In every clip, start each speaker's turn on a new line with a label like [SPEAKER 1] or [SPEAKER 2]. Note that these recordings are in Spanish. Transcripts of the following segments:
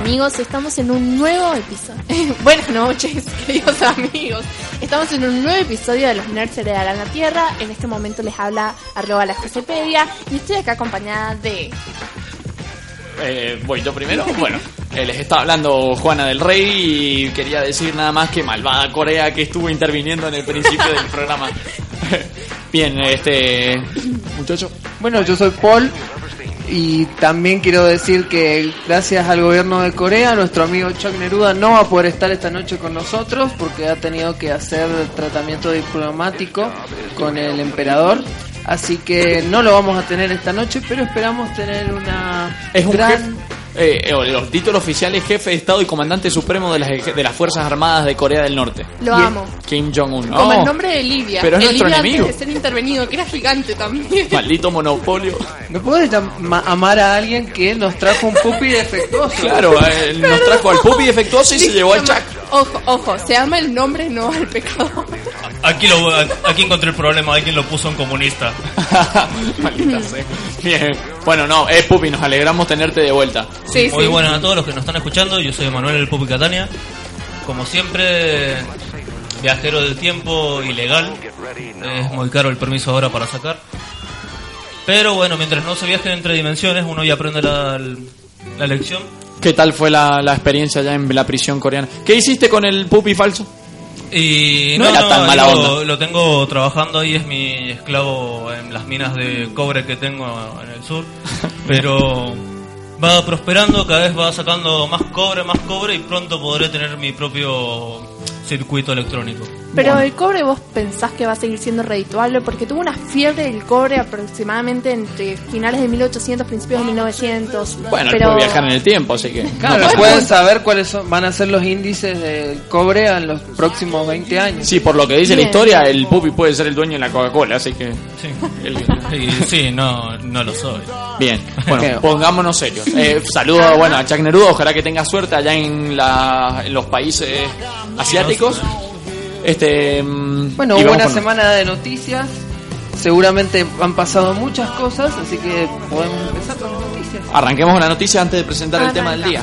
[SPEAKER 1] Amigos, estamos en un nuevo episodio. Buenas noches, queridos amigos. Estamos en un nuevo episodio de Los Nerds Heredarán la Tierra. En este momento les habla arroba la Josepedia y estoy acá acompañada de...
[SPEAKER 2] Eh, voy yo primero. Bueno, les estaba hablando Juana del Rey y quería decir nada más que malvada Corea que estuvo interviniendo en el principio del programa. Bien, este muchacho.
[SPEAKER 3] Bueno, yo soy Paul y también quiero decir que gracias al gobierno de Corea, nuestro amigo Chuck Neruda no va a poder estar esta noche con nosotros porque ha tenido que hacer tratamiento diplomático con el emperador. Así que no lo vamos a tener esta noche, pero esperamos tener una
[SPEAKER 2] Es un
[SPEAKER 3] gran...
[SPEAKER 2] jefe- eh, eh, el título oficial es jefe de Estado y comandante supremo de las, de las Fuerzas Armadas de Corea del Norte.
[SPEAKER 1] Lo amo.
[SPEAKER 2] Kim Jong-un.
[SPEAKER 1] Como
[SPEAKER 2] Oh,
[SPEAKER 1] el nombre de Livia.
[SPEAKER 2] pero es
[SPEAKER 1] El
[SPEAKER 2] nuestro enemigo.
[SPEAKER 1] antes de ser intervenido, que era gigante también.
[SPEAKER 2] Maldito monopolio.
[SPEAKER 3] ¿No puedes amar a alguien que nos trajo un puppy defectuoso?
[SPEAKER 2] Claro, eh, nos trajo al puppy defectuoso y se llevó al Chuck.
[SPEAKER 1] Ojo, ojo, se ama el nombre, no al pecado.
[SPEAKER 4] Aquí, lo, aquí encontré el problema, alguien lo puso en comunista.
[SPEAKER 2] Maldita sea. Bien. Bueno, no, es puppy, nos alegramos tenerte de vuelta.
[SPEAKER 1] Sí,
[SPEAKER 4] Muy
[SPEAKER 1] sí.
[SPEAKER 4] buenas a todos los que nos están escuchando, yo soy Manuel el Pupi Catania. Como siempre, viajero del tiempo ilegal. Es muy caro el permiso ahora para sacar. Pero bueno, mientras no se viaje entre dimensiones, uno ya aprende la, la lección.
[SPEAKER 2] ¿Qué tal fue la, la experiencia ya en la prisión coreana? ¿Qué hiciste con el puppy falso?
[SPEAKER 4] Y
[SPEAKER 2] No era tan mala
[SPEAKER 4] lo,
[SPEAKER 2] onda.
[SPEAKER 4] lo tengo trabajando ahí, es mi esclavo en las minas de cobre que tengo en el sur. Pero va prosperando, cada vez va sacando más cobre, más cobre y pronto podré tener mi propio circuito electrónico.
[SPEAKER 1] Pero el cobre vos pensás que va a seguir siendo redituable porque tuvo una fiebre del cobre aproximadamente entre finales de 1800, principios de 1900.
[SPEAKER 2] Bueno, él
[SPEAKER 1] pero
[SPEAKER 2] puede viajar en el tiempo, así que...
[SPEAKER 3] Claro, pueden saber cuáles son, van a ser los índices del cobre en los próximos 20 años.
[SPEAKER 2] Sí, por lo que dice la historia, el puppy puede ser el dueño de la Coca-Cola, así que...
[SPEAKER 4] Sí,
[SPEAKER 2] el-
[SPEAKER 4] Y sí no, no lo soy.
[SPEAKER 2] Bien, bueno, pongámonos serios. Eh, saludo bueno, a Chuck Neruda, ojalá que tenga suerte allá en, la, en los países asiáticos. Este,
[SPEAKER 3] Bueno, hubo una
[SPEAKER 2] con-
[SPEAKER 3] semana de noticias. Seguramente han pasado muchas cosas, así que podemos empezar con las noticias.
[SPEAKER 2] Arranquemos con la noticia antes de presentar el tema del día.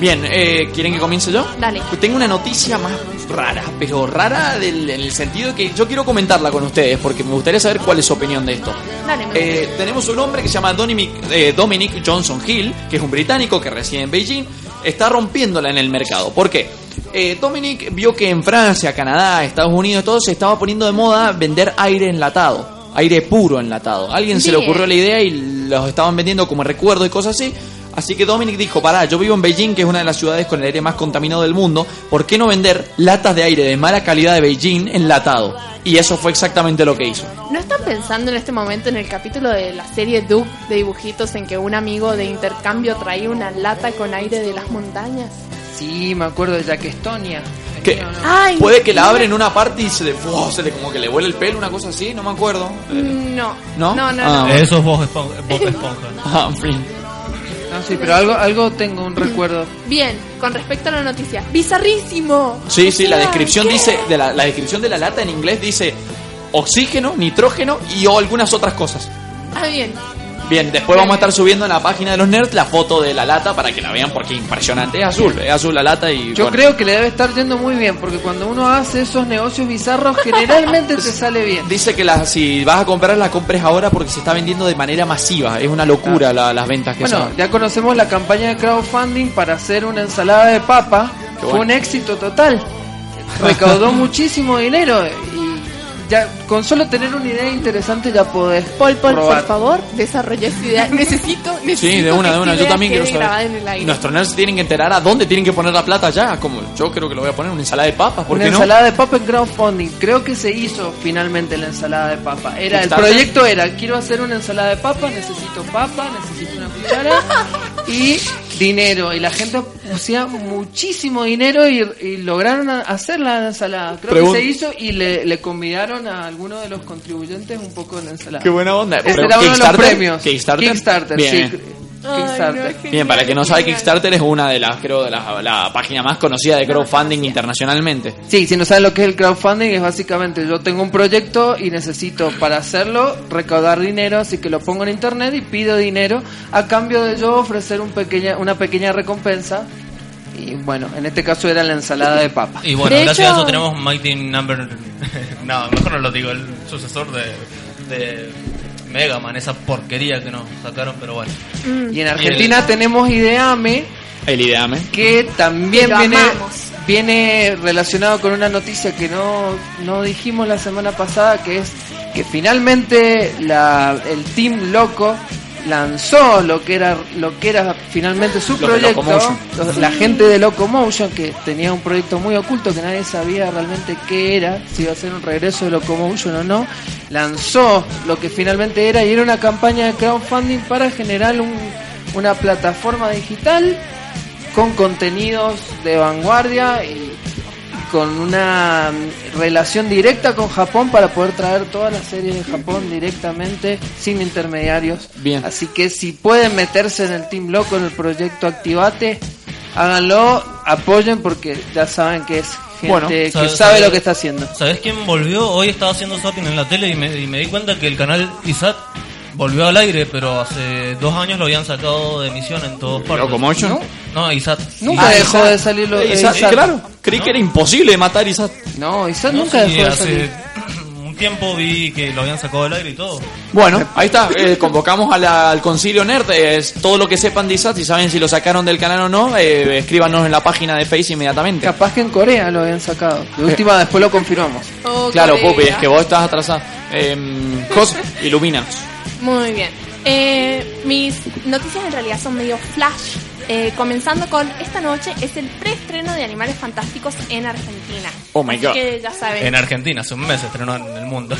[SPEAKER 2] Bien, eh, ¿quieren que comience yo?
[SPEAKER 1] Dale.
[SPEAKER 2] Pues Tengo una noticia más rara, pero rara del- en el sentido de que yo quiero comentarla con ustedes porque me gustaría saber cuál es su opinión de esto.
[SPEAKER 1] Dale,
[SPEAKER 2] Eh, tenemos un hombre que se llama Dominic, eh, Dominic Johnson Hill, que es un británico que reside en Beijing, está rompiéndola en el mercado. ¿Por qué? Eh, Dominic vio que en Francia, Canadá, Estados Unidos, todo se estaba poniendo de moda vender aire enlatado, aire puro enlatado. Alguien se le ocurrió la idea y los estaban vendiendo como recuerdo y cosas así. Así que Dominic dijo, pará, yo vivo en Beijing, que es una de las ciudades con el aire más contaminado del mundo, ¿por qué no vender latas de aire de mala calidad de Beijing enlatado? Y eso fue exactamente lo que hizo.
[SPEAKER 1] ¿No están pensando en este momento en el capítulo de la serie Duke de dibujitos en que un amigo de intercambio traía una lata con aire de las montañas?
[SPEAKER 3] Sí, me acuerdo de Jack Estonia.
[SPEAKER 2] Que
[SPEAKER 1] Ay,
[SPEAKER 2] puede que la
[SPEAKER 1] no.
[SPEAKER 2] abren en una parte y se le, ¡fua! se le como que le vuela el pelo, una cosa así, no me acuerdo. Eh,
[SPEAKER 1] No.
[SPEAKER 2] ¿No?
[SPEAKER 1] No, no,
[SPEAKER 2] Ah,
[SPEAKER 1] no.
[SPEAKER 4] Eso es Bob Esponja. Bob Esponja.
[SPEAKER 2] ah, en fin.
[SPEAKER 3] No, sí, pero algo, algo tengo un recuerdo.
[SPEAKER 1] Bien, con respecto a la noticia. ¡Bizarrísimo!
[SPEAKER 2] Sí, sí, la descripción
[SPEAKER 1] ¿qué?
[SPEAKER 2] dice, de la, la descripción de la lata en inglés dice oxígeno, nitrógeno y o algunas otras cosas.
[SPEAKER 1] Ah, bien.
[SPEAKER 2] Bien, después vamos a estar subiendo en la página de los nerds la foto de la lata para que la vean porque es impresionante. Es azul, es azul la lata y
[SPEAKER 3] Yo
[SPEAKER 2] bueno.
[SPEAKER 3] creo que le debe estar yendo muy bien, porque cuando uno hace esos negocios bizarros, generalmente te sale bien.
[SPEAKER 2] Dice que la, si vas a comprar la compres ahora porque se está vendiendo de manera masiva. Es una locura la- las ventas que
[SPEAKER 3] Bueno,
[SPEAKER 2] son.
[SPEAKER 3] ya conocemos la campaña de crowdfunding para hacer una ensalada de papa. Fue un éxito total. Recaudó muchísimo dinero ya con solo tener una idea interesante ya podés
[SPEAKER 1] Paul, Paul,
[SPEAKER 3] probar.
[SPEAKER 1] por favor, desarrolla esa idea. Necesito, necesito.
[SPEAKER 2] Sí, de una, de una. Yo también quiero saber. Nuestros nerds tienen que enterar a dónde tienen que poner la plata ya. Como yo creo que lo voy a poner una ensalada de papas. ¿Por
[SPEAKER 3] Una
[SPEAKER 2] qué no?
[SPEAKER 3] ensalada de papa en crowdfunding. Creo que se hizo finalmente la ensalada de papa. Era el proyecto era quiero hacer una ensalada de papa, necesito papa, necesito una cuchara y dinero. Y la gente pusía muchísimo dinero y, y lograron hacer la ensalada. Creo
[SPEAKER 2] Pregun-
[SPEAKER 3] que se hizo y le, le convidaron a algunos de los contribuyentes un poco de la ensalada.
[SPEAKER 2] Qué buena onda.
[SPEAKER 3] Ese era uno de los premios.
[SPEAKER 2] Kickstarter.
[SPEAKER 3] Kickstarter,
[SPEAKER 2] Bien.
[SPEAKER 3] sí.
[SPEAKER 1] Ay,
[SPEAKER 3] Kickstarter.
[SPEAKER 1] no,
[SPEAKER 2] Bien, para el que no sabe. Kickstarter es una de las, creo, de las la página más conocida de crowdfunding internacionalmente.
[SPEAKER 3] Sí, si no saben lo que es el crowdfunding, es básicamente yo tengo un proyecto y necesito para hacerlo recaudar dinero, así que lo pongo en internet y pido dinero a cambio de yo ofrecer un pequeña, una pequeña recompensa. Y bueno, en este caso era la ensalada de papa.
[SPEAKER 4] Y bueno,
[SPEAKER 1] De
[SPEAKER 4] gracias
[SPEAKER 1] hecho-
[SPEAKER 4] a eso tenemos Mighty Number. no, mejor no lo digo, el sucesor de, de Mega Man, esa porquería que nos sacaron, pero bueno.
[SPEAKER 3] Y en Argentina tenemos Ideame,
[SPEAKER 2] El Ideame.
[SPEAKER 3] que también viene,
[SPEAKER 1] amamos.
[SPEAKER 3] viene relacionado con una noticia que no, no dijimos la semana pasada, que es que finalmente la, el Team Loco lanzó lo que era lo que era finalmente su proyecto la gente de Locomotion que tenía un proyecto muy oculto que nadie sabía realmente qué era si iba a ser un regreso de Locomotion o no lanzó lo que finalmente era y era una campaña de crowdfunding para generar un- una plataforma digital con contenidos de vanguardia y con una relación directa con Japón para poder traer todas las series de Japón directamente sin intermediarios.
[SPEAKER 2] Bien.
[SPEAKER 3] Así que si pueden meterse en el Team Loco, en el proyecto Activate, háganlo, apoyen porque ya saben que es gente
[SPEAKER 2] Bueno,
[SPEAKER 3] que
[SPEAKER 4] sabe-
[SPEAKER 3] lo que está haciendo.
[SPEAKER 4] ¿Sabes quién volvió? Hoy estaba haciendo zapping en la tele y me, y me di cuenta que el canal ISAT volvió al aire, pero hace dos años lo habían sacado de emisión en todos partes.
[SPEAKER 2] ¿Locomotion?
[SPEAKER 4] No, ISAT.
[SPEAKER 3] Nunca
[SPEAKER 2] Ah,
[SPEAKER 3] dejó
[SPEAKER 2] Isat.
[SPEAKER 3] de salir lo de
[SPEAKER 2] Isat,
[SPEAKER 3] Isat.
[SPEAKER 2] claro. Creí que era imposible matar Isat.
[SPEAKER 3] No, Isat
[SPEAKER 4] No,
[SPEAKER 3] nunca
[SPEAKER 4] sí,
[SPEAKER 3] dejó de
[SPEAKER 4] hace
[SPEAKER 3] salir.
[SPEAKER 4] un tiempo vi que lo habían sacado del aire y todo.
[SPEAKER 2] Bueno, ahí está. eh, convocamos a la- al concilio nerd. eh, es todo lo que sepan de Isat. Si saben si lo sacaron del canal o no, eh, escríbanos en la página de Face inmediatamente.
[SPEAKER 3] Capaz que en Corea lo habían sacado. De última, después lo confirmamos.
[SPEAKER 1] Oh,
[SPEAKER 2] Claro,
[SPEAKER 1] Corea.
[SPEAKER 2] Pupi, es que vos estás atrasado. Eh, Jos, ilumínanos.
[SPEAKER 1] Muy bien. Eh, mis noticias en realidad son medio flash. Eh, comenzando con esta noche es el preestreno de Animales Fantásticos en Argentina.
[SPEAKER 2] Oh my
[SPEAKER 1] Así
[SPEAKER 2] God.
[SPEAKER 1] Que ya saben.
[SPEAKER 4] En Argentina, hace un mes estrenó en el mundo.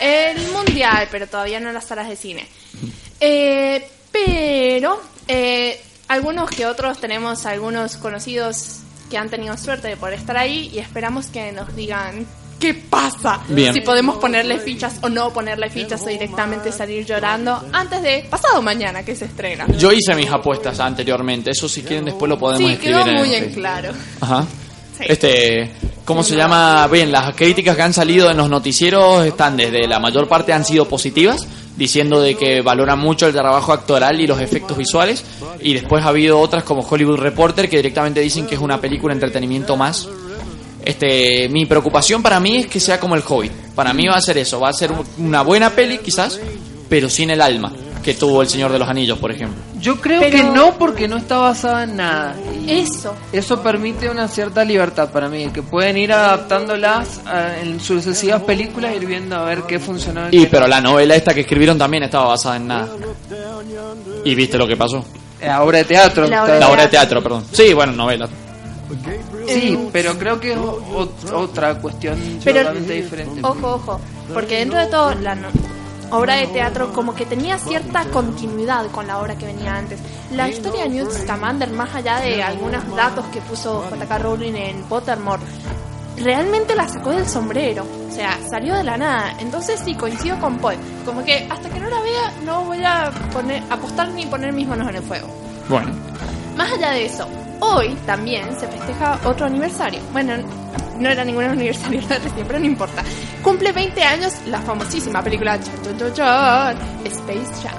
[SPEAKER 1] El mundial, pero todavía no en las salas de cine. Eh, pero eh, algunos que otros tenemos algunos conocidos que han tenido suerte de poder estar ahí y esperamos que nos digan qué pasa.
[SPEAKER 2] Bien.
[SPEAKER 1] Si podemos ponerle fichas o no ponerle fichas o directamente salir llorando antes de pasado mañana que se estrena.
[SPEAKER 2] Yo hice mis apuestas anteriormente. Eso, si quieren, después lo podemos
[SPEAKER 1] Sí,
[SPEAKER 2] escribir
[SPEAKER 1] quedó muy en claro.
[SPEAKER 2] Ajá.
[SPEAKER 1] Sí.
[SPEAKER 2] Este, ¿cómo se llama? Bien, las críticas que han salido en los noticieros están desde la mayor parte han sido positivas, diciendo de que valoran mucho el trabajo actoral y los efectos visuales, y después ha habido otras como Hollywood Reporter que directamente dicen que es una película de entretenimiento más. Este, mi preocupación para mí es que sea como el Hobbit. Para mí va a ser eso, va a ser un- una buena peli quizás, pero sin el alma que tuvo el Señor de los Anillos, por ejemplo.
[SPEAKER 3] Yo creo
[SPEAKER 1] Pero-
[SPEAKER 3] que no, porque no está basada en nada.
[SPEAKER 1] Eso.
[SPEAKER 3] Eso permite una cierta libertad para mí, que pueden ir adaptándolas a- en sucesivas películas, ir viendo a ver qué funcionó.
[SPEAKER 2] Y pero
[SPEAKER 3] no.
[SPEAKER 2] la novela esta que escribieron también estaba basada en nada. ¿Y viste lo que pasó?
[SPEAKER 3] La obra de teatro.
[SPEAKER 1] La
[SPEAKER 3] está-
[SPEAKER 1] obra
[SPEAKER 2] La obra de teatro, perdón. Sí, bueno, novela.
[SPEAKER 3] Sí, pero creo que es o- o- otra cuestión
[SPEAKER 1] Pero,
[SPEAKER 3] totalmente diferente.
[SPEAKER 1] ojo, ojo, porque dentro de todo la no- obra de teatro como que tenía cierta continuidad con la obra que venía antes. La historia de Newt Scamander, más allá de algunos datos que puso J.K. Rowling en Pottermore, realmente la sacó del sombrero, o sea, salió de la nada. Entonces sí, coincido con Paul, como que hasta que no la vea no voy a poner, apostar ni poner mis manos en el fuego.
[SPEAKER 2] Bueno.
[SPEAKER 1] Más allá de eso, hoy también se festeja otro aniversario. Bueno, no era ningún aniversario era recién, pero no importa. Cumple 20 años la famosísima película Chan, Chan, Chan, Space Jam.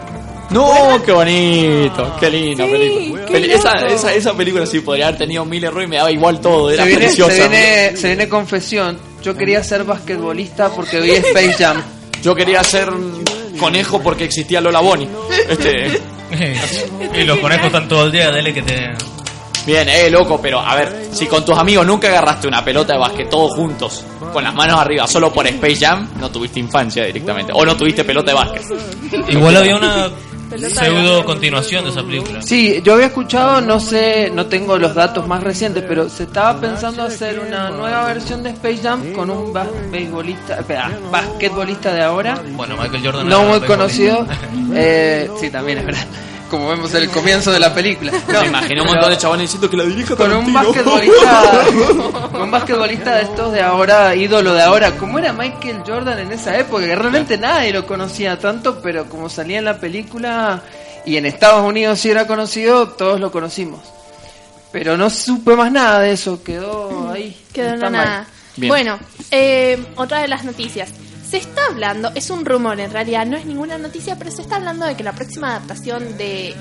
[SPEAKER 2] No, qué bonito, qué linda
[SPEAKER 1] Sí,
[SPEAKER 2] película.
[SPEAKER 1] qué
[SPEAKER 2] esa, esa, esa película sí podría haber tenido mil errores y me daba igual todo, era
[SPEAKER 3] se, viene,
[SPEAKER 2] preciosa.
[SPEAKER 3] se, viene, se viene confesión. Yo quería ser basquetbolista porque vi Space Jam.
[SPEAKER 2] Yo quería ser conejo porque existía Lola Bonnie. Este,
[SPEAKER 4] y los conejos están todo el día, dele que te...
[SPEAKER 2] bien, eh, loco, pero a ver, si con tus amigos nunca agarraste una pelota de básquet todos juntos, con las manos arriba, solo por Space Jam, no tuviste infancia directamente. O no tuviste pelota de básquet.
[SPEAKER 4] Igual había una pseudo continuación de esa película.
[SPEAKER 3] Sí, yo había escuchado, no sé, no tengo los datos más recientes, pero se estaba pensando hacer una nueva versión de Space Jam con un espera, basquetbolista de ahora,
[SPEAKER 4] Bueno, Michael Jordan
[SPEAKER 3] no muy conocido. Eh, sí, también es verdad. Como vemos en el comienzo de la película.
[SPEAKER 2] Me imaginé un montón de diciendo que la dirija
[SPEAKER 3] con un basquetbolista con un basquetbolista de estos de ahora ídolo de ahora como era Michael Jordan en esa época que realmente nadie lo conocía tanto pero como salía en la película y en Estados Unidos sí era conocido, todos lo conocimos. Pero no supe más nada de eso, quedó ahí.
[SPEAKER 1] Quedó en nada.
[SPEAKER 2] Bien.
[SPEAKER 1] Bueno, eh, otra de las noticias. Se está hablando, es un rumor en realidad, no es ninguna noticia, pero se está hablando de que la próxima adaptación de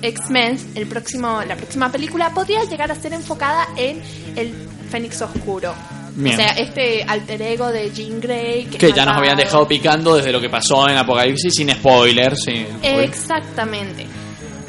[SPEAKER 1] X-Men, el próximo, la próxima película, podría llegar a ser enfocada en el Fénix Oscuro.
[SPEAKER 2] Bien.
[SPEAKER 1] O sea, este alter ego de Jean Grey. Que,
[SPEAKER 2] ya nos habían dejado picando desde lo que pasó en Apocalipsis sin spoilers. Sin
[SPEAKER 1] Exactamente.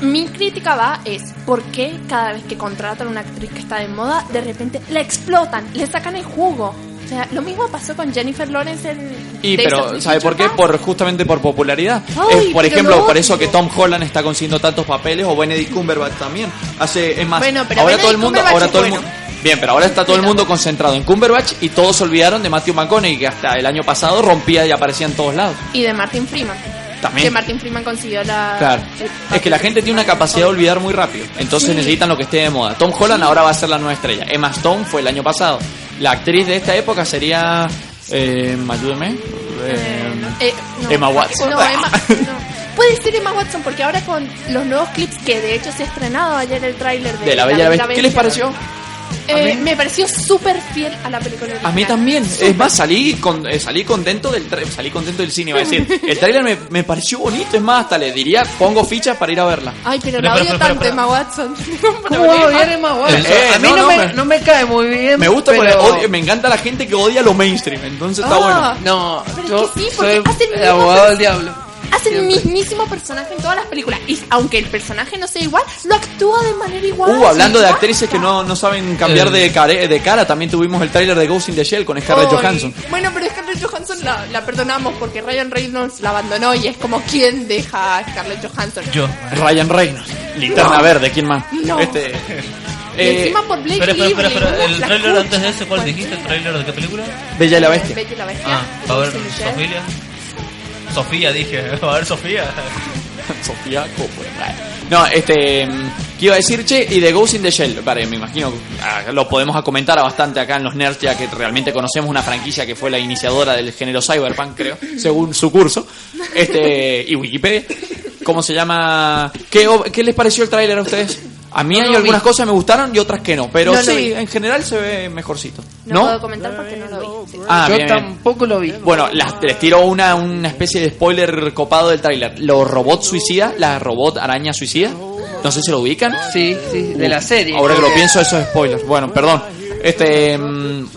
[SPEAKER 1] Mi crítica va es por qué cada vez que contratan a una actriz que está de moda, de repente la explotan, le sacan el jugo. O sea, lo mismo pasó con Jennifer Lawrence en...
[SPEAKER 2] Y
[SPEAKER 1] Days
[SPEAKER 2] pero, ¿sabe por qué? Por justamente por popularidad.
[SPEAKER 1] Ay,
[SPEAKER 2] es, por ejemplo,
[SPEAKER 1] lo
[SPEAKER 2] por eso que. Tom Holland está consiguiendo tantos papeles o Benedict Cumberbatch también. Hace, es más,
[SPEAKER 1] Bueno, pero
[SPEAKER 2] ahora
[SPEAKER 1] Benedict
[SPEAKER 2] todo el mundo, ahora todo el
[SPEAKER 1] bueno.
[SPEAKER 2] Bien, pero ahora está todo el mundo concentrado en Cumberbatch y todos se olvidaron de Matthew McConaughey que hasta el año pasado rompía y aparecía en todos lados.
[SPEAKER 1] Y de Martin Freeman.
[SPEAKER 2] También.
[SPEAKER 1] Que Martin Freeman consiguió la...
[SPEAKER 2] Claro. Es que la gente tiene una capacidad de olvidar muy rápido. Entonces
[SPEAKER 1] Sí.
[SPEAKER 2] necesitan lo que esté de moda. Tom Holland ahora va a ser la nueva estrella. Emma Stone fue el año pasado. La actriz de esta época sería. Eh, ayúdeme.
[SPEAKER 1] Eh,
[SPEAKER 2] Eh,
[SPEAKER 1] no.
[SPEAKER 2] Emma Watson.
[SPEAKER 1] No, Emma, no. Puede ser Emma Watson porque ahora con los nuevos clips que de hecho se ha estrenado ayer el tráiler de,
[SPEAKER 2] de la Bella la Bestia. ¿Qué les pareció?
[SPEAKER 1] Eh, me pareció súper fiel a la película
[SPEAKER 2] A mí también. Es más, salí, con, eh, salí contento del tra- salí contento del cine, iba a decir. El tráiler me, me pareció bonito, es más, hasta le diría, pongo fichas para ir a verla.
[SPEAKER 1] Ay, pero la odio tanto. Emma Watson.
[SPEAKER 3] ¿Cómo va a odiar Emma Watson?
[SPEAKER 2] Eh,
[SPEAKER 3] a mí
[SPEAKER 2] no,
[SPEAKER 3] no,
[SPEAKER 2] no,
[SPEAKER 3] me,
[SPEAKER 2] me-
[SPEAKER 3] no me cae muy bien.
[SPEAKER 2] Me gusta porque odio- me encanta la gente que odia lo mainstream, entonces está
[SPEAKER 1] Ah.
[SPEAKER 2] bueno.
[SPEAKER 3] No,
[SPEAKER 1] Pero
[SPEAKER 3] yo
[SPEAKER 1] es que sí, porque
[SPEAKER 3] soy
[SPEAKER 1] hace el
[SPEAKER 3] abogado del diablo.
[SPEAKER 1] Hace el mismísimo personaje en todas las películas. Y aunque el personaje no sea igual, lo actúa de manera igual.
[SPEAKER 2] Uh, hablando de actrices que no, no saben cambiar
[SPEAKER 4] Eh.
[SPEAKER 2] de, care- de cara, también tuvimos el tráiler de Ghost in the Shell con Scarlett Johansson.
[SPEAKER 1] Bueno, pero Scarlett Johansson la, la perdonamos porque Ryan Reynolds la abandonó y es como quién deja a Scarlett Johansson.
[SPEAKER 4] Yo.
[SPEAKER 2] Ryan Reynolds, linterna verde, ¿quién más?
[SPEAKER 1] No.
[SPEAKER 2] Este,
[SPEAKER 1] Y
[SPEAKER 2] eh,
[SPEAKER 1] encima por Blake
[SPEAKER 4] espera,
[SPEAKER 1] Lively,
[SPEAKER 4] espera.
[SPEAKER 1] una
[SPEAKER 4] El tráiler
[SPEAKER 1] flacucha.
[SPEAKER 4] antes de ese, ¿cuál dijiste? ¿El tráiler de qué película?
[SPEAKER 2] Bella y la Bestia.
[SPEAKER 1] Bella y la Bestia.
[SPEAKER 4] Ah, va a ver
[SPEAKER 1] Michelle.
[SPEAKER 4] Sofía. Dije. Va a ver Sofía.
[SPEAKER 2] Sofía Coppola. No, este. mm, ¿Qué iba a decir, che? Y de Ghost in the Shell. Vale, me imagino ah, lo podemos comentar bastante acá en los nerds, ya que realmente conocemos una franquicia que fue la iniciadora del género cyberpunk, creo, según su curso. Este. Y Wikipedia. ¿Cómo se llama? ¿Qué, qué les pareció el tráiler a ustedes? A mí
[SPEAKER 3] No
[SPEAKER 2] hay
[SPEAKER 3] vi.
[SPEAKER 2] algunas cosas que me gustaron y otras que no, pero
[SPEAKER 1] No
[SPEAKER 2] sí, en general se ve mejorcito.
[SPEAKER 1] No,
[SPEAKER 2] ¿No?
[SPEAKER 1] puedo comentar porque no lo vi. Sí.
[SPEAKER 2] Ah,
[SPEAKER 3] yo
[SPEAKER 2] bien, bien.
[SPEAKER 3] tampoco lo vi.
[SPEAKER 2] Bueno, las, les tiro una, una especie de spoiler copado del tráiler. Los robots suicida, la robot araña suicida. No sé si lo ubican.
[SPEAKER 3] Sí, sí, de la serie.
[SPEAKER 2] Ahora que lo pienso, eso es spoilers. Bueno, perdón. Este. mm,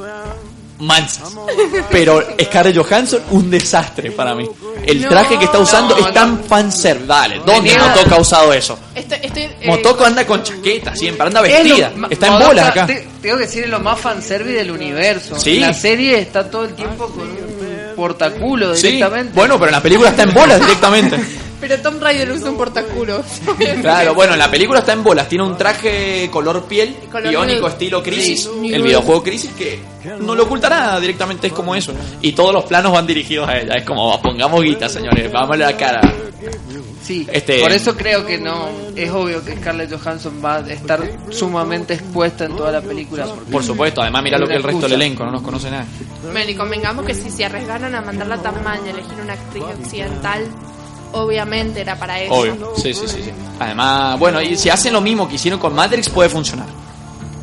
[SPEAKER 2] Mansas. Pero Scarlett Johansson, un desastre para mí. El
[SPEAKER 1] No,
[SPEAKER 2] traje que está usando
[SPEAKER 3] no,
[SPEAKER 2] es tan fanservice. Dale, ¿dónde
[SPEAKER 3] Venía-
[SPEAKER 2] Motoca ha usado eso?
[SPEAKER 1] Estoy, estoy, eh,
[SPEAKER 2] Motoco anda con chaqueta siempre, anda
[SPEAKER 3] Es lo
[SPEAKER 2] vestida.
[SPEAKER 3] ma-
[SPEAKER 2] Está en
[SPEAKER 3] Madoka,
[SPEAKER 2] bolas acá.
[SPEAKER 3] te- tengo que decir, es lo más fanservice del universo.
[SPEAKER 2] Sí.
[SPEAKER 3] La serie está todo el tiempo con un portaculo
[SPEAKER 2] Sí,
[SPEAKER 3] directamente.
[SPEAKER 2] bueno, pero en la película está en bolas directamente.
[SPEAKER 1] Pero Tom Raider usa un portaculos.
[SPEAKER 2] Claro, bueno, en la película está en bolas, tiene un traje color piel,
[SPEAKER 1] Color
[SPEAKER 2] biónico
[SPEAKER 1] nude.
[SPEAKER 2] estilo Crisis,
[SPEAKER 1] Sí,
[SPEAKER 2] el videojuego Crisis que no lo oculta nada, directamente es como eso. Y todos los planos van dirigidos a ella, es como pongamos guita, señores, vamos a la cara.
[SPEAKER 3] Sí,
[SPEAKER 2] Este-
[SPEAKER 3] por eso creo que no. Es obvio que Scarlett Johansson va a estar sumamente expuesta en toda la película.
[SPEAKER 2] Por supuesto, además mira lo que el resto del elenco no nos conoce nada.
[SPEAKER 1] Bueno, y convengamos que si se arriesgaron a mandarla tan mal y elegir una actriz occidental, obviamente era para eso.
[SPEAKER 2] Obvio, sí, sí, sí, sí. Además, bueno, y si hacen lo mismo que hicieron con Matrix puede funcionar.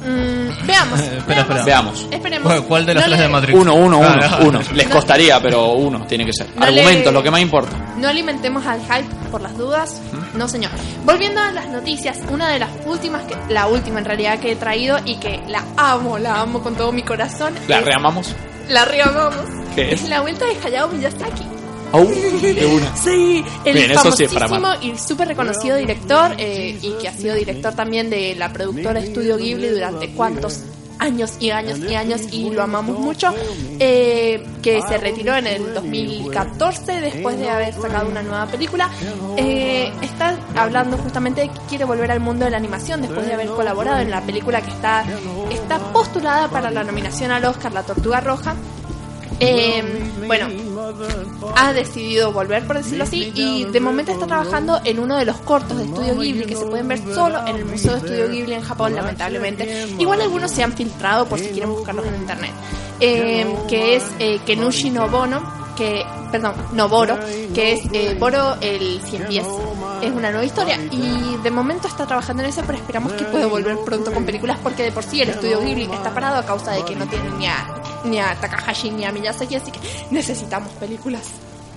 [SPEAKER 1] Mm, veamos.
[SPEAKER 4] Espera, espera.
[SPEAKER 2] Veamos.
[SPEAKER 1] Esperemos.
[SPEAKER 4] ¿Cuál- ¿Cuál de las
[SPEAKER 1] No
[SPEAKER 4] tres
[SPEAKER 1] le-
[SPEAKER 4] de Matrix?
[SPEAKER 2] Uno, uno, uno,
[SPEAKER 4] Ah,
[SPEAKER 2] uno. Les costaría, pero uno tiene que ser.
[SPEAKER 1] No le-
[SPEAKER 2] Argumentos, lo que más importa.
[SPEAKER 1] No alimentemos al hype por las dudas. No, señor. Volviendo a las noticias, una de las últimas, que, la última en realidad que he traído y que la amo, la amo con todo mi corazón.
[SPEAKER 2] La
[SPEAKER 1] es-
[SPEAKER 2] reamamos.
[SPEAKER 1] La reamamos.
[SPEAKER 2] ¿Qué es?
[SPEAKER 1] Es la vuelta de Hayao Miyazaki.
[SPEAKER 2] Au, de una.
[SPEAKER 1] Sí, el
[SPEAKER 2] Bien, sí
[SPEAKER 1] famosísimo y súper reconocido director eh, y que ha sido director también de la productora Estudio Ghibli durante cuántos años y años y años y lo amamos mucho, eh, que se retiró en el 2014 después de haber sacado una nueva película. Eh, está hablando justamente de que quiere volver al mundo de la animación después de haber colaborado en la película que está, está postulada para la nominación al Oscar, La Tortuga Roja. Eh, bueno, ha decidido volver, por decirlo así, y de momento está trabajando en uno de los cortos de Estudio Ghibli que se pueden ver solo en el Museo de Estudio Ghibli en Japón, lamentablemente. Igual algunos se han filtrado por si quieren buscarlos en internet. Eh, que es eh, Kenushi Nobono, que, perdón, Noboro, que es eh, Boro el cien pies. Es una nueva historia y de momento está trabajando en eso, pero esperamos que pueda volver pronto con películas porque de por sí el estudio Ghibli está parado a causa de que no tienen ni a, ni a Takahashi ni a Miyazaki, así que necesitamos películas.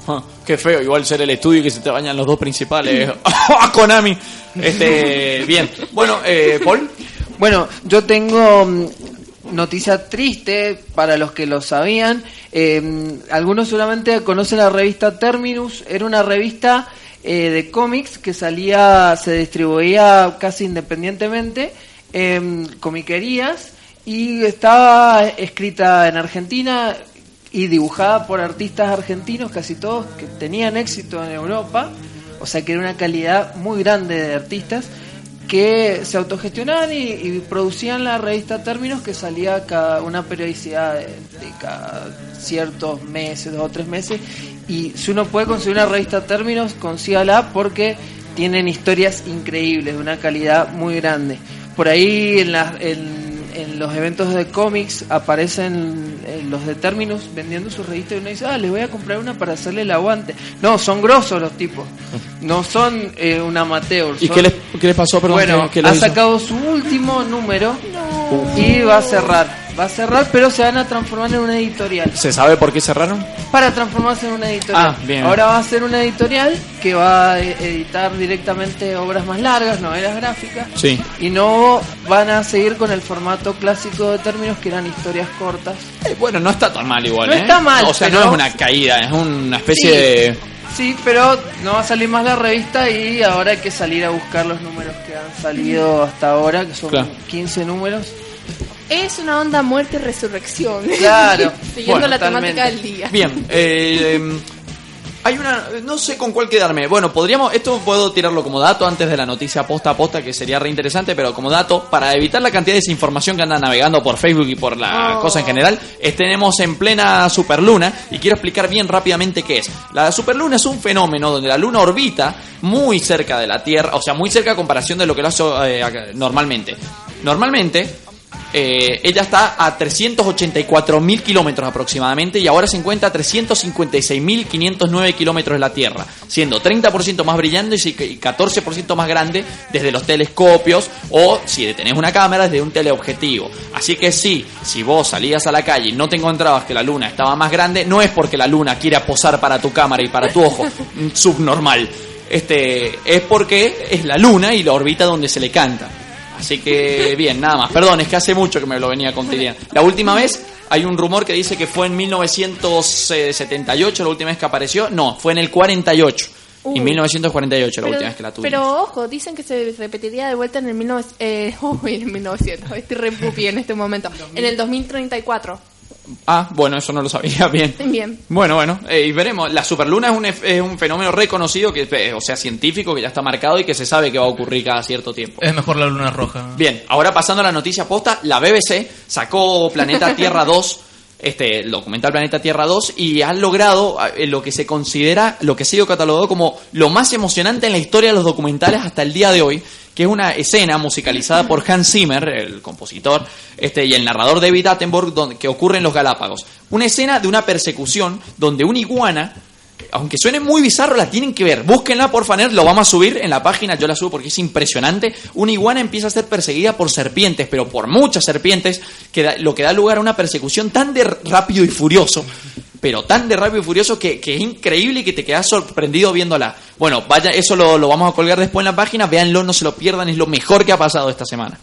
[SPEAKER 2] Ah, qué feo, igual ser el estudio y que se te bañan los dos principales. ¡Ah, Konami! Este, bien. Bueno, eh, Paul.
[SPEAKER 3] Bueno, yo tengo mm, noticia triste para los que lo sabían. Eh, algunos solamente conocen la revista Terminus. Era una revista eh, de cómics que salía, se distribuía casi independientemente en comiquerías y estaba escrita en Argentina y dibujada por artistas argentinos, casi todos que tenían éxito en Europa. O sea que era una calidad muy grande de artistas que se autogestionaban y, producían la revista Términos que salía cada una periodicidad de cada ciertos meses, dos o tres meses. Y si uno puede conseguir una revista Términos, consígala porque tienen historias increíbles, de una calidad muy grande. Por ahí en, las en, en los eventos de cómics aparecen eh, los de Terminus vendiendo sus revistas y uno dice, ah, les voy a comprar una para hacerle el aguante. No, son grosos los tipos, no son eh, un amateur.
[SPEAKER 2] ¿Y
[SPEAKER 3] son-
[SPEAKER 2] qué les, qué les pasó? Perdón,
[SPEAKER 3] bueno,
[SPEAKER 2] ¿qué- qué les
[SPEAKER 3] ha
[SPEAKER 2] hizo?
[SPEAKER 3] sacado su último número y va a cerrar. Va a cerrar, pero se van a transformar en una editorial.
[SPEAKER 2] ¿Se sabe por qué cerraron?
[SPEAKER 3] Para transformarse en una editorial.
[SPEAKER 2] Ah, bien.
[SPEAKER 3] Ahora va a ser una editorial que va a e- editar directamente obras más largas, novelas gráficas.
[SPEAKER 2] Sí.
[SPEAKER 3] Y no van a seguir con el formato clásico de términos que eran historias cortas.
[SPEAKER 2] Eh, bueno, no está tan mal igual,
[SPEAKER 3] No
[SPEAKER 2] ¿eh?
[SPEAKER 3] está mal,
[SPEAKER 2] O sea,
[SPEAKER 3] pero-
[SPEAKER 2] no es una caída, es una especie
[SPEAKER 3] Sí.
[SPEAKER 2] de...
[SPEAKER 3] Sí, pero no va a salir más la revista y ahora hay que salir a buscar los números que han salido hasta ahora, que son
[SPEAKER 2] Claro.
[SPEAKER 3] 15 números.
[SPEAKER 1] Es una onda muerte y resurrección.
[SPEAKER 3] Claro.
[SPEAKER 1] Siguiendo
[SPEAKER 3] Bueno,
[SPEAKER 1] la
[SPEAKER 3] totalmente.
[SPEAKER 1] temática del día.
[SPEAKER 2] Bien, eh, hay una... No sé con cuál quedarme. Bueno, podríamos... Esto puedo tirarlo como dato antes de la noticia posta a posta, que sería re interesante, pero como dato, para evitar la cantidad de desinformación que anda navegando por Facebook y por la
[SPEAKER 1] Oh.
[SPEAKER 2] cosa en general, tenemos en plena superluna y quiero explicar bien rápidamente qué es. La superluna es un fenómeno donde la luna orbita muy cerca de la Tierra, o sea, muy cerca a comparación de lo que lo hace eh, normalmente. Normalmente, eh, ella está a 384 mil kilómetros aproximadamente y ahora se encuentra a 356.509 kilómetros de la Tierra, siendo 30% más brillante y 14% más grande desde los telescopios o si tenés una cámara desde un teleobjetivo. Así que sí, si vos salías a la calle y no te encontrabas que la luna estaba más grande, no es porque la luna quiera posar para tu cámara y para tu ojo, subnormal. Este, es porque es la luna y la órbita donde se le canta. Así que bien, nada más. Perdón, es que hace mucho que me lo venía contando. La última vez hay un rumor que dice que fue en 1978 la última vez que apareció. No, fue en el 48.
[SPEAKER 1] Uh.
[SPEAKER 2] en 1948 la
[SPEAKER 1] Pero,
[SPEAKER 2] última vez que la tuvimos.
[SPEAKER 1] pero ojo, dicen que se repetiría de vuelta en el 1900, eh, uy, en el 1900, estoy re en este momento, en el 2034.
[SPEAKER 2] Ah, bueno, eso no lo sabía bien.
[SPEAKER 1] Bien.
[SPEAKER 2] Bueno, bueno, eh, y veremos. La superluna es un, es un fenómeno reconocido, que, eh, o sea, científico, que ya está marcado y que se sabe que va a ocurrir cada cierto tiempo.
[SPEAKER 4] Es mejor la luna roja.
[SPEAKER 2] Bien, ahora pasando a la noticia posta, la BBC sacó Planeta Tierra 2, este, el documental Planeta Tierra 2, y han logrado eh, lo que se considera, lo que ha sido catalogado como lo más emocionante en la historia de los documentales hasta el día de hoy, que es una escena musicalizada por Hans Zimmer, el compositor, este, y el narrador David Attenborough, donde, que ocurre en los Galápagos. Una escena de una persecución donde una iguana aunque suene muy bizarro, la tienen que ver. Búsquenla, por favor, lo vamos a subir en la página, yo la subo porque es impresionante. Una iguana empieza a ser perseguida por serpientes, pero por muchas serpientes, que da- lo que da lugar a una persecución tan de rápido y furioso, pero tan de rápido y furioso que, que es increíble y que te quedas sorprendido viéndola. Bueno, vaya, eso lo, lo vamos a colgar después en la página, véanlo, no se lo pierdan, es lo mejor que ha pasado esta semana.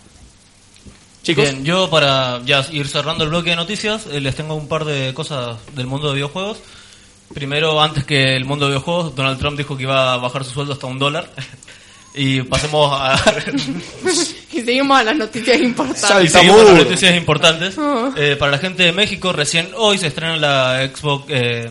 [SPEAKER 2] Chicos,
[SPEAKER 4] Bien, yo para ya ir cerrando el bloque de noticias, eh, les tengo un par de cosas del mundo de videojuegos. Primero, antes que el mundo de videojuegos, Donald Trump dijo que iba a bajar su sueldo hasta un dólar. y pasemos a...
[SPEAKER 1] Y seguimos a las noticias importantes.
[SPEAKER 4] Seguimos
[SPEAKER 2] Saltamuro.
[SPEAKER 4] las noticias importantes. Eh, para la gente de México, recién hoy se estrena la Xbox, eh,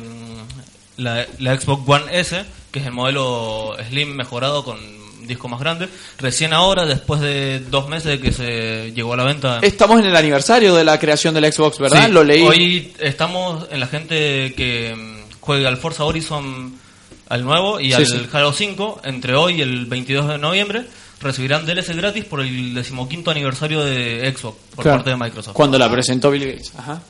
[SPEAKER 4] la, la Xbox One S, que es el modelo Slim mejorado con disco más grande. Recién ahora, después de dos meses de que se llegó a la venta.
[SPEAKER 2] estamos en el aniversario de la creación del Xbox, ¿verdad?
[SPEAKER 4] Sí,
[SPEAKER 2] lo leí.
[SPEAKER 4] Hoy estamos en la gente que juega al Forza Horizon al nuevo y
[SPEAKER 2] Sí,
[SPEAKER 4] al
[SPEAKER 2] sí.
[SPEAKER 4] Halo 5 entre hoy y el 22 de noviembre recibirán DLC gratis por el decimoquinto aniversario de Xbox por
[SPEAKER 2] Claro.
[SPEAKER 4] parte de Microsoft.
[SPEAKER 2] Cuando la presentó Bill Gates. Ajá.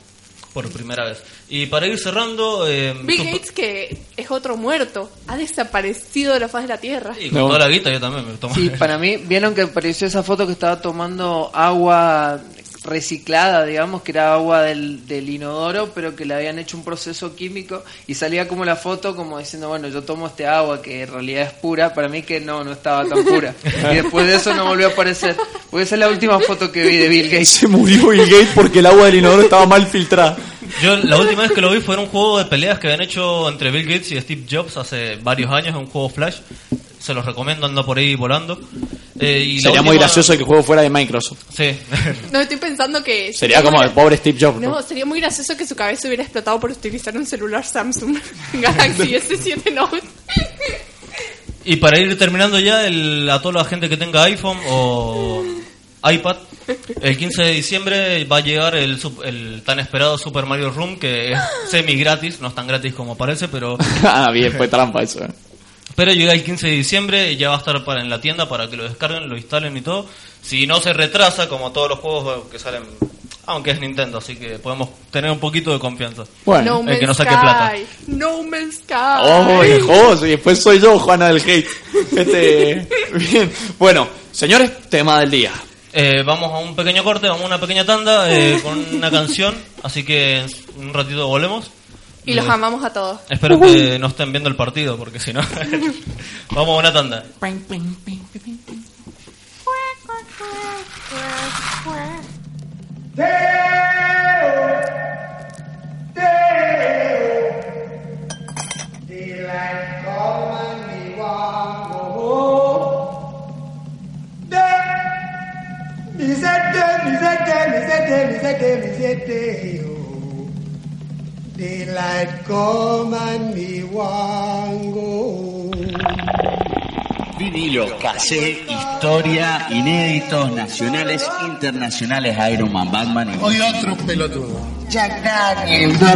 [SPEAKER 4] por primera vez. Y para ir cerrando... eh,
[SPEAKER 1] Bill Gates, que es otro muerto, ha desaparecido de la faz de la Tierra.
[SPEAKER 4] Y con
[SPEAKER 2] No.
[SPEAKER 4] toda la guita yo también me tomo.
[SPEAKER 3] Sí, para mí, vieron que apareció esa foto que estaba tomando agua reciclada, digamos, que era agua del, del inodoro, pero que le habían hecho un proceso químico y salía como la foto como diciendo, bueno, yo tomo este agua que en realidad es pura, para mí que no, no estaba tan pura. Y después de eso no volvió a aparecer. Porque esa es la última foto que vi de Bill Gates.
[SPEAKER 2] Se murió Bill Gates porque el agua del inodoro estaba mal filtrada.
[SPEAKER 4] Yo la última vez que lo vi fue en un juego de peleas que habían hecho entre Bill Gates y Steve Jobs hace varios años, un juego Flash. Se los recomiendo, anda por ahí volando. Eh, y
[SPEAKER 2] Sería muy
[SPEAKER 4] última-
[SPEAKER 2] gracioso que el juego fuera de Microsoft.
[SPEAKER 4] Sí.
[SPEAKER 1] No, estoy pensando que...
[SPEAKER 2] Sería como el pobre Steve Jobs. ¿no?
[SPEAKER 1] No, sería muy gracioso que su cabeza hubiera explotado por utilizar un celular Samsung Galaxy S7 Note.
[SPEAKER 4] y para ir terminando ya, el, a toda la gente que tenga iPhone o iPad, el 15 de diciembre va a llegar el, el tan esperado Super Mario Room, que es semi gratis, no es tan gratis como parece, pero
[SPEAKER 2] ah, bien, fue trampa eso.
[SPEAKER 4] Pero llega el 15 de diciembre y ya va a estar para, en la tienda para que lo descarguen, lo instalen y todo. Si no se retrasa, como todos los juegos que salen, aunque es Nintendo, así que podemos tener un poquito de confianza.
[SPEAKER 2] Bueno.
[SPEAKER 1] no
[SPEAKER 4] el que no saque
[SPEAKER 1] Sky.
[SPEAKER 4] plata.
[SPEAKER 1] No Man's Sky.
[SPEAKER 2] Oh, viejoso, y después soy yo, Juana del Hate. Este, bien. Bueno, señores, tema del día.
[SPEAKER 4] Eh, vamos a un pequeño corte, vamos a una pequeña tanda eh, con una canción, así que en un ratito volvemos.
[SPEAKER 1] Y los amamos a todos.
[SPEAKER 4] Espero que no estén viendo el partido, porque si no... vamos a una tanda.
[SPEAKER 5] Daylight come and me go.
[SPEAKER 6] Vinilo, cassette, historia, inéditos, nacionales, internacionales, Iron Man, Batman y...
[SPEAKER 5] Hoy otro pelotudo.
[SPEAKER 7] Jack Daniel, Dos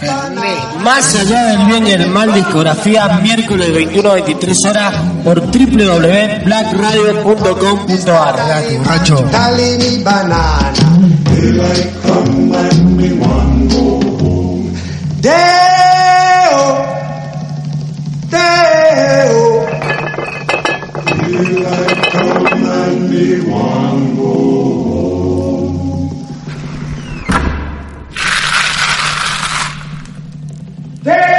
[SPEAKER 7] Fernet. Más allá del bien y el mal, discografía, miércoles 21 a 23 horas por www.blackradio.com.ar.
[SPEAKER 5] borracho. Dale mi banana. Daylight come and me go home. Deo, Deo. Daylight come and me want go home. Deo,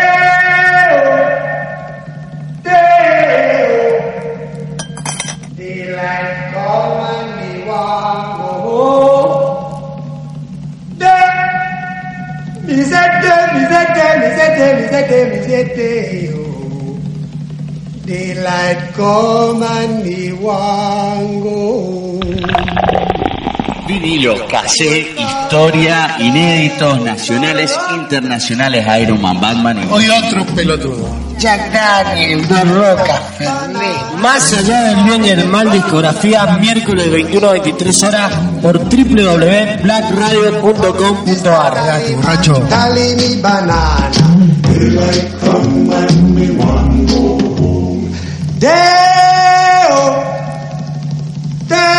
[SPEAKER 5] De- mi sete, mi sete, mi sete, mi sete, mi sete, yo. Daylight come and me want go home.
[SPEAKER 6] Vinilo, cassette, historia, inéditos, nacionales, internacionales, Iron Man, Batman y...
[SPEAKER 5] Hoy otro pelotudo.
[SPEAKER 7] Jack Daniel, Dos Rocas, Fernet. Más allá del bien y el mal, discografía, miércoles 21 a 23 horas por www.blackradio.com.ar.
[SPEAKER 5] borracho. Dale mi banana. Deo, Deo.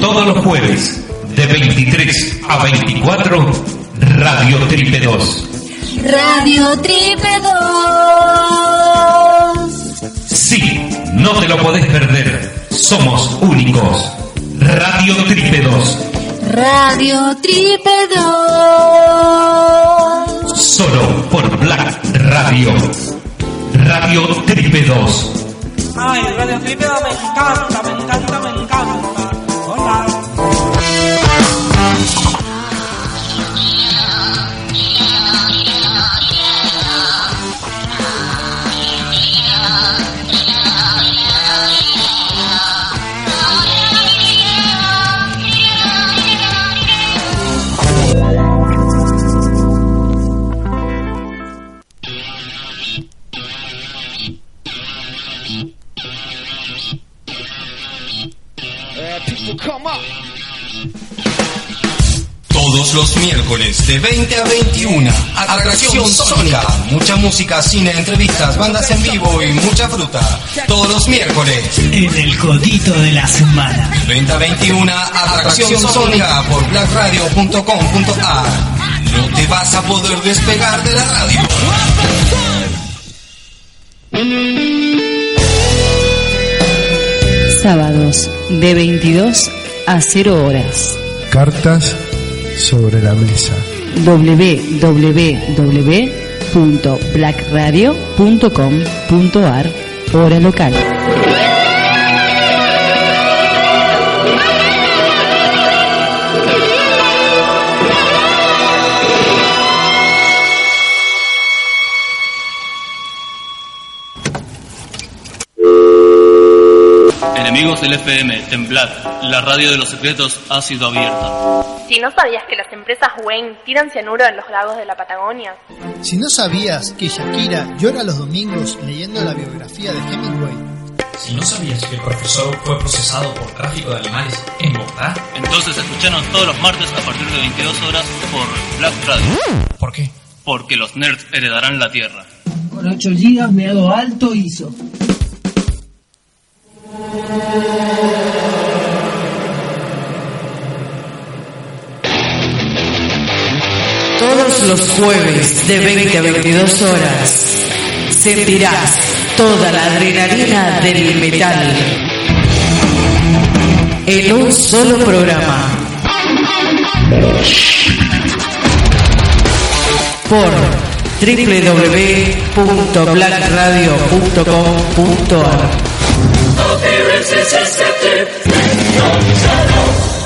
[SPEAKER 8] Todos los jueves, de 23 a 24, Radio Triple 2.
[SPEAKER 9] Radio Triple 2.
[SPEAKER 8] Sí, no te lo podés perder. Somos únicos. Radio Triple 2.
[SPEAKER 9] Radio Triple 2.
[SPEAKER 8] Solo por Black Radio. Radio Triple 2.
[SPEAKER 10] Ay, Radio Triple me encanta, me encanta, me encanta.
[SPEAKER 8] Los miércoles de 20 a 21. Atracción Sónica. Mucha música, cine, entrevistas, bandas en vivo y mucha fruta. Todos los miércoles.
[SPEAKER 11] En el codito de la semana.
[SPEAKER 8] 20 a 21. Atracción Sónica por blackradio.com.ar. No te vas a poder despegar de la radio.
[SPEAKER 9] Sábados de 22 a 0 horas.
[SPEAKER 12] Cartas sobre la mesa.
[SPEAKER 9] www.blackradio.com.ar Hora local.
[SPEAKER 4] Enemigos del FM, temblad. La radio de los secretos ha sido abierta.
[SPEAKER 1] Si no sabías que las empresas Wayne tiran cianuro en los lagos de la Patagonia.
[SPEAKER 13] Si no sabías que Shakira llora los domingos leyendo la biografía de Hemingway.
[SPEAKER 14] Si no sabías que el profesor fue procesado por tráfico de animales en Bogotá.
[SPEAKER 4] Entonces escuchanos todos los martes a partir de 22 horas por Black Radio.
[SPEAKER 14] ¿Por qué?
[SPEAKER 4] Porque los nerds heredarán la Tierra.
[SPEAKER 11] Con 8 gigas meado alto hizo.
[SPEAKER 15] Todos los jueves de 20 a 22 horas sentirás toda la adrenalina del metal en un solo programa. Por www.blackradio.com.ar
[SPEAKER 16] appearance is deceptive. Victims alone.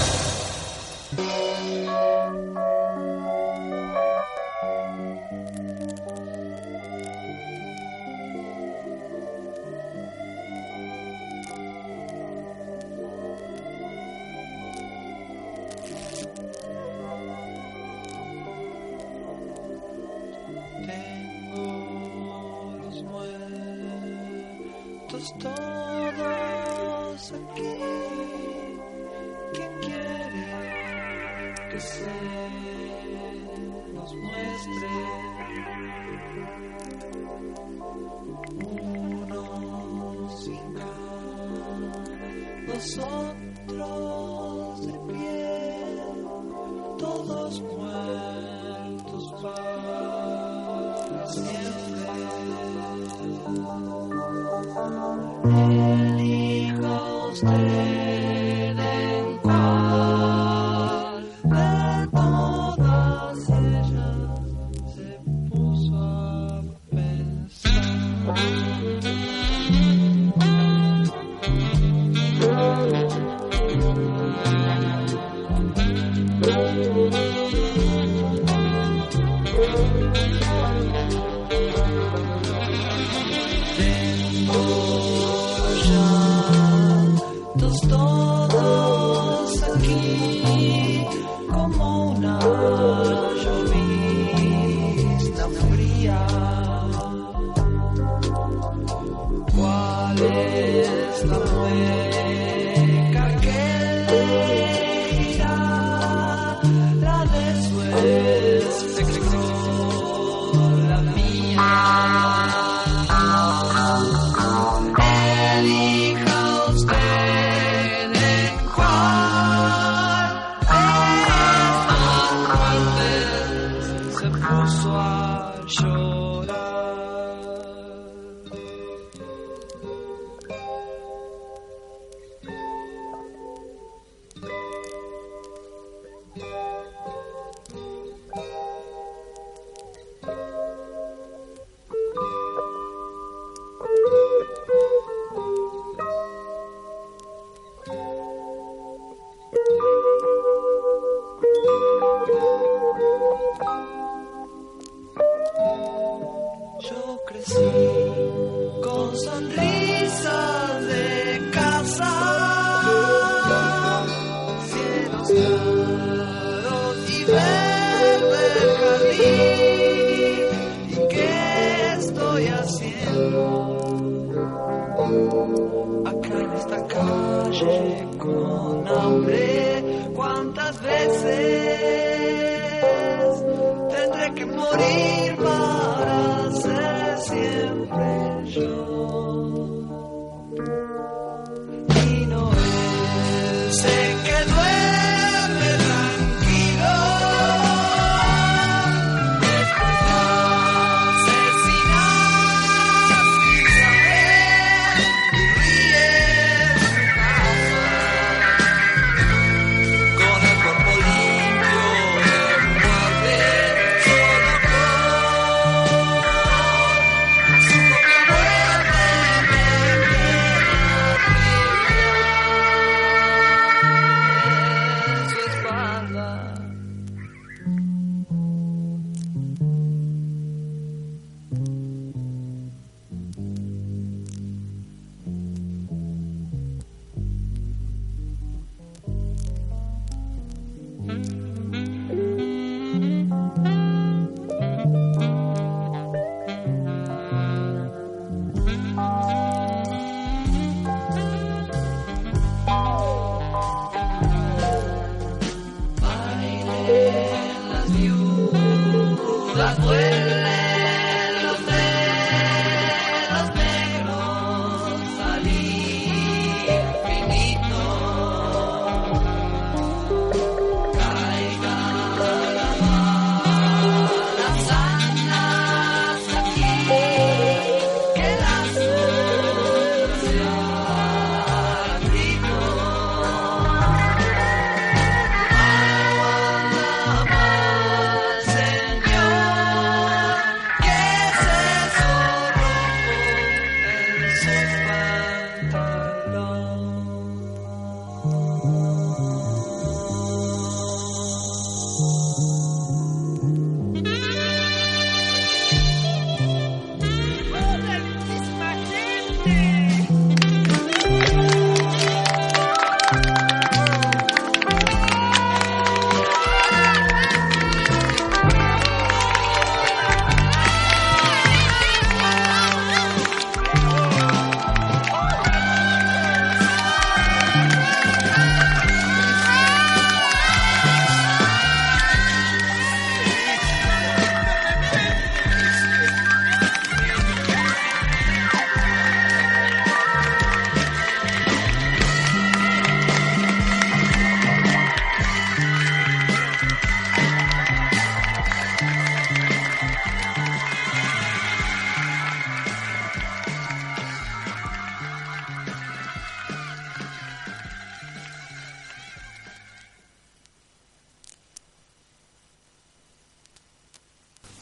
[SPEAKER 17] Morir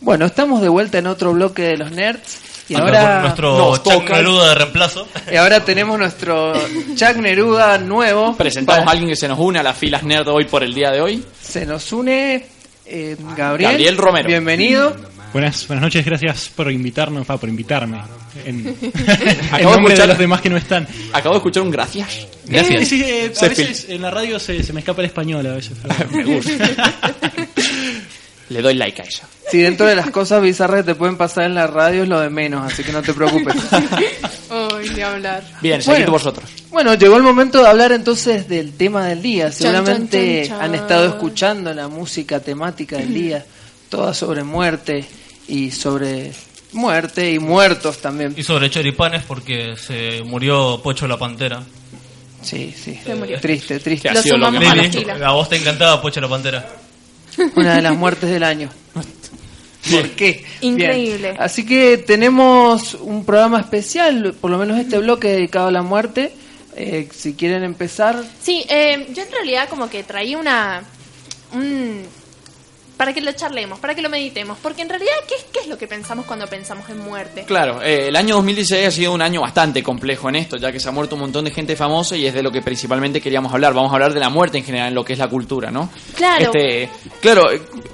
[SPEAKER 3] Bueno, estamos de vuelta en otro bloque de los nerds. Y
[SPEAKER 4] Anda,
[SPEAKER 3] ahora
[SPEAKER 4] nuestro Chuck Neruda de reemplazo.
[SPEAKER 3] Y ahora tenemos nuestro Chuck Neruda nuevo.
[SPEAKER 2] Presentamos
[SPEAKER 3] Para-
[SPEAKER 2] a alguien que se nos une a las filas nerd hoy por el día de hoy.
[SPEAKER 3] Se nos une eh, Gabriel.
[SPEAKER 2] Gabriel Romero.
[SPEAKER 3] Bienvenido.
[SPEAKER 18] Buenas, buenas noches, gracias por invitarnos, pa, por invitarme. En, en
[SPEAKER 2] Acabo de
[SPEAKER 18] nombre de
[SPEAKER 2] escuchar-
[SPEAKER 18] los demás que no están.
[SPEAKER 2] Acabo de escuchar un gracias.
[SPEAKER 18] Eh, sí, eh, a veces en la radio se, se me escapa el español a veces. pero-
[SPEAKER 2] Me gusta. Le doy like a ella.
[SPEAKER 3] Si dentro de las cosas bizarras que te pueden pasar en la radio es lo de menos, así que no te preocupes.
[SPEAKER 1] Uy, de hablar.
[SPEAKER 2] Bien, seguid
[SPEAKER 3] Bueno.
[SPEAKER 2] vosotros.
[SPEAKER 3] Bueno, llegó el momento de hablar entonces del tema del día. Seguramente
[SPEAKER 1] chan, chan.
[SPEAKER 3] han estado escuchando la música temática del día, toda sobre muerte y sobre muerte y muertos también.
[SPEAKER 4] Y sobre choripanes porque se murió Pocho la Pantera.
[SPEAKER 3] Sí, sí.
[SPEAKER 1] Se murió.
[SPEAKER 3] Triste, triste.
[SPEAKER 1] Lo sumamos a la
[SPEAKER 4] Lili,
[SPEAKER 1] fila.
[SPEAKER 4] a vos te encantaba Pocho la Pantera.
[SPEAKER 3] Una de las muertes del año. ¿Por qué?
[SPEAKER 1] Increíble.
[SPEAKER 3] Bien. Así que tenemos un programa especial, por lo menos este bloque dedicado a la muerte. Eh, si quieren empezar,
[SPEAKER 1] Sí, eh, yo en realidad como que traía una... un- para que lo charlemos, para que lo meditemos, porque en realidad, ¿qué es, qué es lo que pensamos cuando pensamos en muerte?
[SPEAKER 2] Claro, eh, el año 2016 ha sido un año bastante complejo en esto, ya que se ha muerto un montón de gente famosa y es de lo que principalmente queríamos hablar. Vamos a hablar de la muerte en general en lo que es la cultura, ¿no?
[SPEAKER 1] Claro.
[SPEAKER 2] Este, claro,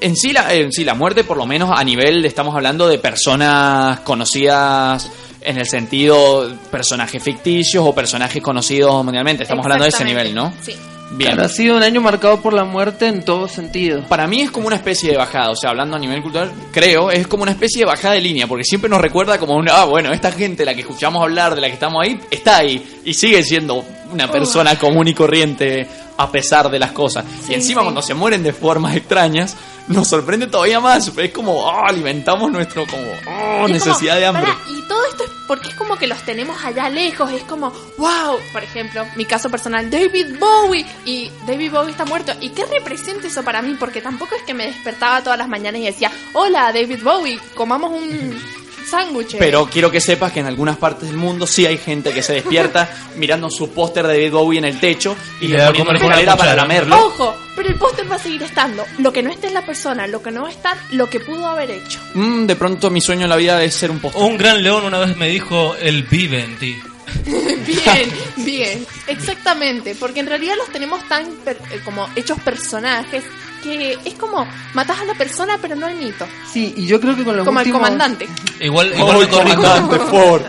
[SPEAKER 2] en sí, la, en sí la muerte, por lo menos a nivel, estamos hablando de personas conocidas en el sentido personajes ficticios o personajes conocidos mundialmente. Estamos hablando de ese nivel, ¿no?
[SPEAKER 1] Sí.
[SPEAKER 2] Bien.
[SPEAKER 3] Claro, ha sido un año marcado por la muerte en todo sentido.
[SPEAKER 2] Para mí es como una especie de bajada, o sea, hablando a nivel cultural, creo, es como una especie de bajada de línea, porque siempre nos recuerda como una, ah, bueno, esta gente, la que escuchamos hablar, de la que estamos ahí, está ahí y sigue siendo una persona común y corriente a pesar de las cosas.
[SPEAKER 1] Sí,
[SPEAKER 2] y encima
[SPEAKER 1] sí.
[SPEAKER 2] cuando se mueren de formas extrañas, nos sorprende todavía más. Es como, oh, alimentamos nuestro como oh,
[SPEAKER 1] Y es
[SPEAKER 2] necesidad
[SPEAKER 1] como,
[SPEAKER 2] de hambre.
[SPEAKER 1] y todo esto es porque es como que los tenemos allá lejos. Es como, wow, por ejemplo, mi caso personal, David Bowie. Y David Bowie está muerto. ¿Y qué representa eso para mí? Porque tampoco es que me despertaba todas las mañanas y decía, hola David Bowie, comamos un sándwich.
[SPEAKER 2] Pero quiero que sepas que en algunas partes del mundo sí hay gente que se despierta mirando su póster de David Bowie en el techo y,
[SPEAKER 4] Y
[SPEAKER 2] le
[SPEAKER 4] da
[SPEAKER 2] poniendo
[SPEAKER 4] comer
[SPEAKER 2] una escalera para lamerlo.
[SPEAKER 1] Ojo, pero el póster va a seguir estando. Lo que no esté es la persona, lo que no va a estar, lo que pudo haber hecho.
[SPEAKER 2] Mm, de pronto mi sueño en la vida es ser un póster.
[SPEAKER 4] Un gran león una vez me dijo, él vive en ti.
[SPEAKER 1] Bien, bien, exactamente, porque en realidad los tenemos tan per- eh, como hechos personajes que es como matas a la persona pero no al mito,
[SPEAKER 3] Sí, y yo creo que con los
[SPEAKER 1] como
[SPEAKER 3] últimos...
[SPEAKER 1] comandante.
[SPEAKER 4] Igual,
[SPEAKER 2] Oh,
[SPEAKER 4] igual me corrijo.
[SPEAKER 2] comandante, Ford.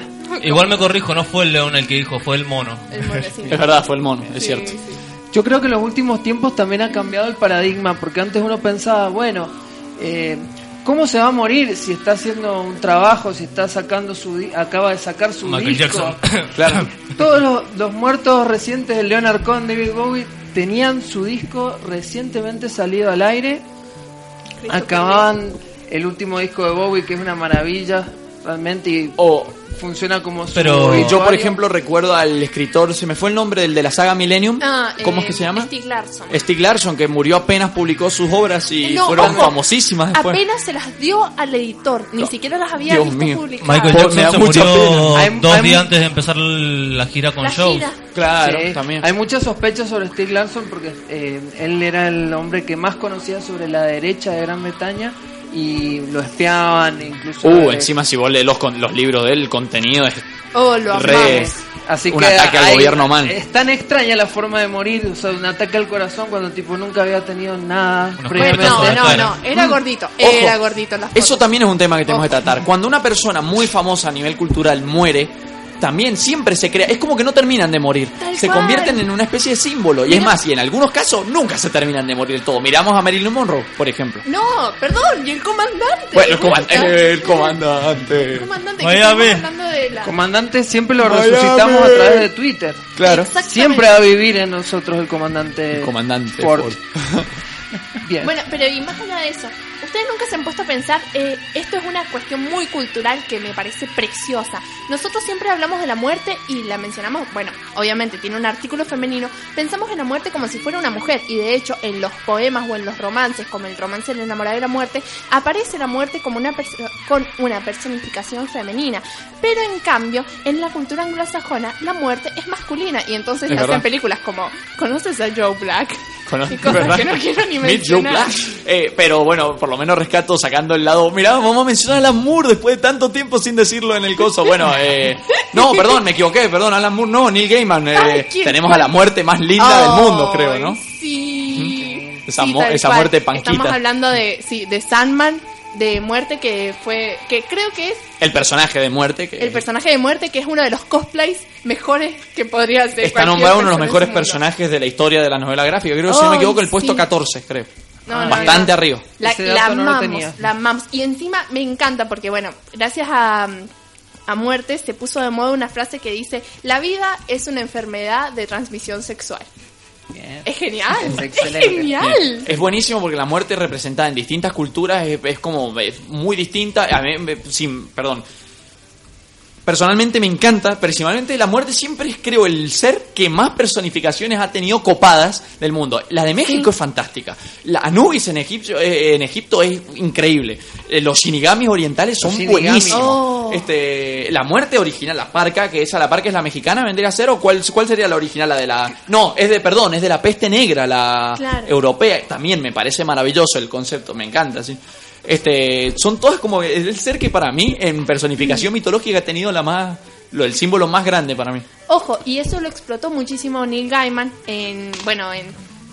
[SPEAKER 4] Igual me corrijo, no fue el león el que dijo, fue el mono.
[SPEAKER 1] El mono, sí.
[SPEAKER 2] Es verdad, fue el mono, es
[SPEAKER 1] Sí,
[SPEAKER 2] cierto.
[SPEAKER 1] sí.
[SPEAKER 3] Yo creo que en los últimos tiempos también ha cambiado el paradigma, porque antes uno pensaba, bueno, eh, ¿cómo se va a morir si está haciendo un trabajo, si está sacando su, di- acaba de sacar su
[SPEAKER 4] Michael
[SPEAKER 3] disco?
[SPEAKER 4] Jackson.
[SPEAKER 2] Claro.
[SPEAKER 3] Todos los, los muertos recientes de Leonard Cohen, David Bowie, tenían su disco recientemente salido al aire. Acababan el último disco de Bowie, que es una maravilla, realmente, y
[SPEAKER 2] O
[SPEAKER 3] funciona como su
[SPEAKER 4] Pero-
[SPEAKER 2] yo, por ejemplo, recuerdo al escritor, se me fue el nombre del de la saga Millennium.
[SPEAKER 1] Ah,
[SPEAKER 2] ¿Cómo
[SPEAKER 1] eh,
[SPEAKER 2] es que se llama?
[SPEAKER 1] Stieg Larsson.
[SPEAKER 2] Stieg Larsson, que murió apenas publicó sus obras y
[SPEAKER 1] No,
[SPEAKER 2] fueron
[SPEAKER 1] ojo,
[SPEAKER 2] famosísimas después.
[SPEAKER 1] Apenas se las dio al editor, ni siquiera las había
[SPEAKER 2] Dios
[SPEAKER 1] visto
[SPEAKER 2] mío.
[SPEAKER 1] publicadas.
[SPEAKER 4] Michael Jackson se murió.
[SPEAKER 3] Hay-
[SPEAKER 4] dos
[SPEAKER 3] hay
[SPEAKER 4] días antes de empezar la gira con
[SPEAKER 1] La
[SPEAKER 4] shows.
[SPEAKER 1] gira.
[SPEAKER 2] Claro,
[SPEAKER 3] Sí,
[SPEAKER 2] también.
[SPEAKER 3] Hay muchas sospechas sobre Steve Larson porque eh, él era el hombre que más conocía sobre la derecha de Gran Bretaña y lo espiaban, incluso.
[SPEAKER 2] Uh, encima si vos lees los, con- los libros de él, el contenido es
[SPEAKER 1] Oh, lo
[SPEAKER 2] re...
[SPEAKER 3] Así
[SPEAKER 2] un
[SPEAKER 3] que
[SPEAKER 2] ataque al
[SPEAKER 3] hay-
[SPEAKER 2] gobierno mal.
[SPEAKER 3] Es tan extraña la forma de morir, o sea, un ataque al corazón cuando tipo nunca había tenido nada.
[SPEAKER 1] Bueno, no,
[SPEAKER 4] Claro.
[SPEAKER 1] no, era gordito,
[SPEAKER 2] Ojo.
[SPEAKER 1] era gordito las
[SPEAKER 2] Eso también es un tema que tenemos que tratar. Cuando una persona muy famosa a nivel cultural muere, también siempre se crea, es como que no terminan de morir,
[SPEAKER 1] Tal
[SPEAKER 2] se
[SPEAKER 1] cual.
[SPEAKER 2] convierten en una especie de símbolo. Y es más, y en algunos casos nunca se terminan de morir del todo. Miramos a Marilyn Monroe, por ejemplo.
[SPEAKER 1] No, perdón, y el comandante.
[SPEAKER 2] Bueno, el,
[SPEAKER 1] ¿de
[SPEAKER 2] coman-
[SPEAKER 1] vuelta?
[SPEAKER 2] el comandante.
[SPEAKER 1] El comandante de la...
[SPEAKER 3] Comandante siempre lo
[SPEAKER 2] Miami.
[SPEAKER 3] resucitamos a través de Twitter.
[SPEAKER 2] Claro.
[SPEAKER 1] Exactamente.
[SPEAKER 3] Siempre va a vivir en nosotros el comandante.
[SPEAKER 2] El comandante
[SPEAKER 3] Ford.
[SPEAKER 2] Ford.
[SPEAKER 3] Bien.
[SPEAKER 1] Bueno, pero y más allá de eso, ustedes nunca se han puesto a pensar, eh, esto es una cuestión muy cultural que me parece preciosa. Nosotros siempre hablamos de la muerte y la mencionamos, bueno, obviamente tiene un artículo femenino, pensamos en la muerte como si fuera una mujer y de hecho en los poemas o en los romances, como el romance del enamorado de la muerte, aparece la muerte como una con una personificación femenina. Pero en cambio, en la cultura anglosajona, la muerte es masculina y entonces
[SPEAKER 2] Es
[SPEAKER 1] hacen películas como ¿Conoces a Joe Black?
[SPEAKER 2] Cono-
[SPEAKER 1] Y cosas
[SPEAKER 2] ¿verdad?
[SPEAKER 1] que no quiero ni
[SPEAKER 2] Meet Joe
[SPEAKER 1] mencionar.
[SPEAKER 2] Black. Eh, pero bueno, por lo menos rescato sacando el lado. Mirá, vamos a mencionar a Alan Moore después de tanto tiempo sin decirlo en el coso. Bueno, eh, no, perdón, me equivoqué, perdón, Alan Moore, no, Neil Gaiman. eh,
[SPEAKER 1] Ay, ¿quién
[SPEAKER 2] tenemos a la muerte más linda del mundo, creo, ¿no?
[SPEAKER 1] Sí.
[SPEAKER 2] Esa
[SPEAKER 1] Sí,
[SPEAKER 2] muerte panquita.
[SPEAKER 1] Estamos hablando de, sí, de Sandman, de muerte que fue, que creo que es
[SPEAKER 2] El personaje de muerte que
[SPEAKER 1] el personaje de muerte que es uno de los cosplays mejores que podría ser.
[SPEAKER 2] está nombrado uno de los mejores personajes de la historia de la novela gráfica. Creo que si no me equivoco, el puesto
[SPEAKER 1] sí.
[SPEAKER 2] 14, creo.
[SPEAKER 1] No, no,
[SPEAKER 2] Bastante
[SPEAKER 1] no.
[SPEAKER 2] arriba.
[SPEAKER 1] La, la amamos, la amamos. Y encima me encanta porque, bueno, gracias a, a Muerte se puso de moda una frase que dice, la vida es una enfermedad de transmisión sexual. Es genial.
[SPEAKER 3] Es
[SPEAKER 1] Es, genial.
[SPEAKER 2] Es buenísimo porque la muerte representada en distintas culturas es, es como es muy distinta. A mí, me- sin, perdón. Personalmente me encanta, personalmente la muerte siempre es creo el ser que más personificaciones ha tenido copadas del mundo. La de México es fantástica. La Anubis en Egipto, eh, en Egipto es increíble. Eh, Los shinigamis orientales son
[SPEAKER 3] shinigamis.
[SPEAKER 2] buenísimos.
[SPEAKER 1] Oh.
[SPEAKER 2] Este, la muerte original, la parca, que esa la parca es la mexicana, vendría a ser o cuál, cuál sería la original, la de la No, es de perdón, es de la peste negra, la
[SPEAKER 1] Claro.
[SPEAKER 2] europea. También me parece maravilloso el concepto, me encanta, sí. Este, son todas como el ser que para mí en personificación mitológica ha tenido la más lo el símbolo más grande para mí.
[SPEAKER 1] Ojo, y eso lo explotó muchísimo Neil Gaiman en, bueno, en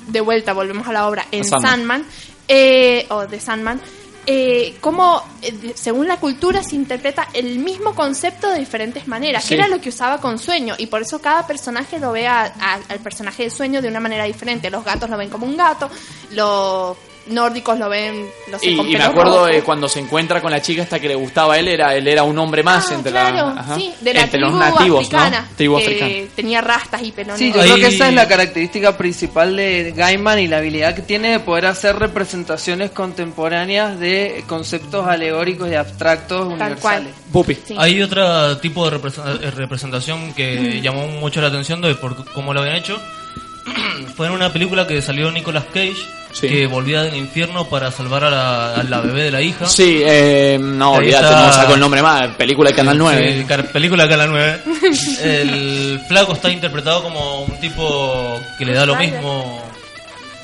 [SPEAKER 1] de vuelta volvemos a la obra en
[SPEAKER 2] Sandman.
[SPEAKER 1] Sandman, eh, o de Sandman, eh, cómo eh, según la cultura se interpreta el mismo concepto de diferentes maneras,
[SPEAKER 2] Sí.
[SPEAKER 1] que era lo que usaba con sueño y por eso cada personaje lo ve a- a- al personaje de sueño de una manera diferente. Los gatos lo ven como un gato, los nórdicos lo ven, no sé,
[SPEAKER 2] Y,
[SPEAKER 1] con
[SPEAKER 2] y me acuerdo
[SPEAKER 1] rojo.
[SPEAKER 2] de cuando se encuentra con la chica esta que le gustaba a él, era, él era un hombre más
[SPEAKER 1] Ah,
[SPEAKER 2] entre,
[SPEAKER 1] claro,
[SPEAKER 2] la, ajá,
[SPEAKER 1] sí, de la
[SPEAKER 2] entre
[SPEAKER 1] tribu
[SPEAKER 2] los nativos,
[SPEAKER 1] africana,
[SPEAKER 2] ¿no? Tribu
[SPEAKER 1] que
[SPEAKER 2] africana.
[SPEAKER 1] tenía rastas y pelo
[SPEAKER 3] Sí, yo creo que esa es la característica principal de Gaiman y la habilidad que tiene de poder hacer representaciones contemporáneas de conceptos alegóricos y abstractos universales.
[SPEAKER 2] Pupi.
[SPEAKER 4] Hay otro tipo de eh, representación que
[SPEAKER 1] Mm.
[SPEAKER 4] llamó mucho la atención de por cómo lo habían hecho. Fue en una película que salió Nicolas Cage, que volvía del infierno para salvar a la, a la bebé de la hija.
[SPEAKER 2] Sí, eh, no, olvídate,
[SPEAKER 4] está-
[SPEAKER 2] no saco el nombre más, película de Canal 9.
[SPEAKER 4] Sí, car- película de Canal 9. El flaco está interpretado como un tipo que le da lo mismo.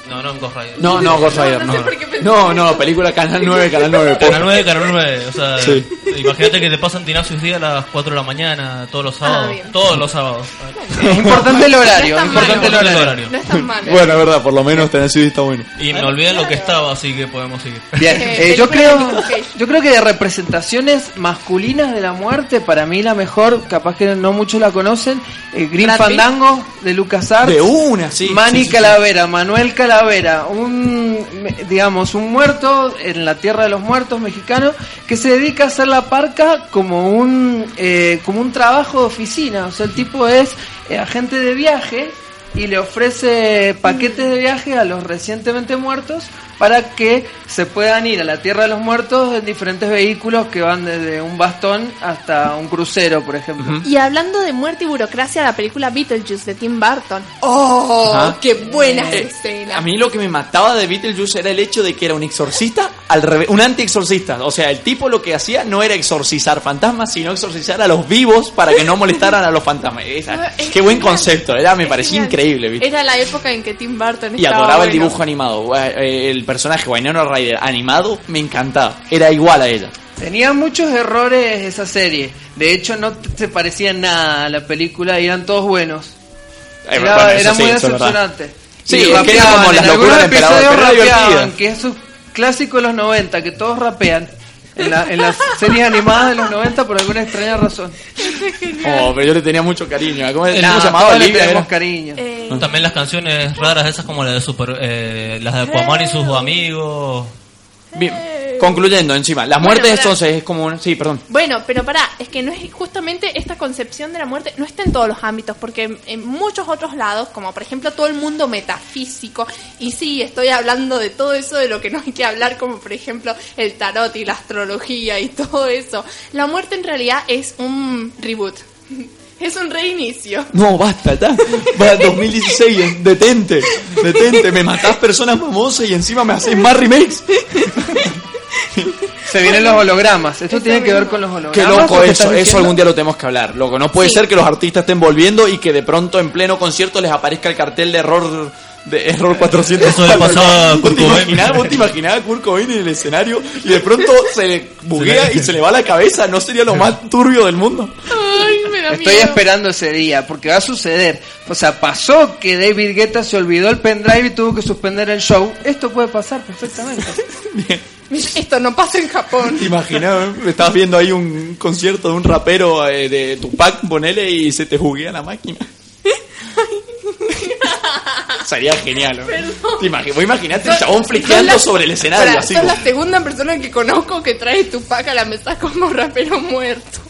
[SPEAKER 4] No, no, en Ghost Rider.
[SPEAKER 2] No, no, Ghost Rider, no. No, no, película Canal 9, Canal 9.
[SPEAKER 4] Canal 9, Canal 9. O sea,
[SPEAKER 2] Sí.
[SPEAKER 4] imagínate que te pasan Tinazos Díaz a las 4 de la mañana, todos los sábados.
[SPEAKER 1] bien.
[SPEAKER 4] todos los sábados.
[SPEAKER 3] importante el horario,
[SPEAKER 1] No es tan
[SPEAKER 3] importante
[SPEAKER 1] malo.
[SPEAKER 3] el horario.
[SPEAKER 1] No es tan malo.
[SPEAKER 2] Bueno, es verdad, por lo menos Tennessee está bueno.
[SPEAKER 4] Y me olvidé lo que estaba, así que podemos seguir.
[SPEAKER 3] Bien,
[SPEAKER 1] Eh,
[SPEAKER 3] eh, yo creo, yo creo que de representaciones masculinas de la muerte, para mí la mejor, capaz que no muchos la conocen, eh, Green. Fandango de Lucas Arts.
[SPEAKER 2] De una, sí.
[SPEAKER 3] Manny
[SPEAKER 2] sí, sí, sí.
[SPEAKER 3] Calavera, Manuel Calavera, un digamos un muerto en la tierra de los muertos mexicano que se dedica a hacer la parca como un eh, como un trabajo de oficina, o sea el tipo es eh, agente de viaje y le ofrece paquetes de viaje a los recientemente muertos para que se puedan ir a la tierra de los muertos en diferentes vehículos que van desde un bastón hasta un crucero, por ejemplo.
[SPEAKER 1] Y hablando de muerte y burocracia, la película Beetlejuice de Tim Burton. ¡Oh!
[SPEAKER 2] Ajá.
[SPEAKER 1] ¡Qué buena
[SPEAKER 2] Eh,
[SPEAKER 1] escena!
[SPEAKER 2] A mí lo que me mataba de Beetlejuice era el hecho de que era un exorcista al revés, un anti-exorcista. O sea, el tipo lo que hacía no era exorcizar fantasmas, sino exorcizar a los vivos para que no molestaran a los fantasmas. Esa-
[SPEAKER 1] Es
[SPEAKER 2] qué buen
[SPEAKER 1] genial.
[SPEAKER 2] concepto, era, me parecía
[SPEAKER 1] Genial.
[SPEAKER 2] increíble. ¿viste?
[SPEAKER 1] Era la época en que Tim Burton
[SPEAKER 2] Y
[SPEAKER 1] estaba
[SPEAKER 2] adoraba el dibujo animado. Eh, El personaje Winona Ryder animado me encantaba. Era igual a ella.
[SPEAKER 3] Tenía muchos errores esa serie. De hecho, no se parecía nada a la película y eran todos buenos.
[SPEAKER 2] Eh,
[SPEAKER 3] Era,
[SPEAKER 2] bueno,
[SPEAKER 3] era
[SPEAKER 2] sí,
[SPEAKER 3] muy decepcionante.
[SPEAKER 2] Sí,
[SPEAKER 3] Y
[SPEAKER 2] que
[SPEAKER 3] rapeaban,
[SPEAKER 2] como las locuras del emperador, pero
[SPEAKER 3] rapeaban, que es un clásico de los 90, que todos rapean. En, la- en las series animadas de los 90 por alguna extraña razón.
[SPEAKER 2] Oh, pero yo le tenía mucho cariño. ¿Cómo,
[SPEAKER 4] Eh,
[SPEAKER 2] cómo
[SPEAKER 4] no,
[SPEAKER 2] se llamaba?
[SPEAKER 3] todos le tenemos cariño.
[SPEAKER 1] Eh,
[SPEAKER 4] También las canciones raras, esas como la de Super, eh, las de Aquaman y sus amigos.
[SPEAKER 2] Bien, concluyendo encima.
[SPEAKER 1] Bueno,
[SPEAKER 2] muertes
[SPEAKER 1] pará.
[SPEAKER 2] entonces es como... Sí, perdón.
[SPEAKER 1] Bueno, pero pará, es que no es justamente esta concepción de la muerte no está en todos los ámbitos, porque en, en muchos otros lados, como por ejemplo todo el mundo metafísico, y sí, estoy hablando de todo eso de lo que no hay que hablar, como por ejemplo el tarot y la astrología y todo eso, la muerte en realidad es un reboot, es un reinicio.
[SPEAKER 2] No, basta, ya. Va 2016, detente, detente. Me matás personas famosas y encima me haces más remakes.
[SPEAKER 3] Se vienen los hologramas. Esto tiene que ver con los hologramas.
[SPEAKER 2] Qué
[SPEAKER 3] ¿o
[SPEAKER 2] loco eso, eso algún día lo tenemos que hablar. Loco, no puede
[SPEAKER 1] Sí.
[SPEAKER 2] ser que los artistas estén volviendo y que de pronto en pleno concierto les aparezca el cartel de error de error 400.
[SPEAKER 4] Eso le pasó a
[SPEAKER 2] ¿Vos
[SPEAKER 4] Kurt
[SPEAKER 2] te
[SPEAKER 4] Cobain.
[SPEAKER 2] imaginás, vos te imaginás a Kurt Cobain en el escenario y de pronto se le buguea y se le va la cabeza? ¿No sería lo más turbio del mundo?
[SPEAKER 1] Ay, me da
[SPEAKER 3] Estoy
[SPEAKER 1] miedo.
[SPEAKER 3] esperando ese día, porque va a suceder. O sea, pasó que David Guetta se olvidó el pendrive y tuvo que suspender el show. Esto puede pasar perfectamente.
[SPEAKER 1] Esto no pasa en Japón.
[SPEAKER 2] ¿Te imaginas? eh? Estabas viendo ahí un concierto de un rapero eh, de Tupac, ponele, y se te juguea la máquina. Sería genial, ¿no?
[SPEAKER 1] Perdón.
[SPEAKER 2] Te imagi- vos imaginate el chabón
[SPEAKER 1] las-
[SPEAKER 2] sobre el escenario,
[SPEAKER 1] Pará,
[SPEAKER 2] así
[SPEAKER 1] sos
[SPEAKER 2] como-
[SPEAKER 1] la segunda persona que conozco que trae Tupac a la mesa como rapero muerto.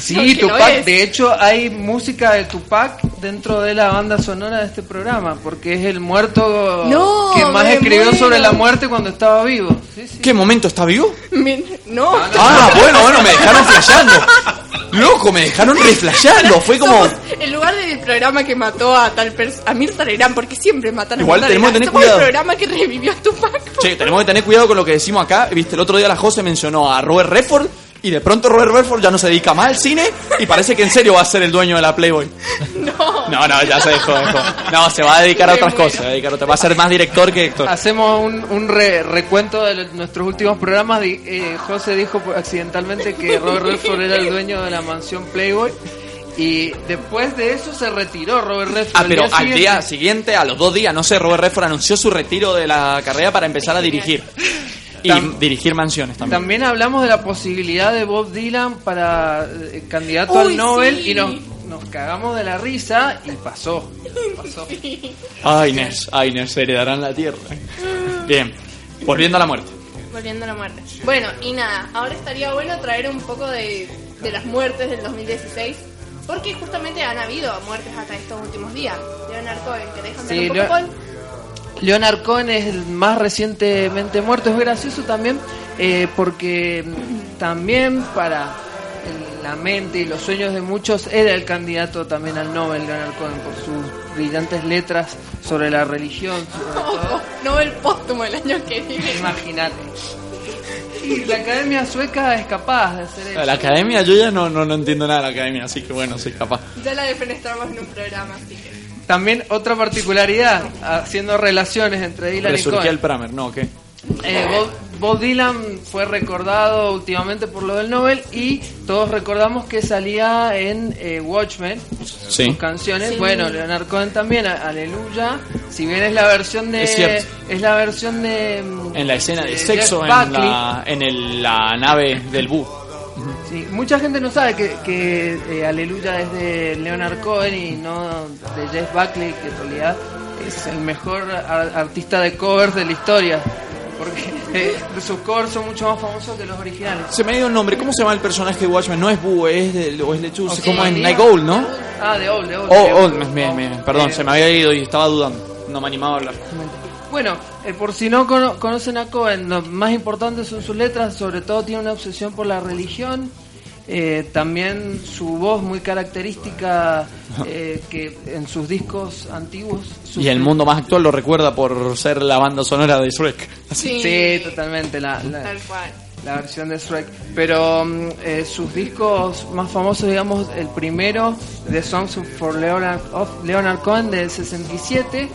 [SPEAKER 3] Sí,
[SPEAKER 1] No,
[SPEAKER 3] Tupac. De hecho, hay música de Tupac dentro de la banda sonora de este programa, porque es el muerto
[SPEAKER 1] No,
[SPEAKER 3] que más escribió
[SPEAKER 1] muero.
[SPEAKER 3] sobre la muerte cuando estaba vivo. Sí, sí.
[SPEAKER 2] ¿Qué momento está vivo?
[SPEAKER 1] Me- No,
[SPEAKER 2] Ah, bueno, bueno, me dejaron flasheando. Loco, me dejaron reflasheando. Fue como.
[SPEAKER 1] Somos el lugar del programa que mató a tal pers- a Mirta Legrand, porque siempre matan a
[SPEAKER 2] Igual
[SPEAKER 1] Mirta
[SPEAKER 2] tenemos que tener
[SPEAKER 1] Somos
[SPEAKER 2] cuidado.
[SPEAKER 1] el programa que revivió a Tupac.
[SPEAKER 2] Che, tenemos que tener cuidado con lo que decimos acá. Viste, el otro día la José mencionó a Robert Redford. Y de pronto Robert Redford ya no se dedica más al cine y parece que en serio va a ser el dueño de la Playboy.
[SPEAKER 1] No.
[SPEAKER 2] No, no, ya se dejó, dejó. No, se va a dedicar a otras cosas. se Va a, dedicar a va a ser más director que director.
[SPEAKER 3] Hacemos un, un re- recuento de nuestros últimos programas. Eh, José dijo por- accidentalmente que Robert Redford era el dueño de la mansión Playboy. Y después de eso se retiró Robert Redford.
[SPEAKER 2] Ah, pero
[SPEAKER 3] día
[SPEAKER 2] al
[SPEAKER 3] siguiente-
[SPEAKER 2] día siguiente, a los dos días, no sé, Robert Redford anunció su retiro de la carrera para empezar a dirigir. Y
[SPEAKER 3] Tam-
[SPEAKER 2] dirigir mansiones también.
[SPEAKER 3] También hablamos de la posibilidad de Bob Dylan para eh, candidato
[SPEAKER 1] Uy,
[SPEAKER 3] al Nobel
[SPEAKER 1] sí.
[SPEAKER 3] y nos, nos cagamos de la risa y pasó. pasó.
[SPEAKER 2] Ay, Nes, ay, Nes, heredarán la tierra. Bien. Volviendo a la muerte.
[SPEAKER 1] Volviendo a la muerte. Bueno, y nada, ahora estaría bueno traer un poco de, de las muertes del 2016. Porque justamente han habido muertes hasta estos últimos días. Leonard Cohen, ¿querés contar
[SPEAKER 3] Sí,
[SPEAKER 1] un poco,
[SPEAKER 3] Leonard Cohen es el más recientemente muerto. Es gracioso también eh, porque también para la mente y los sueños de muchos era el candidato también al Nobel Leonard Cohen por sus brillantes letras sobre la religión. sobre todo.
[SPEAKER 1] Nobel póstumo el año que viene.
[SPEAKER 3] Imagínate. Y la academia sueca es capaz de hacer eso.
[SPEAKER 2] La academia, yo ya no, no, no entiendo nada de la academia, así que bueno, soy capaz.
[SPEAKER 1] Ya la defenestramos en un programa, así que.
[SPEAKER 3] También otra particularidad, haciendo relaciones entre Dylan y Cohen.
[SPEAKER 2] el Pramer, ¿no? ¿Qué?
[SPEAKER 3] Eh, Bob, Bob Dylan fue recordado últimamente por lo del Nobel y todos recordamos que salía en eh, Watchmen
[SPEAKER 2] Sí.
[SPEAKER 3] sus canciones.
[SPEAKER 1] Sí.
[SPEAKER 3] Bueno, Leonard Cohen también, a- Aleluya. Si bien es la versión de
[SPEAKER 2] Es cierto.
[SPEAKER 3] es la versión de
[SPEAKER 2] En la escena de
[SPEAKER 3] de
[SPEAKER 2] sexo en, la, en el- la nave del Bu.
[SPEAKER 3] Sí, mucha gente no sabe que, que eh, Aleluya es de Leonard Cohen y no de Jeff Buckley, que en realidad es el mejor ar- artista de covers de la historia. Porque eh, sus covers son mucho más famosos que los originales.
[SPEAKER 2] Se me ha ido el nombre. ¿Cómo se llama el personaje de Watchmen? No es Bu, es, de, o es Lechuz.
[SPEAKER 3] Ok.
[SPEAKER 2] como en Night Owl, ¿no?
[SPEAKER 3] Ah, de Old, de Old.
[SPEAKER 2] Oh,
[SPEAKER 3] de
[SPEAKER 2] bien, bien, perdón,
[SPEAKER 3] Eh,
[SPEAKER 2] se me había ido y estaba dudando. No me animaba a hablar.
[SPEAKER 3] Bueno, eh, por si no cono- conocen a Cohen, lo más importante son sus letras, sobre todo tiene una obsesión por la religión, eh, también su voz muy característica eh, que en sus discos antiguos. sus-
[SPEAKER 2] Y el mundo más actual lo recuerda por ser la banda sonora de Shrek.
[SPEAKER 1] Sí.
[SPEAKER 3] Sí, totalmente, la, la-
[SPEAKER 1] Tal cual.
[SPEAKER 3] la versión de Shrek. Pero mm, eh, sus discos más famosos, digamos, el primero, The Songs for Leonard, of Leonard Cohen del 67,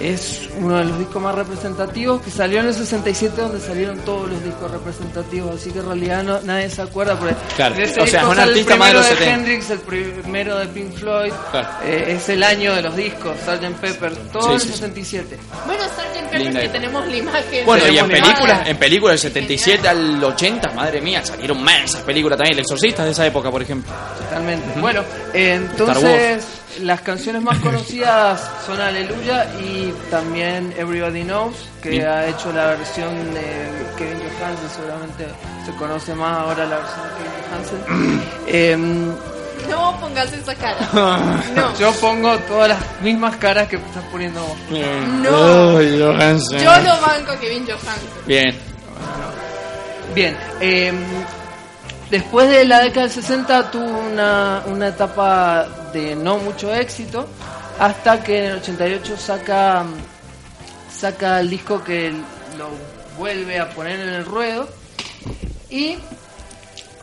[SPEAKER 3] es uno de los discos más representativos que salió en el 67 donde salieron todos los discos representativos, así que en realidad no- nadie se acuerda. Porque
[SPEAKER 2] Claro,
[SPEAKER 3] de ese
[SPEAKER 2] o sea,
[SPEAKER 3] disco
[SPEAKER 2] es un artista
[SPEAKER 3] el
[SPEAKER 2] más de
[SPEAKER 3] primero de
[SPEAKER 2] 70.
[SPEAKER 3] Hendrix, el primero de Pink Floyd,
[SPEAKER 2] Claro.
[SPEAKER 3] eh, es el año de los discos, Sgt. Pepper, todo
[SPEAKER 2] Sí,
[SPEAKER 3] el
[SPEAKER 2] sí, sí.
[SPEAKER 3] 67.
[SPEAKER 1] Bueno, Sgt. Pepper,
[SPEAKER 2] Linda
[SPEAKER 1] que
[SPEAKER 2] época.
[SPEAKER 1] tenemos la imagen.
[SPEAKER 2] Bueno, y en
[SPEAKER 1] la
[SPEAKER 2] películas, en películas del 77 al 80, madre mía, salieron más esas películas también. El Exorcista de esa época, por ejemplo.
[SPEAKER 3] Totalmente. Bueno, eh, entonces las canciones más conocidas son Aleluya y también Everybody Knows, que
[SPEAKER 2] Bien.
[SPEAKER 3] ha hecho la versión de Kevin Johansen, seguramente se conoce más ahora la versión de Kevin Johansen. Em,
[SPEAKER 1] No pongas esa cara. No.
[SPEAKER 3] Yo pongo todas las mismas caras que estás poniendo vos.
[SPEAKER 1] No.
[SPEAKER 2] Johansen.
[SPEAKER 1] Yo lo banco a Kevin Johansen.
[SPEAKER 2] Bien.
[SPEAKER 3] Bien, eh, después de la década del 60 tuvo una, una etapa de no mucho éxito, hasta que en el 88 saca, saca el disco que lo vuelve a poner en el ruedo y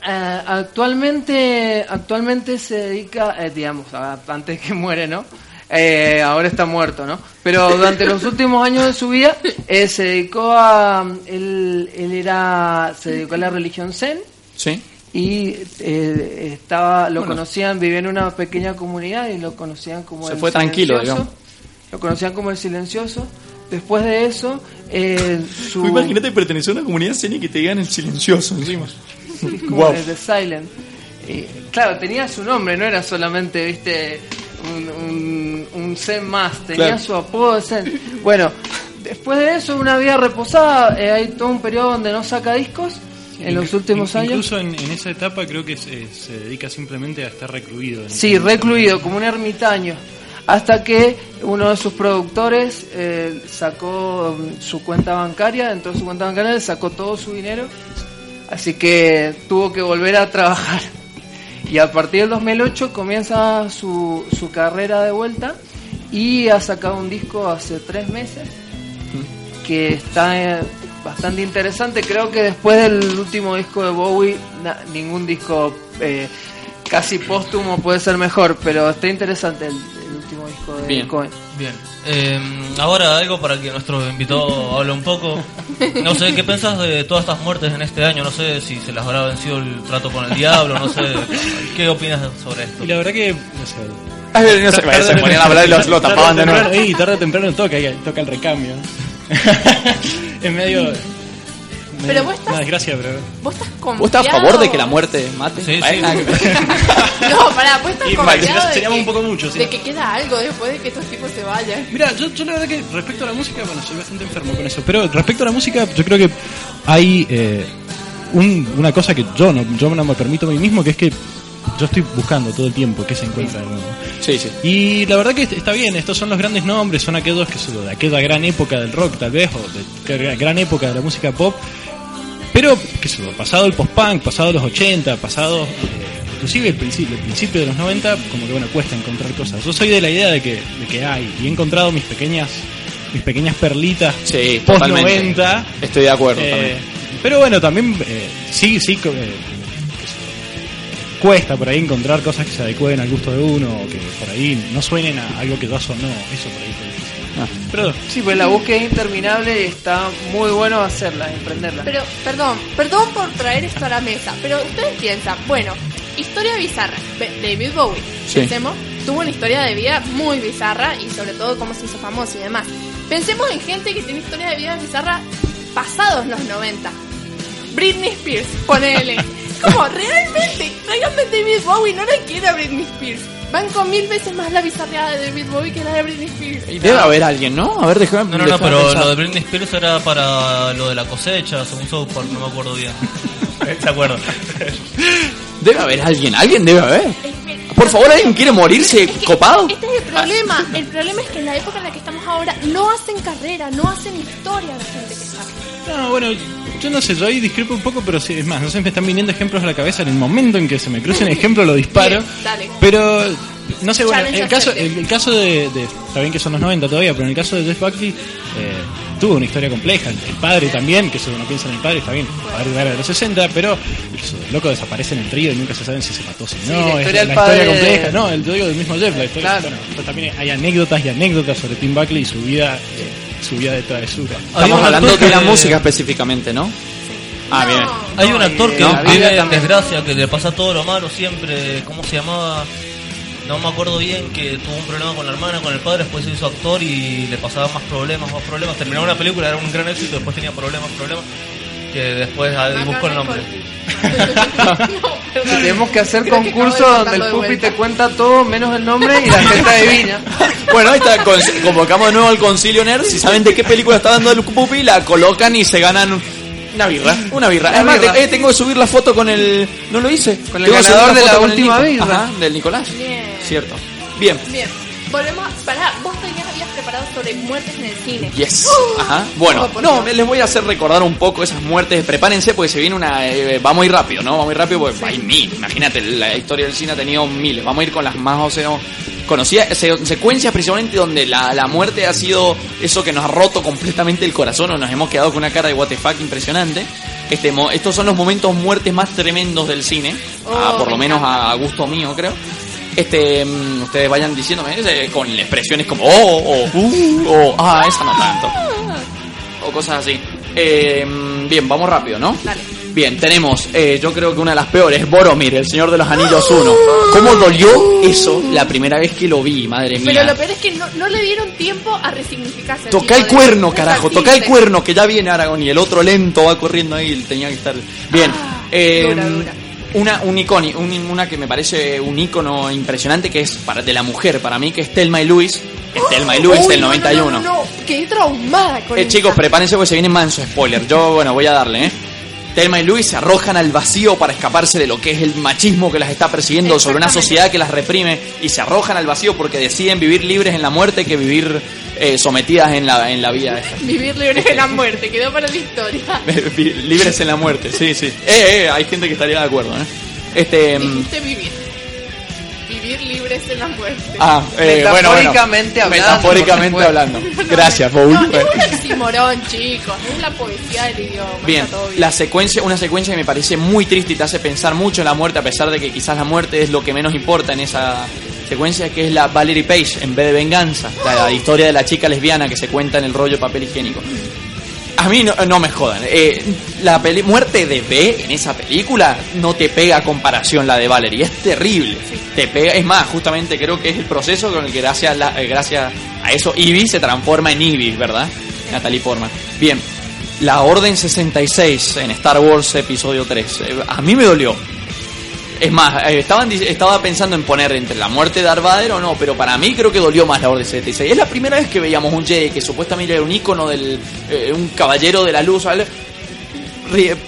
[SPEAKER 3] eh, actualmente actualmente se dedica, eh, digamos, a- antes que muere, ¿no? Eh, ahora está muerto, ¿no? Pero durante los últimos años de su vida eh, se dedicó a él, él era se dedicó a la religión zen
[SPEAKER 2] Sí.
[SPEAKER 3] Y eh, estaba lo
[SPEAKER 2] Bueno.
[SPEAKER 3] conocían vivía en una pequeña comunidad y lo conocían como
[SPEAKER 2] Se
[SPEAKER 3] el
[SPEAKER 2] fue tranquilo, digamos.
[SPEAKER 3] Lo conocían como el silencioso. Después de eso, eh, su
[SPEAKER 2] Imagínate pertenecer a una comunidad y que te digan el silencioso encima.
[SPEAKER 3] Como
[SPEAKER 2] Guau.
[SPEAKER 3] de The Silent. Y, claro, tenía su nombre, no era solamente, viste, un, un, un Zen más, tenía
[SPEAKER 2] Claro.
[SPEAKER 3] su apodo de Zen. Bueno, después de eso, una vida reposada, eh, hay todo un periodo donde no saca discos, en los últimos años.
[SPEAKER 18] Incluso en, en esa etapa creo que se, se dedica simplemente a estar recluido. en-
[SPEAKER 3] Sí, recluido, como un ermitaño. Hasta que uno de sus productores eh, sacó mm, su cuenta bancaria, entró su cuenta bancaria, le sacó todo su dinero, así que tuvo que volver a trabajar. Y a partir del 2008 comienza su, su carrera de vuelta y ha sacado un disco hace tres meses que está eh, bastante interesante. Creo que después del último disco de Bowie, na- ningún disco eh, casi póstumo puede ser mejor, pero está interesante el, el último disco de
[SPEAKER 4] Bien.
[SPEAKER 3] Cohen.
[SPEAKER 4] Bien. Eh, ahora algo para que nuestro invitado hable un poco. No sé, ¿qué pensás de todas estas muertes en este año? No sé si se las habrá vencido el trato con el diablo, no sé. ¿Qué opinas sobre esto?
[SPEAKER 18] Y la verdad que, no sé.
[SPEAKER 2] Ay, no sé,
[SPEAKER 18] tarde-
[SPEAKER 2] se ponían a hablar y lo-
[SPEAKER 18] tarde
[SPEAKER 2] tapaban de nuevo.
[SPEAKER 18] temprano- Y tarde o temprano toca, toca el recambio. es medio. me-
[SPEAKER 1] Pero vos estás-
[SPEAKER 18] Una desgracia, pero.
[SPEAKER 1] ¿Vos estás
[SPEAKER 2] ¿Vos
[SPEAKER 1] confiado?
[SPEAKER 2] estás a favor de que la muerte mate?
[SPEAKER 4] Sí, sí.
[SPEAKER 2] Bueno,
[SPEAKER 1] No, pará, vos estás
[SPEAKER 18] Y
[SPEAKER 1] confiado de,
[SPEAKER 18] seríamos
[SPEAKER 1] que,
[SPEAKER 18] un poco mucho, sí.
[SPEAKER 1] de que queda algo después de que estos tipos se vayan.
[SPEAKER 18] Mira, yo, yo la verdad que respecto a la música, bueno, soy bastante enfermo con eso, pero respecto a la música, yo creo que hay eh, un- una cosa que yo no, yo no me permito a mí mismo, que es que yo estoy buscando todo el tiempo qué se encuentra de nuevo.
[SPEAKER 2] Sí, sí.
[SPEAKER 18] Y la verdad que está bien, estos son los grandes nombres, son aquellos que son de aquella gran época del rock tal vez, o de gran época de la música pop, pero que sé yo, pasado el post-punk, pasado los 80, pasado eh, inclusive el principio, el principio de los 90, como que bueno, cuesta encontrar cosas. Yo soy de la idea de que, de que hay, y he encontrado mis pequeñas mis pequeñas perlitas
[SPEAKER 2] Sí,
[SPEAKER 18] post
[SPEAKER 2] totalmente.
[SPEAKER 18] 90.
[SPEAKER 2] Estoy de acuerdo
[SPEAKER 18] Eh,
[SPEAKER 2] también.
[SPEAKER 18] pero bueno, también eh, sí, sí, eh, qué cuesta por ahí encontrar cosas que se adecuen al gusto de uno, o que por ahí no suenen a algo que ya sonó, eso por ahí es difícil.
[SPEAKER 2] Ah.
[SPEAKER 18] Pero
[SPEAKER 3] Sí, pues la búsqueda es interminable y está muy bueno hacerla, emprenderla.
[SPEAKER 1] Pero, perdón, perdón por traer esto a la mesa, pero ustedes piensan, bueno, historia bizarra. David Bowie,
[SPEAKER 2] Sí.
[SPEAKER 1] pensemos, tuvo una historia de vida muy bizarra y sobre todo cómo se hizo famoso y demás. Pensemos en gente que tiene historia de vida bizarra pasados los 90. Britney Spears, ponele. Como realmente, realmente David Bowie no le quiere a Britney Spears. Van con mil veces más la bizarreada de David Bowie que la de Britney Spears.
[SPEAKER 2] Y debe haber alguien, ¿no? A ver, déjame
[SPEAKER 4] No, no, no, pero
[SPEAKER 2] pensar.
[SPEAKER 4] lo de Britney Spears era para lo de la cosecha, según South Park, no me acuerdo bien. ¿Se acuerdo?
[SPEAKER 2] Debe haber alguien, alguien debe haber. Por favor, ¿alguien quiere morirse copado?
[SPEAKER 1] Este es el problema. El problema es que en la época en la que estamos ahora no hacen carrera, no hacen historia la gente que está.
[SPEAKER 18] No, bueno, yo no sé, yo ahí discrepo un poco, pero sí, es más, no sé, me están viniendo ejemplos a la cabeza en el momento en que se me cruce un ejemplo lo disparo.
[SPEAKER 1] Bien, dale.
[SPEAKER 18] Pero, no sé, bueno,
[SPEAKER 1] Challenge
[SPEAKER 18] el caso, el, el caso de, de- está bien que son los 90 todavía, pero en el caso de Jeff Buckley, eh, tuvo una historia compleja. El padre también, que si uno piensa en el padre, está bien, el padre era de los 60, pero el loco desaparece en el trío y nunca se sabe si se mató, si no,
[SPEAKER 3] la
[SPEAKER 18] es la historia compleja, no, el yo digo del mismo Jeff, la historia,
[SPEAKER 3] Claro.
[SPEAKER 18] bueno, pues también hay anécdotas y anécdotas sobre Tim Buckley y su vida, eh, su vida de travesura.
[SPEAKER 2] Estamos hablando de la música específicamente, ¿no? Ah, bien.
[SPEAKER 4] Hay un actor que
[SPEAKER 2] No,
[SPEAKER 4] vive
[SPEAKER 2] vida
[SPEAKER 4] en desgracia, que le pasa todo lo malo siempre. ¿Cómo se llamaba? No me acuerdo bien, que tuvo un problema con la hermana, con el padre, después se hizo actor y le pasaba más problemas, más problemas. Terminó una película, era un gran éxito, después tenía problemas, problemas. Que después ahí busco el nombre.
[SPEAKER 3] Tenemos que hacer
[SPEAKER 1] Creo que
[SPEAKER 3] concurso donde el Pupi te cuenta todo menos el nombre y la gente adivina.
[SPEAKER 2] Bueno, ahí está, con- convocamos de nuevo al Concilio Nerd. Si saben de qué película está dando el pupi, la colocan y se ganan una birra. Una birra.
[SPEAKER 3] Una
[SPEAKER 2] Además,
[SPEAKER 3] birra.
[SPEAKER 2] te- eh, tengo que subir la foto con el. No lo hice.
[SPEAKER 3] Con el
[SPEAKER 2] Tengo que subir
[SPEAKER 3] ganador de
[SPEAKER 2] foto
[SPEAKER 3] la
[SPEAKER 2] con el
[SPEAKER 3] última birra.
[SPEAKER 2] Ajá, del Nicolás.
[SPEAKER 1] Bien.
[SPEAKER 2] Cierto. Bien.
[SPEAKER 1] Bien. Volvemos a... Pará, vos sobre muertes en el cine.
[SPEAKER 2] Yes.
[SPEAKER 1] ¡Uh!
[SPEAKER 2] Ajá. Bueno, no, les voy a hacer recordar un poco esas muertes. Prepárense porque se viene una. eh, va muy rápido, ¿no? Va muy rápido porque hay mil. Imagínate, la historia del cine ha tenido miles. Vamos a ir con las más, o sea, conocidas se- secuencias precisamente donde la, la muerte ha sido eso que nos ha roto completamente el corazón o nos hemos quedado con una cara de what the fuck impresionante. Este, estos son los momentos muertes más tremendos del cine, ah,
[SPEAKER 1] Oh,
[SPEAKER 2] por lo
[SPEAKER 1] me
[SPEAKER 2] menos a, a gusto mío, creo. Este, mm, ustedes vayan diciéndome eh, con expresiones como oh, o uh, o ah, esa no tanto o cosas así. Eh, mm, bien, vamos rápido, ¿no?
[SPEAKER 1] Dale.
[SPEAKER 2] Bien, tenemos, eh, yo creo que una de las peores, Boromir, el Señor de los Anillos 1. ¿Cómo dolió eso la primera vez que lo vi, madre
[SPEAKER 1] Pero
[SPEAKER 2] mía?
[SPEAKER 1] lo peor es que no, no le dieron tiempo a resignificarse.
[SPEAKER 2] Toca el cuerno,
[SPEAKER 1] de
[SPEAKER 2] carajo, toca el cuerno, que ya viene Aragón y el otro lento va corriendo ahí, tenía que estar. Bien, eh,
[SPEAKER 1] dura, dura.
[SPEAKER 2] Una, un iconi- un- una que me parece un icono impresionante que es para, de la mujer, para mí, que es Telma y Luis. Es Telma y Luis
[SPEAKER 1] Uy,
[SPEAKER 2] del
[SPEAKER 1] no, no,
[SPEAKER 2] 91.
[SPEAKER 1] No, no, no, quedé traumada con
[SPEAKER 2] Eh, chicos, prepárense porque se viene manso spoiler. Yo, bueno, voy a darle, ¿eh? Telma y Luis se arrojan al vacío para escaparse de lo que es el machismo que las está persiguiendo sobre una sociedad que las reprime y se arrojan al vacío porque deciden vivir libres en la muerte que vivir eh, sometidas en la, en la vida.
[SPEAKER 1] Vivir libre de la muerte, quedó para la historia.
[SPEAKER 2] libres en la muerte, sí, sí. Eh, eh, hay gente que estaría de acuerdo, ¿eh? Este... mm,
[SPEAKER 1] Dijiste vivir. Vivir libres en la muerte.
[SPEAKER 2] Ah, eh, bueno, bueno.
[SPEAKER 3] Metafóricamente hablando,
[SPEAKER 2] Metafóricamente hablando. Gracias, Paul.
[SPEAKER 1] No, es un oxímoron, chicos. Es la poesía del idioma.
[SPEAKER 2] Bien,
[SPEAKER 1] está todo bien.
[SPEAKER 2] la secuencia, una secuencia que me parece muy triste y te hace pensar mucho en la muerte, a pesar de que quizás la muerte es lo que menos importa en esa secuencia, que es la Valerie Page, en vez de venganza, la, la historia de la chica lesbiana que se cuenta en el rollo papel higiénico. A mí no, no me jodan. eh, la peli- muerte de B en esa película no te pega a comparación la de Valerie. Es terrible. Te pega. Es más, justamente creo que es el proceso con el que gracias, a la- eh, gracias a eso Ivy se transforma en Ivy, ¿verdad? Natalie Portman. Bien. la Orden 66 en Star Wars Episodio 3. Eh, A mí me dolió. Es más, eh, estaban, estaba pensando en poner entre la muerte de Darth Vader o no, pero para mí creo que dolió más la Orden 76. Es la primera vez que veíamos un Jedi que supuestamente era un ícono del... eh, un caballero de la luz, ¿vale?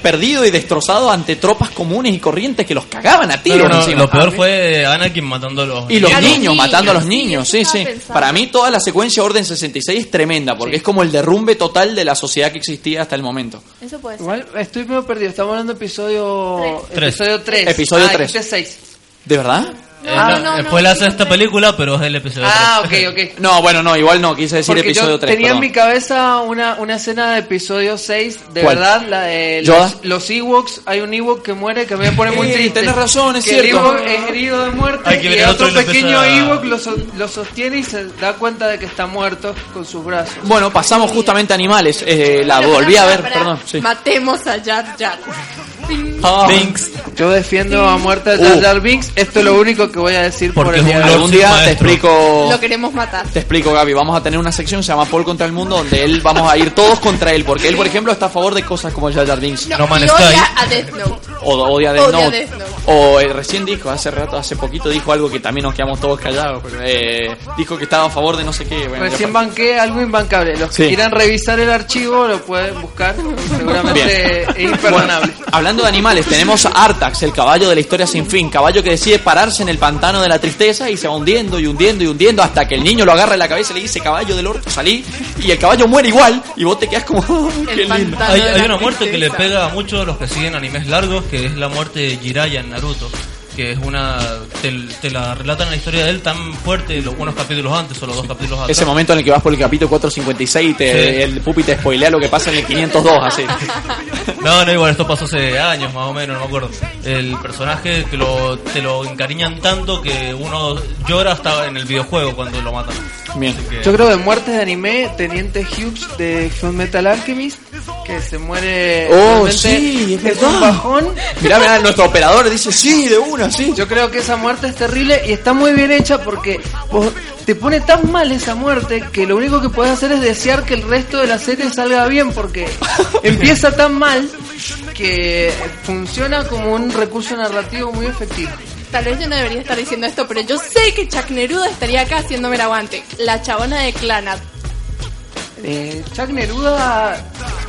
[SPEAKER 2] Perdido y destrozado ante tropas comunes y corrientes que los cagaban a tiros
[SPEAKER 4] no, no,
[SPEAKER 2] encima.
[SPEAKER 4] lo peor fue Anakin matando a los
[SPEAKER 2] Y los niños,
[SPEAKER 1] niños,
[SPEAKER 2] matando a los niños, sí, sí.
[SPEAKER 1] pensando.
[SPEAKER 2] Para mí toda la secuencia Orden 66 es tremenda, porque es como el derrumbe total de la sociedad que existía hasta el momento.
[SPEAKER 1] Eso puede ser.
[SPEAKER 3] Igual estoy medio perdido. Estamos hablando de episodio
[SPEAKER 2] Tres.
[SPEAKER 3] episodio 3.
[SPEAKER 2] Episodio
[SPEAKER 3] ah,
[SPEAKER 2] tres.
[SPEAKER 3] dijiste seis.
[SPEAKER 2] ¿De verdad?
[SPEAKER 4] Eh, no, fue la sexta película, pero es el episodio
[SPEAKER 3] Ah, ok,
[SPEAKER 4] 3.
[SPEAKER 3] ok.
[SPEAKER 2] No, bueno, no, igual no, quise decir
[SPEAKER 3] Porque
[SPEAKER 2] episodio
[SPEAKER 3] yo
[SPEAKER 2] 3.
[SPEAKER 3] tenía en
[SPEAKER 2] perdón.
[SPEAKER 3] mi cabeza una, una escena de episodio 6, de
[SPEAKER 2] ¿Cuál?
[SPEAKER 3] verdad, la de los, los Ewoks. Hay un Ewok que muere que me pone muy
[SPEAKER 2] Sí,
[SPEAKER 3] triste.
[SPEAKER 2] tenés razón, es
[SPEAKER 3] que El
[SPEAKER 2] cierto.
[SPEAKER 3] Ewok es herido de muerte
[SPEAKER 4] Hay que
[SPEAKER 3] y
[SPEAKER 4] ver otro
[SPEAKER 3] otro pequeño
[SPEAKER 4] a-
[SPEAKER 3] Ewok lo, so- lo sostiene y se da cuenta de que está muerto con sus brazos.
[SPEAKER 2] Bueno, pasamos justamente a animales. Eh, la volví a ver, perdón. sí.
[SPEAKER 1] Matemos a Jar Jar.
[SPEAKER 2] Ah.
[SPEAKER 4] Binks.
[SPEAKER 3] Yo defiendo a muerte de Jar. Jar Binks. Esto es lo único que voy a decir por
[SPEAKER 4] Porque
[SPEAKER 3] el
[SPEAKER 4] es
[SPEAKER 3] día.
[SPEAKER 2] Algún día te explico.
[SPEAKER 1] Lo queremos matar.
[SPEAKER 2] Te explico, Gaby. Vamos a tener una sección que se llama Paul contra el mundo, donde él vamos a ir todos contra él, porque él, por ejemplo, está a favor de cosas como Jar Jar Binks.
[SPEAKER 4] No
[SPEAKER 1] y
[SPEAKER 4] Sky.
[SPEAKER 1] odia a Death Note.
[SPEAKER 2] O odia Death
[SPEAKER 1] Odia
[SPEAKER 2] Note.
[SPEAKER 1] Death Note.
[SPEAKER 2] O eh, recién dijo, hace rato, hace poquito dijo algo que también nos quedamos todos callados. pero, eh, dijo que estaba a favor de no sé qué. bueno,
[SPEAKER 3] Recién
[SPEAKER 2] ya-
[SPEAKER 3] banqué algo imbancable. Los que
[SPEAKER 2] Sí.
[SPEAKER 3] quieran revisar el archivo lo pueden buscar. Seguramente es imperdonable.
[SPEAKER 2] Bueno, hablando de animales, tenemos a Artax, el caballo de la historia sin fin. Caballo que decide pararse en el pantano de la tristeza y se va hundiendo y hundiendo y hundiendo hasta que el niño lo agarra en la cabeza y le dice, caballo del orto, salí. Y el caballo muere igual y vos te quedas como, "Oh, qué lindo.
[SPEAKER 4] Hay, una muerte que le pega a muchos de los que siguen animes largos, que es la muerte de Jiraiya en Naruto. Que es una. Te, te la relatan la historia de él tan fuerte, los unos capítulos antes o los dos capítulos atrás.
[SPEAKER 2] Ese momento en el que vas por el capítulo 456 y te,
[SPEAKER 4] Sí.
[SPEAKER 2] el pupi te spoilea lo que pasa en el 502, así.
[SPEAKER 4] No, no, igual, esto pasó hace años más o menos, no me acuerdo. El personaje te lo, te lo encariñan tanto que uno llora hasta en el videojuego cuando lo matan.
[SPEAKER 2] Bien.
[SPEAKER 4] Así que-
[SPEAKER 3] Yo creo de muertes de anime, Teniente Hughes de Full Metal Alchemist, que se muere.
[SPEAKER 2] Oh, sí, es
[SPEAKER 3] es un bajón.
[SPEAKER 2] Mirá, mirá, nuestro operador dice, sí, de una, sí.
[SPEAKER 3] Yo creo que esa muerte es terrible y está muy bien hecha porque vos- te pone tan mal esa muerte que lo único que puedes hacer es desear que el resto de la serie salga bien porque empieza tan mal que funciona como un recurso narrativo muy efectivo.
[SPEAKER 1] Tal vez yo no debería estar diciendo esto, pero yo sé que Chuck Neruda estaría acá haciéndome el aguante. La chabona de Clanat.
[SPEAKER 3] Eh, Chuck Neruda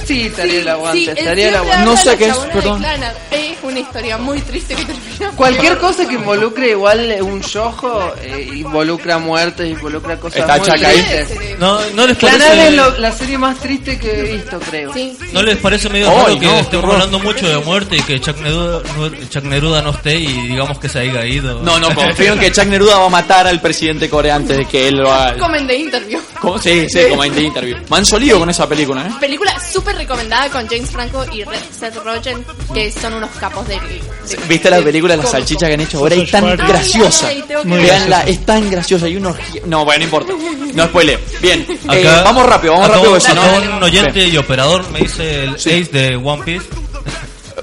[SPEAKER 3] sí estaría el aguante,
[SPEAKER 1] sí,
[SPEAKER 3] estaría el aguante.
[SPEAKER 2] No
[SPEAKER 1] de
[SPEAKER 2] sé qué es,
[SPEAKER 1] de
[SPEAKER 2] perdón.
[SPEAKER 1] Es una historia muy triste que termina.
[SPEAKER 3] Cualquier cosa que involucre igual un yojo eh, involucra muertes, involucra cosas
[SPEAKER 2] Está
[SPEAKER 3] muy
[SPEAKER 2] Chuck ahí.
[SPEAKER 3] tristes.
[SPEAKER 4] No, no les
[SPEAKER 3] Clanad
[SPEAKER 4] parece.
[SPEAKER 3] es lo- la serie más triste que he visto, creo.
[SPEAKER 1] Sí, sí.
[SPEAKER 4] ¿No les parece medio
[SPEAKER 2] Ay,
[SPEAKER 4] raro que
[SPEAKER 2] no,
[SPEAKER 4] estemos hablando mucho de muerte y que Chuck Neruda, no- Chuck Neruda no esté y digamos que se haya ido?
[SPEAKER 2] No, no, confío en que Chuck Neruda va a matar al presidente Corea antes de que él lo haga.
[SPEAKER 1] Comen de interview.
[SPEAKER 2] ¿Cómo? Sí, sí, como en The Interview. Manso lío con esa película, ¿eh?
[SPEAKER 1] Película súper recomendada con James Franco y Red- Seth Rogen, que son unos capos de. de-
[SPEAKER 2] ¿Viste la película de las salchichas que han hecho ahora? Es tan
[SPEAKER 18] Ay,
[SPEAKER 2] graciosa.
[SPEAKER 1] ay.
[SPEAKER 2] Veanla, es tan graciosa. Hay unos. No, bueno, no importa. No spoileo. Bien, eh,
[SPEAKER 4] Acá-
[SPEAKER 2] vamos rápido, vamos
[SPEAKER 4] acá
[SPEAKER 2] rápido.
[SPEAKER 4] un-
[SPEAKER 2] porque si
[SPEAKER 4] acá
[SPEAKER 2] no-
[SPEAKER 4] un oyente y operador me dice el
[SPEAKER 2] Sí.
[SPEAKER 4] Ace de One Piece.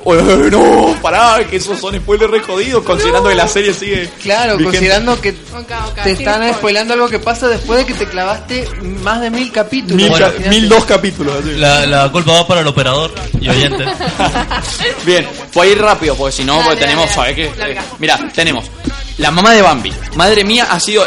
[SPEAKER 2] No, pará, que esos son spoilers re jodidos, considerando que la serie sigue.
[SPEAKER 3] Claro,
[SPEAKER 2] vigente.
[SPEAKER 3] considerando que te están
[SPEAKER 1] spoiler.
[SPEAKER 3] spoilando algo que pasa después de que te clavaste más de mil capítulos.
[SPEAKER 2] Mil,
[SPEAKER 4] Bueno,
[SPEAKER 2] ca- mil dos capítulos. así.
[SPEAKER 4] La, la culpa va para el operador y oyente.
[SPEAKER 2] Bien, voy a ir rápido porque si no,
[SPEAKER 1] Dale,
[SPEAKER 2] pues tenemos,
[SPEAKER 1] dale,
[SPEAKER 2] ¿sabes qué? Eh, mira, tenemos la mamá de Bambi. Madre mía, ha sido.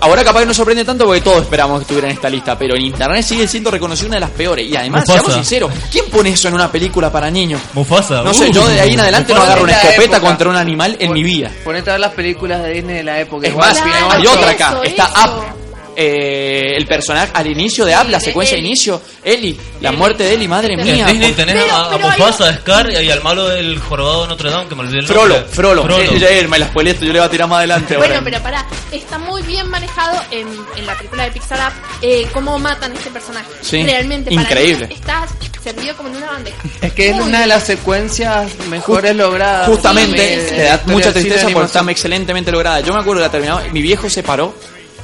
[SPEAKER 2] Ahora capaz que no sorprende tanto porque todos esperamos que estuviera en esta lista, pero en internet sigue siendo reconocida una de las peores. Y además,
[SPEAKER 4] Mufasa.
[SPEAKER 2] seamos sinceros, ¿quién pone eso en una película para niños?
[SPEAKER 4] Mufasa.
[SPEAKER 2] No sé,
[SPEAKER 4] uh,
[SPEAKER 2] yo de ahí en adelante no agarro una escopeta
[SPEAKER 3] época.
[SPEAKER 2] contra un animal en mi vida.
[SPEAKER 3] Ponete a ver las películas de Disney de la época.
[SPEAKER 2] Es más, hay otra acá.
[SPEAKER 1] Eso,
[SPEAKER 2] Está
[SPEAKER 1] eso.
[SPEAKER 2] Up. Eh, el personaje al inicio de
[SPEAKER 1] Sí,
[SPEAKER 2] la secuencia de inicio. Eli, la muerte de Eli, madre
[SPEAKER 4] En
[SPEAKER 2] mía.
[SPEAKER 4] Disney
[SPEAKER 2] por-
[SPEAKER 4] tenés
[SPEAKER 1] Pero-
[SPEAKER 4] a, a
[SPEAKER 1] pero hay-
[SPEAKER 4] Mufasa, a Scar y al malo del jorobado de Notre Dame, que me olvidé el
[SPEAKER 2] Frollo,
[SPEAKER 4] nombre.
[SPEAKER 2] Frollo. Eh, eh, me la spoilé esto, yo le voy a tirar más adelante.
[SPEAKER 1] Bueno,
[SPEAKER 2] ahora.
[SPEAKER 1] pero pará, está muy bien manejado en, en la película de Pixar Up eh, cómo matan a este personaje.
[SPEAKER 2] Sí,
[SPEAKER 1] Realmente,
[SPEAKER 2] increíble.
[SPEAKER 1] para mí está servido como en una bandeja.
[SPEAKER 3] Es que es
[SPEAKER 1] Muy
[SPEAKER 3] una de las secuencias mejores logradas.
[SPEAKER 2] Justamente,
[SPEAKER 3] de-
[SPEAKER 2] te da mucha tristeza porque está excelentemente lograda. Yo me acuerdo que la terminaba, mi viejo se paró,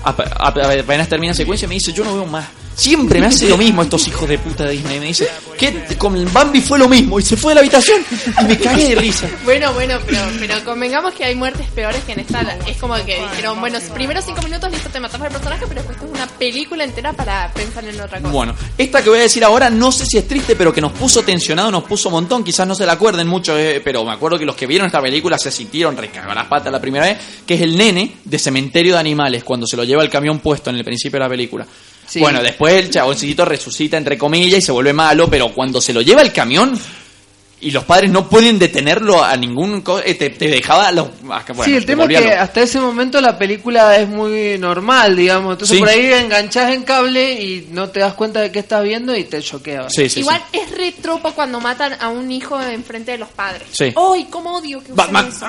[SPEAKER 2] apenas termina la secuencia, me dice, yo no veo más. Siempre me hace lo mismo estos hijos de puta de Disney. Me dice que con el Bambi fue lo mismo y se fue de la habitación y me cagué de risa.
[SPEAKER 1] Bueno, bueno, pero, pero convengamos que hay muertes peores que en esta. Es como que dijeron, bueno, primero cinco minutos listo te matamos al personaje, pero después es una película entera para pensar en otra cosa.
[SPEAKER 2] Bueno, esta que voy a decir ahora no sé si es triste, pero que nos puso tensionado, nos puso un montón. Quizás no se la acuerden mucho, eh, pero me acuerdo que los que vieron esta película se sintieron recagar las patas la primera vez, que es el nene de Cementerio de Animales, cuando se lo lleva el camión puesto en el principio de la película.
[SPEAKER 3] Sí.
[SPEAKER 2] Bueno, después el chaboncito resucita entre comillas y se vuelve malo, pero cuando se lo lleva el camión y los padres no pueden detenerlo a ningún... co- eh, te, te dejaba... Los, ah, bueno,
[SPEAKER 3] sí, el
[SPEAKER 2] te
[SPEAKER 3] tema es que hasta ese momento la película es muy normal, digamos. Entonces
[SPEAKER 2] Sí.
[SPEAKER 3] por ahí enganchás en cable y no te das cuenta de qué estás viendo y te choquea.
[SPEAKER 2] Sí, sí,
[SPEAKER 1] Igual es re tropo cuando matan a un hijo enfrente de los padres.
[SPEAKER 4] Sí.
[SPEAKER 1] ¡Ay, cómo odio que usen
[SPEAKER 4] Batman.
[SPEAKER 1] eso!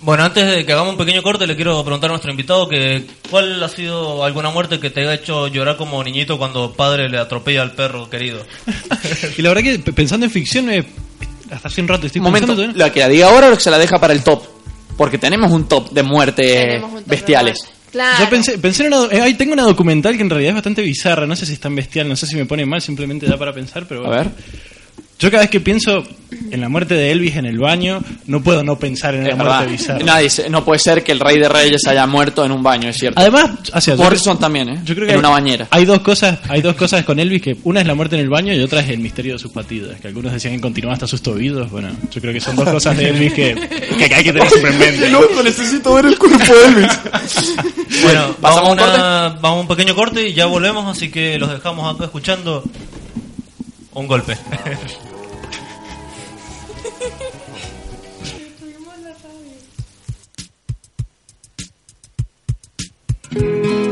[SPEAKER 4] Bueno, antes de que hagamos un pequeño corte, le quiero preguntar a nuestro invitado que cuál ha sido alguna muerte que te haya hecho llorar como niñito cuando padre le atropella al perro querido.
[SPEAKER 18] Y la verdad que pensando en ficción, eh, hasta hace un rato estoy
[SPEAKER 2] momento,
[SPEAKER 18] pensando todavía-
[SPEAKER 2] la que la diga ahora o que se la deja para el top. Porque tenemos un top de muerte
[SPEAKER 1] Tenemos un top de
[SPEAKER 2] bestiales.
[SPEAKER 1] Claro.
[SPEAKER 18] Yo pensé, pensé en una, eh, ahí tengo una documental que en realidad es bastante bizarra, no sé si es tan bestial, no sé si me pone mal, simplemente da para pensar, pero
[SPEAKER 2] A ver.
[SPEAKER 18] Yo cada vez que pienso en la muerte de Elvis en el baño, no puedo no pensar en
[SPEAKER 2] Es
[SPEAKER 18] la muerte.
[SPEAKER 2] Nadie se- no puede ser que el rey de reyes haya muerto en un baño, es cierto.
[SPEAKER 18] Además, o sea, yo
[SPEAKER 2] Morrison
[SPEAKER 18] creo-
[SPEAKER 2] también, ¿eh?
[SPEAKER 18] Yo creo que
[SPEAKER 2] en
[SPEAKER 18] hay-
[SPEAKER 2] una bañera.
[SPEAKER 18] Hay dos cosas, hay dos cosas con Elvis que una es la muerte en el baño y otra es el misterio de sus patidas, que algunos decían que continuaba hasta sus tobillos. Bueno, yo creo que son dos cosas de Elvis que, que hay que tener siempre en mente.
[SPEAKER 2] Loco, necesito ver el cuerpo de Elvis.
[SPEAKER 4] Bueno,
[SPEAKER 2] ¿pasamos
[SPEAKER 4] vamos,
[SPEAKER 2] a un
[SPEAKER 4] una- vamos a un pequeño corte y ya volvemos, así que los dejamos acá escuchando un golpe.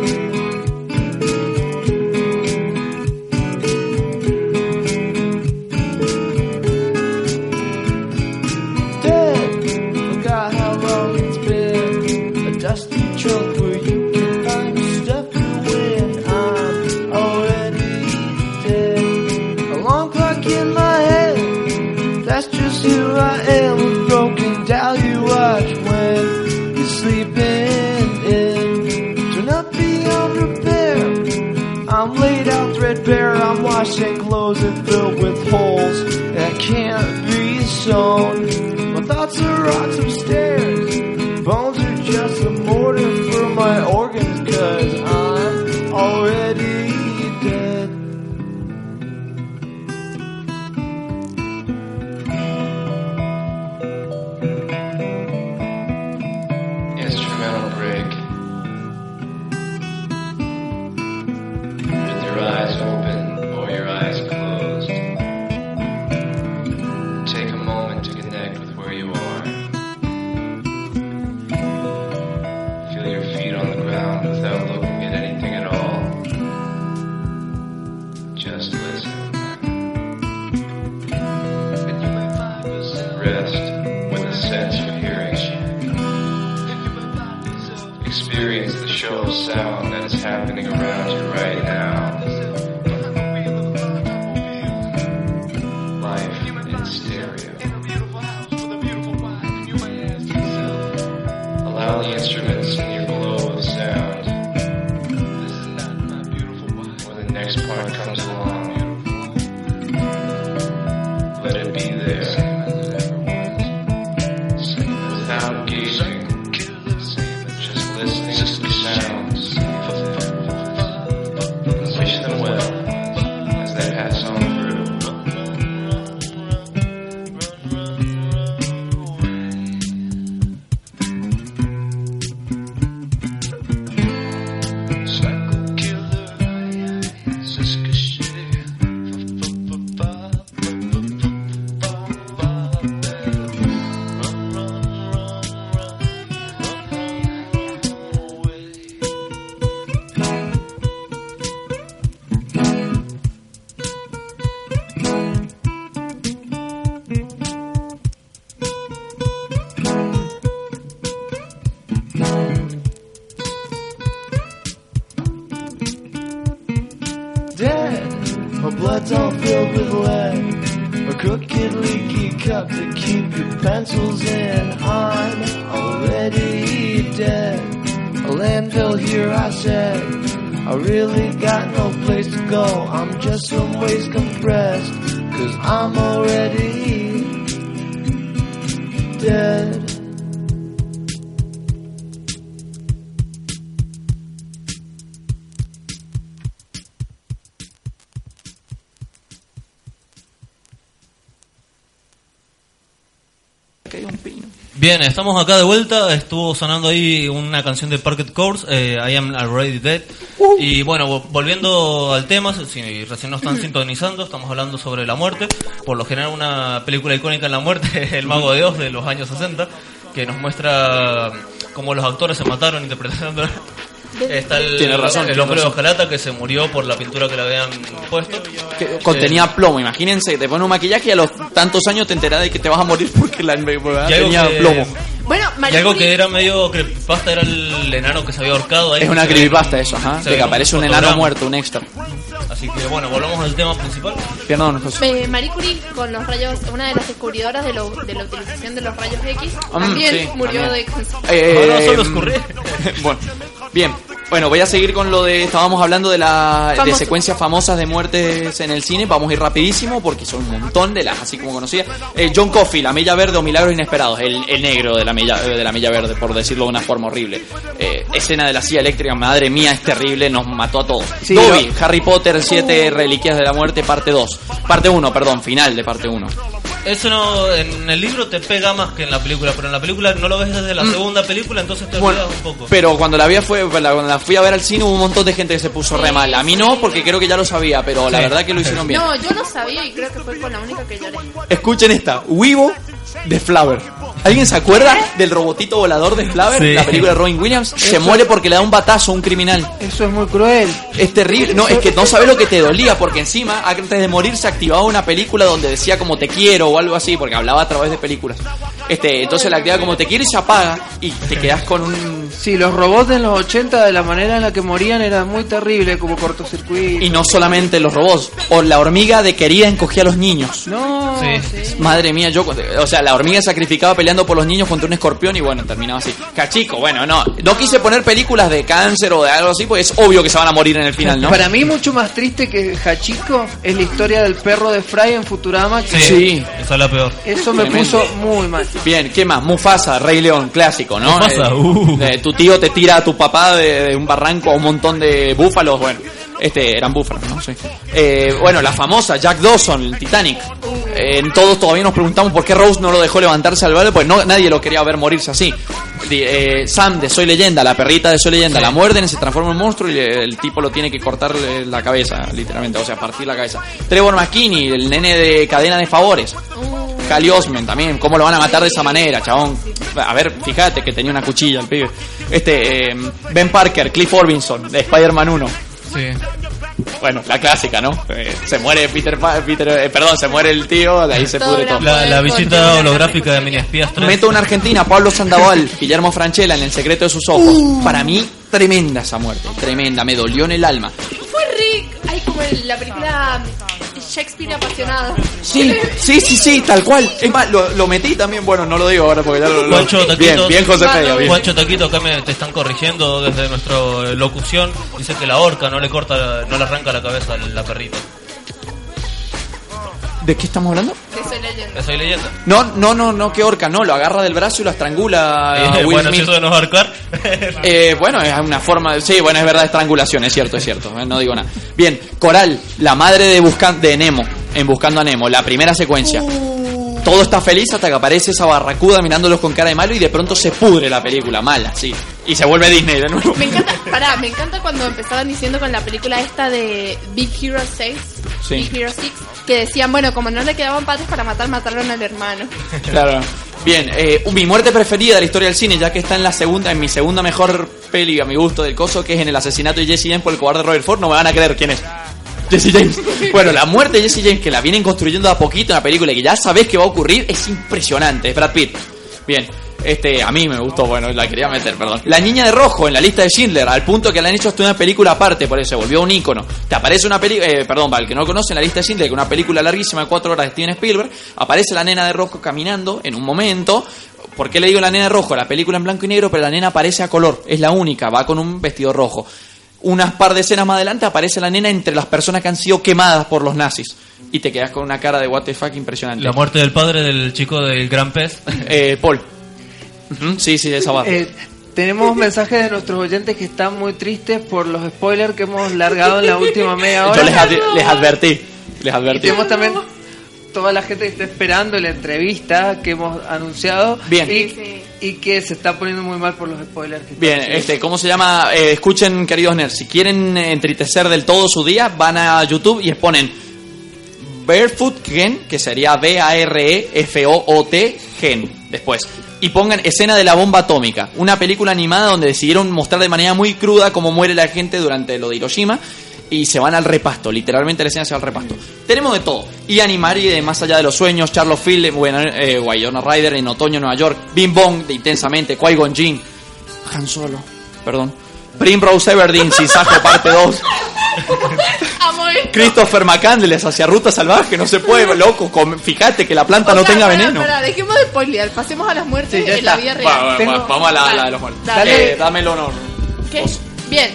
[SPEAKER 19] washing clothes that filled with holes that can't be sewn. My thoughts are rocks upstairs. Bones are just a mortar for my organs, cause
[SPEAKER 4] estamos acá de vuelta. Estuvo sonando ahí una canción de Parket Course, eh, I Am Already Dead. Y bueno, vo- volviendo al tema, si recién nos están sintonizando, estamos hablando sobre la muerte. Por lo general, una película icónica en la muerte, El Mago de Dios, de los años 60, que nos muestra cómo los actores se mataron interpretando. Está el,
[SPEAKER 2] Tiene razón,
[SPEAKER 4] el hombre de hojalata que se murió por la pintura que le habían puesto.
[SPEAKER 2] Que contenía plomo, imagínense, te ponen un maquillaje y a los tantos años te enteras de que te vas a morir porque la tenía
[SPEAKER 4] que-
[SPEAKER 2] plomo.
[SPEAKER 1] Bueno,
[SPEAKER 4] Y algo
[SPEAKER 1] Curie-
[SPEAKER 4] que era medio creepypasta era el enano que se había ahorcado ahí.
[SPEAKER 2] Es una creepypasta eso, ajá,
[SPEAKER 4] se
[SPEAKER 2] de que aparece un enano muerto, un extra.
[SPEAKER 4] Así que bueno, volvamos al tema principal.
[SPEAKER 2] Perdón, José.
[SPEAKER 1] Eh, Marie Curie, con los rayos, una de las descubridoras de, lo- de la utilización de los rayos X,
[SPEAKER 2] Mm,
[SPEAKER 1] también
[SPEAKER 2] sí,
[SPEAKER 1] murió
[SPEAKER 2] también.
[SPEAKER 1] de
[SPEAKER 2] Eh,
[SPEAKER 4] Ahora solo escurrir.
[SPEAKER 2] bueno, bien. Bueno, voy a seguir con lo de. Estábamos hablando de la de secuencias famosas de muertes en el cine. Vamos a ir rapidísimo porque son un montón de las, así como conocía. Eh, John Coffey, La Milla Verde o Milagros Inesperados. El, el negro de la, milla, eh, de la Milla Verde, por decirlo de una forma horrible. Eh, escena de la silla eléctrica, madre mía, es terrible, nos mató a todos.
[SPEAKER 3] Sí,
[SPEAKER 2] Dobby, Harry Potter, Siete Reliquias de la Muerte, parte 2. Parte 1, perdón, final de parte 1.
[SPEAKER 4] Eso no, en el libro te pega más que en la película, pero en la película no lo ves desde la segunda película, entonces te
[SPEAKER 2] Mm. Bueno,
[SPEAKER 4] olvidas un poco.
[SPEAKER 2] Pero cuando la vi fue, la- cuando la fui a ver al cine hubo un montón de gente que se puso re mal. A mí no, porque creo que ya lo sabía, pero la verdad que lo hicieron bien.
[SPEAKER 1] No, yo no sabía y creo que fue con la única que lloré.
[SPEAKER 2] Escuchen esta, Wibo de Flaver. ¿Alguien se acuerda del robotito volador de Flaver?
[SPEAKER 3] Sí.
[SPEAKER 2] La película de Robin Williams. Se muere porque le da un batazo a un criminal.
[SPEAKER 3] Eso es muy cruel.
[SPEAKER 2] Es terrible. No, es que no sabes lo que te dolía, porque encima, antes de morir, se activaba una película donde decía como te quiero o algo así, porque hablaba a través de películas. Este, entonces la activa como te quiero y se apaga y te quedas con un
[SPEAKER 3] Sí, los robots en los 80, de la manera en la que morían, era muy terrible, como cortocircuito.
[SPEAKER 2] Y no solamente los robots, o la hormiga de querida encogía a los niños.
[SPEAKER 3] No,
[SPEAKER 2] Madre mía, yo, o sea, la hormiga sacrificaba peleando por los niños contra un escorpión y bueno, terminaba así. Cachico, bueno, no, no quise poner películas de cáncer o de algo así, porque es obvio que se van a morir en el final, ¿no?
[SPEAKER 3] Para mí mucho más triste que Hachiko es la historia del perro de Fry en Futurama. Que
[SPEAKER 2] Sí.
[SPEAKER 4] Esa es la peor.
[SPEAKER 3] Eso me
[SPEAKER 2] Tremendo.
[SPEAKER 3] puso muy mal.
[SPEAKER 2] Bien, ¿qué más? Mufasa, Rey León, clásico, ¿no?
[SPEAKER 4] Mufasa,
[SPEAKER 2] Eh,
[SPEAKER 4] uh.
[SPEAKER 2] eh, tu tío te tira a tu papá de, de un barranco a un montón de búfalos, bueno. Este, eran búfalos, ¿no? Sí. Eh, bueno, la famosa Jack Dawson, el Titanic. Eh, todos todavía nos preguntamos por qué Rose no lo dejó levantarse al vale, pues no, nadie lo quería ver morirse así. Eh, Sam de Soy Leyenda, la perrita de Soy Leyenda, la muerden, se transforma en monstruo y el tipo lo tiene que cortarle la cabeza, literalmente, o sea, partir la cabeza. Trevor McKinney, el nene de cadena de favores. Cali Osment también, ¿cómo lo van a matar de esa manera, chabón? A ver, fíjate que tenía una cuchilla el pibe. Este, eh, Ben Parker, Cliff Orbinson, de Spider-Man 1.
[SPEAKER 4] Sí.
[SPEAKER 2] Bueno, la clásica, ¿no? Eh, se muere Peter, Pa- Peter eh, perdón, se muere el tío, de ahí se pudre todo.
[SPEAKER 4] La, la visita holográfica de Mini Espías 3.
[SPEAKER 2] Meto una Argentina, Pablo Sandoval, Guillermo Franchella en El secreto de sus ojos. Para mí, tremenda esa muerte, tremenda, me dolió en el alma.
[SPEAKER 1] Fue Rick, ay, como la película Shakespeare apasionado.
[SPEAKER 2] Sí, sí, sí, sí, tal cual. Es más, lo, lo metí también, bueno, no lo digo ahora porque ya lo... lo-
[SPEAKER 4] Juancho Taquito,
[SPEAKER 2] bien, bien José bien.
[SPEAKER 4] Juancho Taquito, acá me, te están corrigiendo desde nuestra eh, locución. Dice que la horca no le corta, no le arranca la cabeza a la perrita.
[SPEAKER 2] ¿De qué estamos hablando?
[SPEAKER 1] Que soy leyenda.
[SPEAKER 4] Soy leyenda.
[SPEAKER 2] No, no, no, no, que orca, no, lo agarra del brazo y lo estrangula
[SPEAKER 4] Eh,
[SPEAKER 2] Will
[SPEAKER 4] bueno, si
[SPEAKER 2] Smith.
[SPEAKER 4] eso de no ahorcar.
[SPEAKER 2] Eh, bueno, es una forma, sí, bueno, es verdad, estrangulación, es cierto, es cierto, eh, no digo nada. Bien, Coral, la madre de, Buscan de Nemo, en Buscando a Nemo, la primera secuencia. Todo está feliz hasta que aparece esa barracuda mirándolos con cara de malo y de pronto se pudre la película, mala, sí. Y se vuelve Disney de nuevo.
[SPEAKER 1] Me encanta, pará, me encanta cuando empezaban diciendo con la película esta de Big Hero 6,
[SPEAKER 2] Sí.
[SPEAKER 1] Big Hero 6, que decían, bueno, como no le quedaban patas para matar, mataron al hermano.
[SPEAKER 2] Claro. Bien, eh, mi muerte preferida de la historia del cine, ya que está en la segunda, en mi segunda mejor peli a mi gusto del coso, que es en el asesinato de Jesse James por el cobarde Robert Ford, no me van a creer quién es. Jesse James. Bueno, la muerte de Jesse James, que la vienen construyendo a poquito en la película y que ya sabes que va a ocurrir, es impresionante. Es Brad Pitt. Bien. Este, a mí me gustó, bueno, la quería meter, perdón. La niña de rojo en la lista de Schindler, al punto que le han hecho hasta una película aparte, por eso se volvió un ícono. Te aparece una película, eh, perdón, para el que no conoce, en la lista de Schindler, que es una película larguísima de cuatro horas de Steven Spielberg, aparece la nena de rojo caminando en un momento. ¿Por qué le digo la nena de rojo? La película en blanco y negro, pero la nena aparece a color, es la única, va con un vestido rojo. Unas par de escenas más adelante aparece la nena entre las personas que han sido quemadas por los nazis. Y te quedas con una cara de what the fuck impresionante.
[SPEAKER 4] La muerte del padre del chico del gran pez.
[SPEAKER 2] Eh, Paul. Ujú, Sí, sí, esa va.
[SPEAKER 3] Eh, tenemos mensajes de nuestros oyentes que están muy tristes por los spoilers que hemos largado en la última media hora.
[SPEAKER 2] Yo les, advertí. Les
[SPEAKER 3] Y
[SPEAKER 2] advertí.
[SPEAKER 3] tenemos también toda la gente que está esperando la entrevista que hemos anunciado.
[SPEAKER 2] Bien.
[SPEAKER 3] Y, y que se está poniendo muy mal por los spoilers. Que
[SPEAKER 2] Bien,
[SPEAKER 3] están
[SPEAKER 2] este, ¿cómo se llama? Eh, escuchen, queridos nerds, si quieren entristecer del todo su día, van a YouTube y ponen Barefoot Gen, que sería B-A-R-E-F-O-O-T Gen, después. Y pongan escena de la bomba atómica, una película animada donde decidieron mostrar de manera muy cruda cómo muere la gente durante lo de Hiroshima. Y se van al repasto, literalmente la escena se va al repasto. Tenemos de todo. Y Animari de Más Allá de los Sueños, Charles Field, bueno, eh, Ryder en Otoño, Nueva York, Bing Bong de Intensamente, Qui-Gon Jinn, Han Solo, perdón. Primrose Everdeen, Sisajo parte 2.
[SPEAKER 1] Amo esto.
[SPEAKER 2] Christopher McCandless hacia Ruta Salvaje, no se puede, loco. fíjate que la planta no
[SPEAKER 1] sea,
[SPEAKER 2] tenga
[SPEAKER 1] para,
[SPEAKER 2] veneno.
[SPEAKER 1] para, dejemos de spoilear, pasemos a las muertes
[SPEAKER 2] Sí,
[SPEAKER 1] en la vida
[SPEAKER 2] Va,
[SPEAKER 1] real.
[SPEAKER 2] va,
[SPEAKER 1] Tengo-
[SPEAKER 2] va, vamos a la, de los muertos.
[SPEAKER 1] Dale.
[SPEAKER 2] Eh, dame el honor.
[SPEAKER 1] ¿Qué? Bien.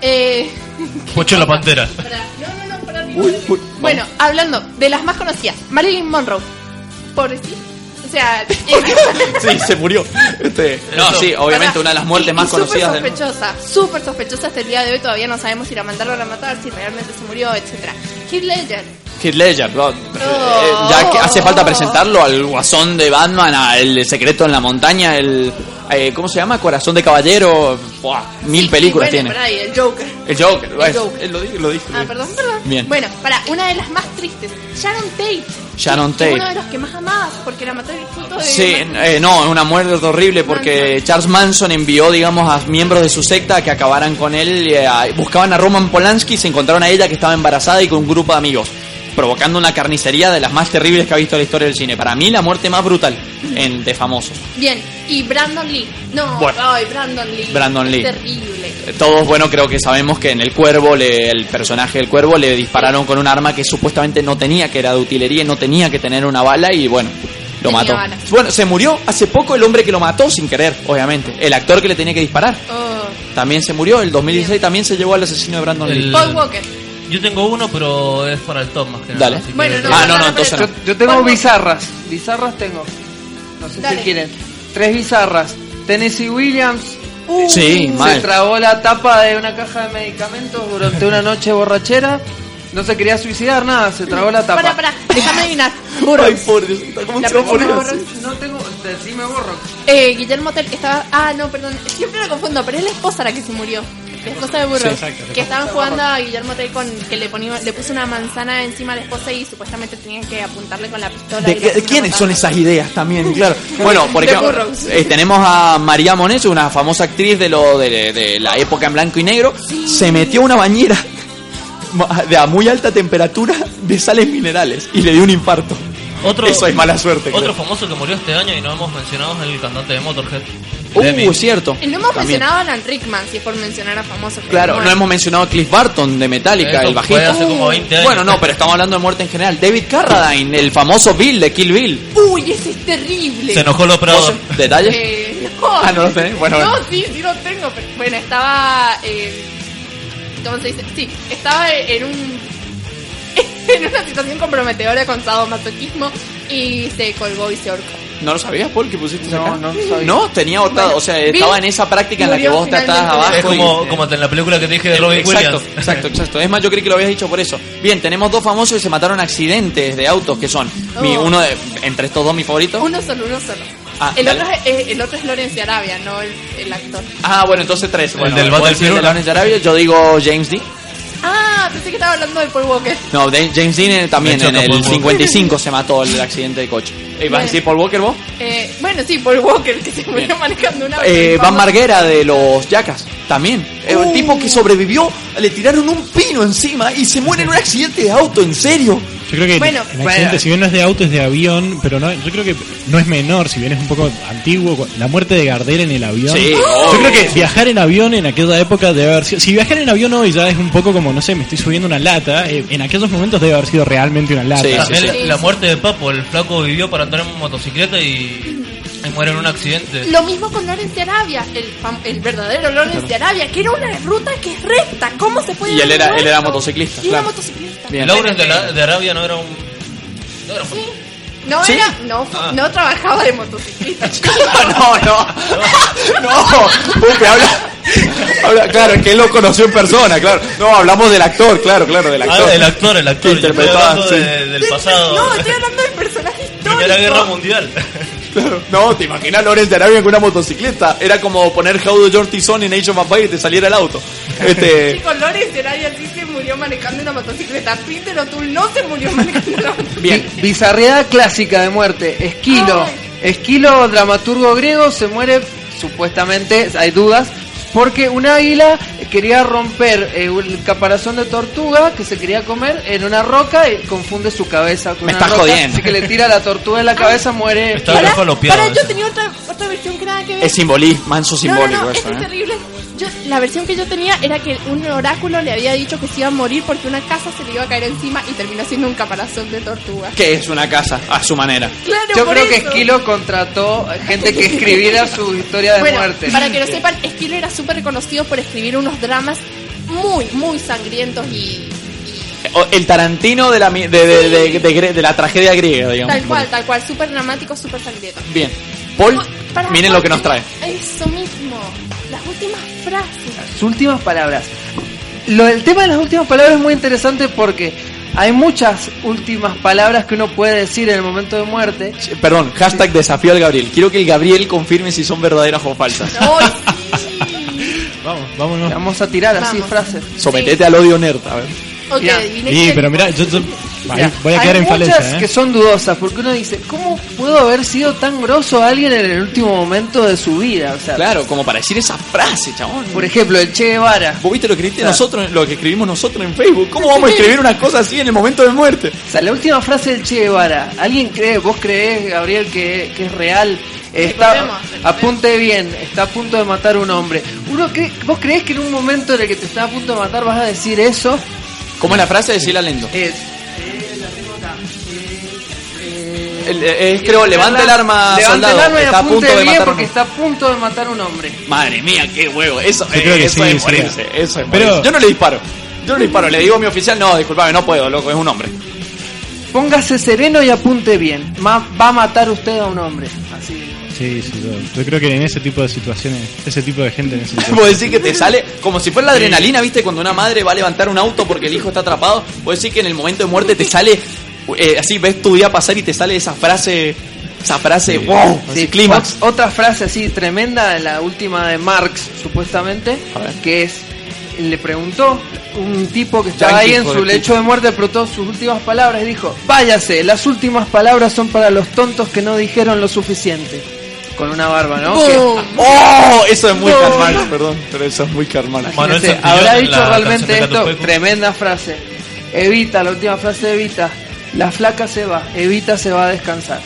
[SPEAKER 1] Eh,
[SPEAKER 4] Pocho la pantera.
[SPEAKER 2] Uy, uy,
[SPEAKER 1] bueno, hablando de las más conocidas, Marilyn Monroe. Pobrecita. O sea, eh,
[SPEAKER 2] Sí, se murió. Este, no, sí, obviamente una de las muertes
[SPEAKER 1] y-
[SPEAKER 2] más
[SPEAKER 1] y súper
[SPEAKER 2] conocidas del
[SPEAKER 1] sospechosa, súper sospechosa hasta el día de hoy. Todavía no sabemos si la mandaron a matar, si realmente se murió, etcétera. Heath Ledger.
[SPEAKER 2] Heath Ledger, ¿no? Ya que hace falta presentarlo al guasón de Batman, al secreto en la montaña, el eh, ¿cómo se llama? Corazón de caballero, Buah, mil películas
[SPEAKER 1] Y bueno,
[SPEAKER 2] tiene.
[SPEAKER 1] y el Joker.
[SPEAKER 2] El Joker,
[SPEAKER 1] El
[SPEAKER 2] lo dije, lo dije.
[SPEAKER 1] Ah, perdón, perdón.
[SPEAKER 2] Bien.
[SPEAKER 1] Bueno, para una de las más tristes, Sharon Tate.
[SPEAKER 2] Sharon
[SPEAKER 1] es uno
[SPEAKER 2] Tate.
[SPEAKER 1] de los que más amabas, porque era matar el fruto de.
[SPEAKER 2] Sí, eh, no, una muerte horrible porque Charles Manson envió, digamos, a miembros de su secta a que acabaran con él. y, eh, buscaban a Roman Polanski, se encontraron a ella que estaba embarazada y con un grupo de amigos, provocando una carnicería de las más terribles que ha visto la historia del cine. Para mí, la muerte más brutal en, de famosos.
[SPEAKER 1] Bien, y Brandon Lee. No,
[SPEAKER 2] Bueno.
[SPEAKER 1] ay, Brandon Lee.
[SPEAKER 2] Brandon Lee.
[SPEAKER 1] Terrible.
[SPEAKER 2] Todos, bueno, creo que sabemos que en el cuervo, le- el personaje del cuervo, le dispararon con un arma que supuestamente no tenía, que era de utilería y no tenía que tener una bala y bueno, lo mató. Bueno, se murió hace poco el hombre que lo mató sin querer, obviamente. El actor que le tenía que disparar.
[SPEAKER 1] Oh.
[SPEAKER 2] También se murió, el 2016 también se llevó al asesino de Brandon Lee.
[SPEAKER 1] Paul Walker.
[SPEAKER 4] Yo tengo uno, pero es para el top más que nada.
[SPEAKER 2] Dale.
[SPEAKER 4] así que-
[SPEAKER 1] Bueno, no,
[SPEAKER 2] Ah, no,
[SPEAKER 1] no,
[SPEAKER 2] no,
[SPEAKER 1] no,
[SPEAKER 2] entonces
[SPEAKER 3] Yo,
[SPEAKER 2] no.
[SPEAKER 3] yo tengo bizarras. Bizarras tengo. No sé
[SPEAKER 1] Dale.
[SPEAKER 3] si quieren. Tres bizarras. Tennessee Williams. uh,
[SPEAKER 2] Sí,
[SPEAKER 3] se
[SPEAKER 2] mal.
[SPEAKER 3] tragó la tapa de una caja de medicamentos durante una noche borrachera. No se quería suicidar, nada, se tragó la tapa.
[SPEAKER 1] Para, para, déjame adivinar.
[SPEAKER 2] Ay, por Dios, ¿cómo
[SPEAKER 1] La
[SPEAKER 2] se va a
[SPEAKER 1] próxima
[SPEAKER 2] poner así?
[SPEAKER 3] No tengo. Decime borro.
[SPEAKER 1] Eh, Guillermo Tell estaba. Ah, no, perdón. Siempre lo confundo, pero es la esposa la que se murió. La esposa de Burroughs.
[SPEAKER 18] Sí, exacto, la
[SPEAKER 1] que estaban jugando a Guillermo Tell con. que le, ponía, le puso una manzana encima a la esposa y supuestamente tenían que apuntarle con la pistola.
[SPEAKER 2] ¿De qué- ¿Quiénes son esas ideas también? Claro. Bueno, por ejemplo, eh, tenemos a María Monés, una famosa actriz de lo de, de la época en blanco y negro. Se metió a una bañera de a muy alta temperatura de sales minerales y le dio un infarto.
[SPEAKER 4] Otro,
[SPEAKER 2] Eso es mala suerte.
[SPEAKER 4] Otro
[SPEAKER 2] creo.
[SPEAKER 4] famoso que murió este año y no hemos mencionado es el cantante de Motorhead.
[SPEAKER 2] Uh,
[SPEAKER 4] Lemmy.
[SPEAKER 2] cierto.
[SPEAKER 1] Y no hemos
[SPEAKER 2] También.
[SPEAKER 1] mencionado a Alan Rickman, si es por mencionar a famosos. que
[SPEAKER 2] Claro,
[SPEAKER 1] mueren.
[SPEAKER 2] no hemos mencionado a Cliff Barton de Metallica,
[SPEAKER 4] Eso
[SPEAKER 2] el
[SPEAKER 4] fue
[SPEAKER 2] bajista.
[SPEAKER 4] hace como 20 años.
[SPEAKER 2] Bueno, no, pero estamos hablando de muerte en general. David Carradine, el famoso Bill de Kill Bill.
[SPEAKER 1] Uy, ese es terrible.
[SPEAKER 4] Se enojó el operador.
[SPEAKER 2] ¿Detalles?
[SPEAKER 1] Eh, no.
[SPEAKER 2] Ah, no lo tenés. Bueno,
[SPEAKER 1] no, sí, sí lo tengo. Pero, bueno, estaba. Eh, ¿Cómo se dice? Sí, estaba en un. En una situación comprometedora con sadomasoquismo y se colgó y se ahorcó.
[SPEAKER 2] ¿No lo sabías, Paul, que pusiste
[SPEAKER 3] No,
[SPEAKER 2] acá?
[SPEAKER 3] no lo sabía.
[SPEAKER 2] No, tenía ahorcado.
[SPEAKER 1] Bueno,
[SPEAKER 2] o sea, estaba en esa práctica en la que vos te atás
[SPEAKER 1] finalmente.
[SPEAKER 2] abajo.
[SPEAKER 4] Es como,
[SPEAKER 2] y-
[SPEAKER 4] como en la película que te dije de Robin
[SPEAKER 2] exacto,
[SPEAKER 4] Williams.
[SPEAKER 2] exacto, exacto. Es más, yo creí que lo habías dicho por eso. Bien, tenemos dos famosos que se mataron en accidentes de autos, que son mi,
[SPEAKER 1] Oh.
[SPEAKER 2] uno de, entre estos dos mi favorito.
[SPEAKER 1] Uno solo, uno solo.
[SPEAKER 2] Ah,
[SPEAKER 1] el,
[SPEAKER 2] dale.
[SPEAKER 1] otro es, el otro es Lawrence Arabia, no el, el actor.
[SPEAKER 2] Ah, bueno, entonces tres.
[SPEAKER 4] El
[SPEAKER 2] Bueno,
[SPEAKER 4] del
[SPEAKER 2] vos
[SPEAKER 4] Battlefield
[SPEAKER 2] decís de. Lawrence Arabia, yo digo James Dean.
[SPEAKER 1] Ah, pensé que estaba hablando de Paul Walker.
[SPEAKER 2] No, de- James Dean también
[SPEAKER 4] De hecho,
[SPEAKER 2] en
[SPEAKER 4] no,
[SPEAKER 2] el
[SPEAKER 4] Paul Walker.
[SPEAKER 2] 55 se mató el accidente de coche. Eh, ¿Vas a decir Paul Walker vos?
[SPEAKER 1] Eh, bueno, sí, Paul Walker, que se murió manejando una
[SPEAKER 2] Eh, Van Marguera de los Yacas, también. Eh, El tipo que sobrevivió, le tiraron un pino encima y se muere en un accidente de auto, ¿en serio?
[SPEAKER 18] Yo creo que
[SPEAKER 1] Bueno,
[SPEAKER 18] el accidente,
[SPEAKER 3] bueno.
[SPEAKER 18] si bien no es de auto, es de avión, pero no, yo creo que no es menor, si bien es un poco antiguo. La muerte de Gardel en el avión.
[SPEAKER 2] Sí,
[SPEAKER 18] yo creo que viajar en avión en aquella época debe haber sido. Si viajar en avión hoy ya es un poco como, no sé, me estoy subiendo una lata, eh, en aquellos momentos debe haber sido realmente una lata.
[SPEAKER 2] Sí, sí.
[SPEAKER 4] la muerte de Papo, el flaco vivió para andar en motocicleta y Y muere en un accidente.
[SPEAKER 1] Lo mismo con Lawrence de Arabia, el, fam- el verdadero Lawrence de Arabia, que era una ruta que es recta. ¿Cómo se puede
[SPEAKER 2] Y él era, él era motociclista,
[SPEAKER 1] Y era motociclista.
[SPEAKER 2] Bien.
[SPEAKER 4] Lawrence de, la- de Arabia no era un. No era un-
[SPEAKER 1] No
[SPEAKER 2] ¿Sí?
[SPEAKER 1] era, no,
[SPEAKER 4] Ah.
[SPEAKER 1] no trabajaba de motociclista.
[SPEAKER 2] no, no. No, Pupi, habla, habla- Claro, es que él lo conoció en persona, claro. No, hablamos del actor, claro, claro, del actor.
[SPEAKER 4] Ah, el actor, el actor.
[SPEAKER 2] Interpretaba, sí.
[SPEAKER 4] de- del pasado.
[SPEAKER 1] No, estoy hablando del personaje.
[SPEAKER 4] Primera Guerra Mundial.
[SPEAKER 2] Claro. No, te imaginas Lawrence de Arabia con una motocicleta. Era como poner How do Your Son en Age of Empires y te saliera el auto. Este,
[SPEAKER 1] Chicos, Lawrence de Arabia sí se murió manejando una motocicleta. Peter O'Toole no se murió manejando una motocicleta.
[SPEAKER 2] bien.
[SPEAKER 3] Bi- Bizarreada clásica de muerte. Esquilo. Esquilo, dramaturgo griego, se muere, supuestamente, hay dudas, porque un águila quería romper eh, el caparazón de tortuga que se quería comer en una roca y confunde su cabeza con
[SPEAKER 2] Me
[SPEAKER 3] una
[SPEAKER 2] estás
[SPEAKER 3] roca,
[SPEAKER 2] jodiendo.
[SPEAKER 3] Así que le tira la tortuga en la cabeza, muere.
[SPEAKER 4] Está refalopeado.
[SPEAKER 1] pará, yo tenía otra, otra versión que nada que ver.
[SPEAKER 2] Es simbolismo, manso simbólico
[SPEAKER 1] no, no, no,
[SPEAKER 2] eso,
[SPEAKER 1] esto es
[SPEAKER 2] ¿eh?
[SPEAKER 1] terrible. Yo, la versión que yo tenía era que un oráculo le había dicho que se iba a morir porque una casa se le iba a caer encima y terminó siendo un caparazón de tortuga.
[SPEAKER 2] Que es una casa, a su manera.
[SPEAKER 1] Claro,
[SPEAKER 3] Yo creo que. Esquilo contrató gente que escribiera su historia de
[SPEAKER 1] Bueno,
[SPEAKER 3] muerte.
[SPEAKER 1] para que lo sepan, Esquilo era súper reconocido por escribir unos dramas muy, muy sangrientos y
[SPEAKER 2] El Tarantino de la, mi- de, de, de- de gre- de la tragedia griega, digamos.
[SPEAKER 1] tal cual, tal cual, súper dramáticos, súper sangrientos.
[SPEAKER 2] Bien. Paul,
[SPEAKER 1] Para-
[SPEAKER 2] miren lo que nos trae.
[SPEAKER 1] Eso mismo, las últimas frases.
[SPEAKER 3] Sus últimas palabras. Lo, el tema de las últimas palabras es muy interesante porque hay muchas últimas palabras que uno puede decir en el momento de muerte.
[SPEAKER 2] Che, Perdón, hashtag desafío al Gabriel. Quiero que el Gabriel confirme si son verdaderas o falsas.
[SPEAKER 18] Vamos, vámonos.
[SPEAKER 3] Vamos a tirar así
[SPEAKER 1] Vamos.
[SPEAKER 3] frases.
[SPEAKER 2] Sometete al odio nerd, a ver.
[SPEAKER 1] Ok,
[SPEAKER 18] Sí, pero mira, yo, yo- voy a quedar
[SPEAKER 3] hay
[SPEAKER 18] en
[SPEAKER 3] muchas
[SPEAKER 18] falencia, ¿eh?
[SPEAKER 3] que son dudosas porque uno dice, ¿cómo pudo haber sido tan grosso alguien en el último momento de su vida? O sea,
[SPEAKER 2] Claro, como para decir esa frase, chabón.
[SPEAKER 3] por ejemplo, el Che Guevara.
[SPEAKER 2] Vos viste lo que escribiste
[SPEAKER 3] Claro.
[SPEAKER 2] nosotros, lo que escribimos nosotros en Facebook. ¿Cómo vamos a escribir una cosa así en el momento de muerte?
[SPEAKER 3] O sea, la última frase del Che Guevara. ¿Alguien cree, vos creés, Gabriel, que, que es real? Está, apunte bien, está a punto de matar a un hombre. Uno cree- ¿Vos creés que en un momento en el que te está a punto de matar vas a decir eso?
[SPEAKER 2] ¿Cómo es la frase? Decirla lento.
[SPEAKER 3] Es,
[SPEAKER 2] El- eh, es, creo, levanta el arma,
[SPEAKER 3] Levanta
[SPEAKER 2] soldado.
[SPEAKER 3] el arma y
[SPEAKER 2] está a punto de matar
[SPEAKER 3] porque está a punto de matar a un hombre.
[SPEAKER 2] Madre mía, qué huevo. Eso, eh,
[SPEAKER 18] creo que
[SPEAKER 2] eso
[SPEAKER 18] sí,
[SPEAKER 2] es
[SPEAKER 18] sí.
[SPEAKER 2] morirse. Eso es
[SPEAKER 18] Pero-
[SPEAKER 2] morirse. Yo no le disparo. Yo no le disparo. Le digo a mi oficial, no, disculpame, no puedo, loco, es un hombre.
[SPEAKER 3] Póngase sereno y apunte bien. Ma- va a matar usted a un hombre. Así.
[SPEAKER 18] Sí, sí, yo, yo creo que en ese tipo de situaciones, ese tipo de gente en ese tipo
[SPEAKER 2] Vos decís que te sale como si fuera la adrenalina, ¿viste? Cuando una madre va a levantar un auto porque el hijo está atrapado. Vos decís que en el momento de muerte te sale, eh, así ves tu día pasar y te sale esa frase, esa frase, wow,
[SPEAKER 3] Sí,
[SPEAKER 2] clímax.
[SPEAKER 3] ot- Otra frase así tremenda, la última de Marx, supuestamente, que es, le preguntó un tipo que estaba
[SPEAKER 2] Yankee,
[SPEAKER 3] ahí en su lecho de muerte, preguntó sus últimas palabras y dijo, váyase, las últimas palabras son para los tontos que no dijeron lo suficiente. Con una barba, ¿no?
[SPEAKER 2] ¡Oh! Eso es muy
[SPEAKER 3] No.
[SPEAKER 2] Karl Marx, perdón, pero eso es muy.
[SPEAKER 4] Manuel
[SPEAKER 3] Fíjese,
[SPEAKER 4] Santillán
[SPEAKER 3] habrá dicho realmente esto, tremenda frase. Evita, la última frase de Evita, la flaca se va, Evita se va a descansar.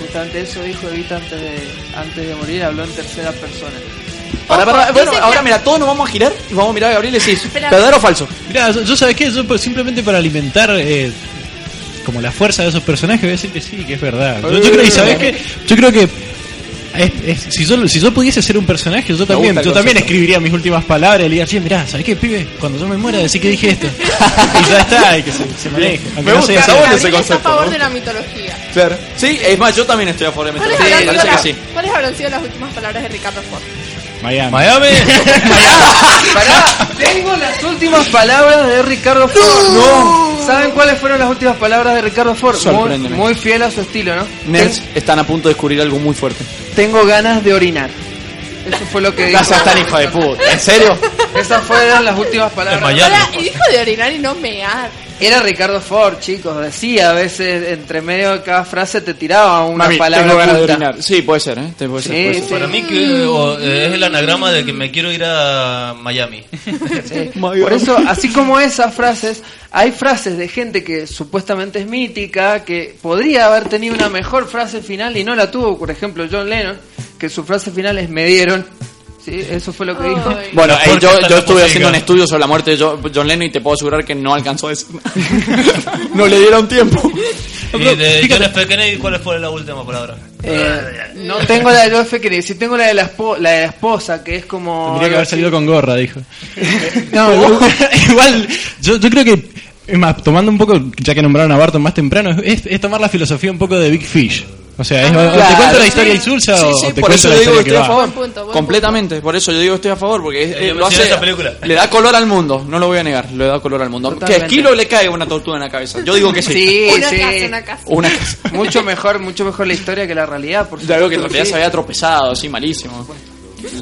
[SPEAKER 3] Justamente eso dijo Evita antes de, antes de morir, habló en tercera persona.
[SPEAKER 2] Bueno, ahora
[SPEAKER 1] que-
[SPEAKER 2] mira, todos nos vamos a girar y vamos a mirar a Gabriel y decís,
[SPEAKER 1] Espera.
[SPEAKER 2] ¿verdadero o falso?
[SPEAKER 18] Mira, yo, yo sabes qué, yo pues, simplemente para alimentar eh, como la fuerza de esos personajes voy a decir que sí, que es verdad. Yo, yo creo, y sabes qué, yo creo que es- es- si, yo, si yo pudiese ser un personaje, yo también, yo también
[SPEAKER 2] concepto.
[SPEAKER 18] escribiría mis últimas palabras y le diría, che, mirá, ¿sabes qué, pibe? Cuando yo me muera, decir que dije esto. y ya está, y que se, se maneje. Aunque
[SPEAKER 2] Me
[SPEAKER 18] no
[SPEAKER 2] gusta,
[SPEAKER 18] sea
[SPEAKER 2] bueno ese
[SPEAKER 1] Gabriel está a
[SPEAKER 2] concepto,
[SPEAKER 1] favor
[SPEAKER 2] ¿no?
[SPEAKER 1] de la mitología.
[SPEAKER 2] Claro. Sí, es más, yo también estoy a favor de
[SPEAKER 1] ¿Cuáles, habrán sido
[SPEAKER 2] que
[SPEAKER 1] las-
[SPEAKER 2] sí.
[SPEAKER 1] ¿Cuáles habrán sido las últimas palabras de Ricardo Ford?
[SPEAKER 18] Miami.
[SPEAKER 4] Miami.
[SPEAKER 3] Pará, tengo las últimas palabras de Ricardo Ford. No. ¿Saben cuáles fueron las últimas palabras de Ricardo Ford? Muy,
[SPEAKER 2] Sorpréndeme.
[SPEAKER 3] muy fiel a su estilo, ¿no?
[SPEAKER 2] Nerds están a punto de descubrir algo muy fuerte.
[SPEAKER 3] Tengo ganas de orinar. Eso fue lo que dijo.
[SPEAKER 2] Gracias, tan hijo de puta. ¿En serio?
[SPEAKER 3] Esas fueron las últimas palabras.
[SPEAKER 4] En Miami.
[SPEAKER 1] Ahora, y dijo de orinar y no mear.
[SPEAKER 3] Era Ricardo Ford, chicos. Decía a veces entre medio de cada frase te tiraba una
[SPEAKER 2] Mami,
[SPEAKER 3] palabra
[SPEAKER 2] tengo ganas de orinar. Sí, puede ser, ¿eh? Te puede ser,
[SPEAKER 3] Sí,
[SPEAKER 2] puede ser.
[SPEAKER 4] Para mí que o, eh, es el anagrama de que me quiero ir a Miami.
[SPEAKER 3] Sí. Por eso, así como esas frases, hay frases de gente que supuestamente es mítica, que podría haber tenido una mejor frase final y no la tuvo. Por ejemplo, John Lennon, que su frase final es me dieron. Sí, eso fue lo que dijo.
[SPEAKER 1] Ay.
[SPEAKER 2] Bueno, eh, yo, yo estuve haciendo un estudio sobre la muerte de Jo- John Lennon y te puedo asegurar que no alcanzó a decir nada. no le dieron tiempo.
[SPEAKER 4] y de John F. Kennedy, ¿cuál fue la última palabra?
[SPEAKER 3] Eh, no tengo la de John F. Kennedy, sí tengo la de la, espo- la de la esposa, que es como...
[SPEAKER 18] Tendría que haber
[SPEAKER 3] así.
[SPEAKER 18] salido con gorra, dijo. no, igual, yo, yo creo que, es más, tomando un poco, ya que nombraron a Barton más temprano, es, es tomar la filosofía un poco de Big Fish. O sea, es, o te
[SPEAKER 2] Claro,
[SPEAKER 18] cuento la
[SPEAKER 2] sí.
[SPEAKER 18] historia insulsa
[SPEAKER 2] Sí,
[SPEAKER 18] o
[SPEAKER 2] sí,
[SPEAKER 18] te
[SPEAKER 2] por
[SPEAKER 18] cuento
[SPEAKER 2] eso
[SPEAKER 18] la
[SPEAKER 2] yo digo que
[SPEAKER 18] historia
[SPEAKER 2] estoy a
[SPEAKER 18] que
[SPEAKER 2] favor.
[SPEAKER 1] Buen punto, buen
[SPEAKER 2] Completamente, por eso yo digo que estoy a favor, porque es-
[SPEAKER 4] Eh,
[SPEAKER 2] lo hace,
[SPEAKER 4] esa película.
[SPEAKER 2] le da color al mundo, no lo voy a negar, le da color al mundo. Que a
[SPEAKER 3] Totalmente.
[SPEAKER 2] Esquilo le cae una tortuga en la cabeza, yo digo que sí.
[SPEAKER 3] Sí,
[SPEAKER 1] Una
[SPEAKER 3] sí.
[SPEAKER 1] casa, una casa.
[SPEAKER 2] Una casa.
[SPEAKER 3] Mucho mejor, mucho mejor la historia que la realidad, por
[SPEAKER 2] Ya veo que en realidad
[SPEAKER 3] sí.
[SPEAKER 2] se había tropezado, así malísimo.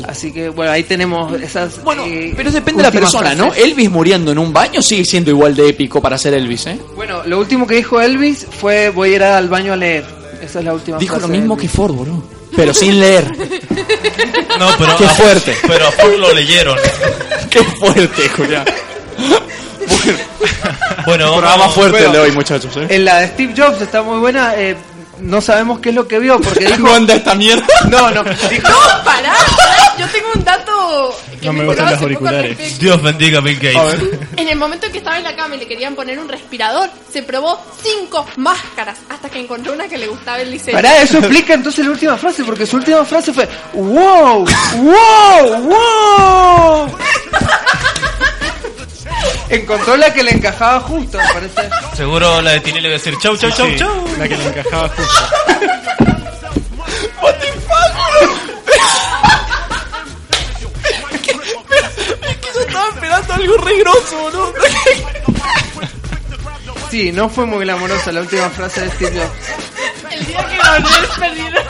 [SPEAKER 3] Así que, bueno, ahí tenemos esas...
[SPEAKER 2] Bueno,
[SPEAKER 3] eh,
[SPEAKER 2] pero depende de la persona, ¿no? Elvis muriendo en un baño sigue siendo igual de épico para ser Elvis, ¿eh?
[SPEAKER 3] Bueno, lo último que dijo Elvis fue voy a ir al baño a leer. Esa es la última
[SPEAKER 2] Dijo lo
[SPEAKER 3] frase
[SPEAKER 2] mismo que. Ford, bro. Pero sin leer.
[SPEAKER 4] No, pero
[SPEAKER 2] Qué
[SPEAKER 4] a-
[SPEAKER 2] fuerte.
[SPEAKER 4] Pero a Ford lo leyeron.
[SPEAKER 2] Qué fuerte, Julián.
[SPEAKER 4] Bueno,
[SPEAKER 2] Programa
[SPEAKER 4] vamos.
[SPEAKER 2] fuerte el de hoy, muchachos, ¿eh?
[SPEAKER 3] En la de Steve Jobs está muy buena. eh, no sabemos qué es lo que vio porque dijo...
[SPEAKER 2] ¿No anda esta mierda?
[SPEAKER 3] No, no, dijo...
[SPEAKER 1] No, pará, yo tengo un dato que
[SPEAKER 18] No me
[SPEAKER 1] me
[SPEAKER 18] gustan los auriculares.
[SPEAKER 4] Dios bendiga a Bill Gates.
[SPEAKER 1] En el momento en que estaba en la cama y le querían poner un respirador, se probó cinco máscaras hasta que encontró una que le gustaba el diseño.
[SPEAKER 3] Pará, eso explica entonces la última frase, porque su última frase fue ¡Wow! ¡Wow! ¡Wow! Encontró la que le encajaba justo, me parece.
[SPEAKER 4] Seguro la de Tinelli le va a decir chau, chau, chau,
[SPEAKER 18] Sí,
[SPEAKER 4] chau.
[SPEAKER 18] La que le encajaba justo.
[SPEAKER 2] algo re grosso, boludo.
[SPEAKER 3] Sí, no fue muy glamorosa la última frase de Steve Jobs.
[SPEAKER 1] El día que Gabriel perdieron.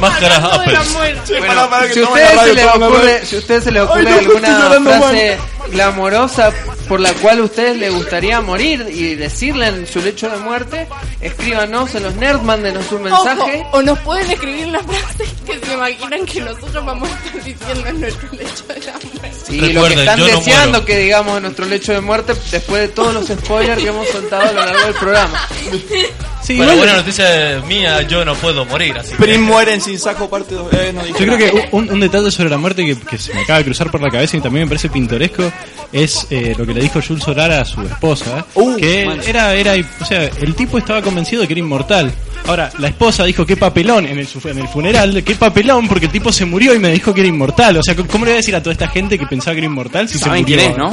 [SPEAKER 4] Máscaras
[SPEAKER 1] de la
[SPEAKER 4] Apple.
[SPEAKER 2] que
[SPEAKER 3] Si a ustedes se les ocurre, si a ustedes se les ocurre
[SPEAKER 2] Ay, no,
[SPEAKER 3] alguna frase glamorosa por la cual a ustedes les gustaría morir y decirle en su lecho de muerte, escríbanos en los nerds, mándenos un mensaje.
[SPEAKER 1] Ojo, o nos pueden escribir una frase que se imaginan que nosotros vamos a estar diciendo en nuestro lecho de la muerte.
[SPEAKER 3] Y lo que están
[SPEAKER 4] no
[SPEAKER 3] deseando
[SPEAKER 4] muero.
[SPEAKER 3] que digamos en nuestro lecho de muerte después de todos los spoilers que hemos soltado a lo largo del programa.
[SPEAKER 18] Sí,
[SPEAKER 4] Bueno, buena noticia mía, yo no puedo morir, así que...
[SPEAKER 2] Prim mueren sin saco parte 2. Eh, no
[SPEAKER 18] Yo creo que un, un detalle sobre la muerte que, que se me acaba de cruzar por la cabeza y también me parece pintoresco es eh, lo que le dijo Jules Solar a su esposa.
[SPEAKER 2] Uh,
[SPEAKER 18] que
[SPEAKER 2] man.
[SPEAKER 18] era, era, o sea, el tipo estaba convencido de que era inmortal. Ahora, la esposa dijo qué papelón en el, su- en el funeral, qué papelón porque el tipo se murió y me dijo que era inmortal. O sea, ¿cómo le voy a decir a toda esta gente que pensaba que era inmortal si se
[SPEAKER 2] ¿Saben
[SPEAKER 18] murió?
[SPEAKER 2] quién es, no?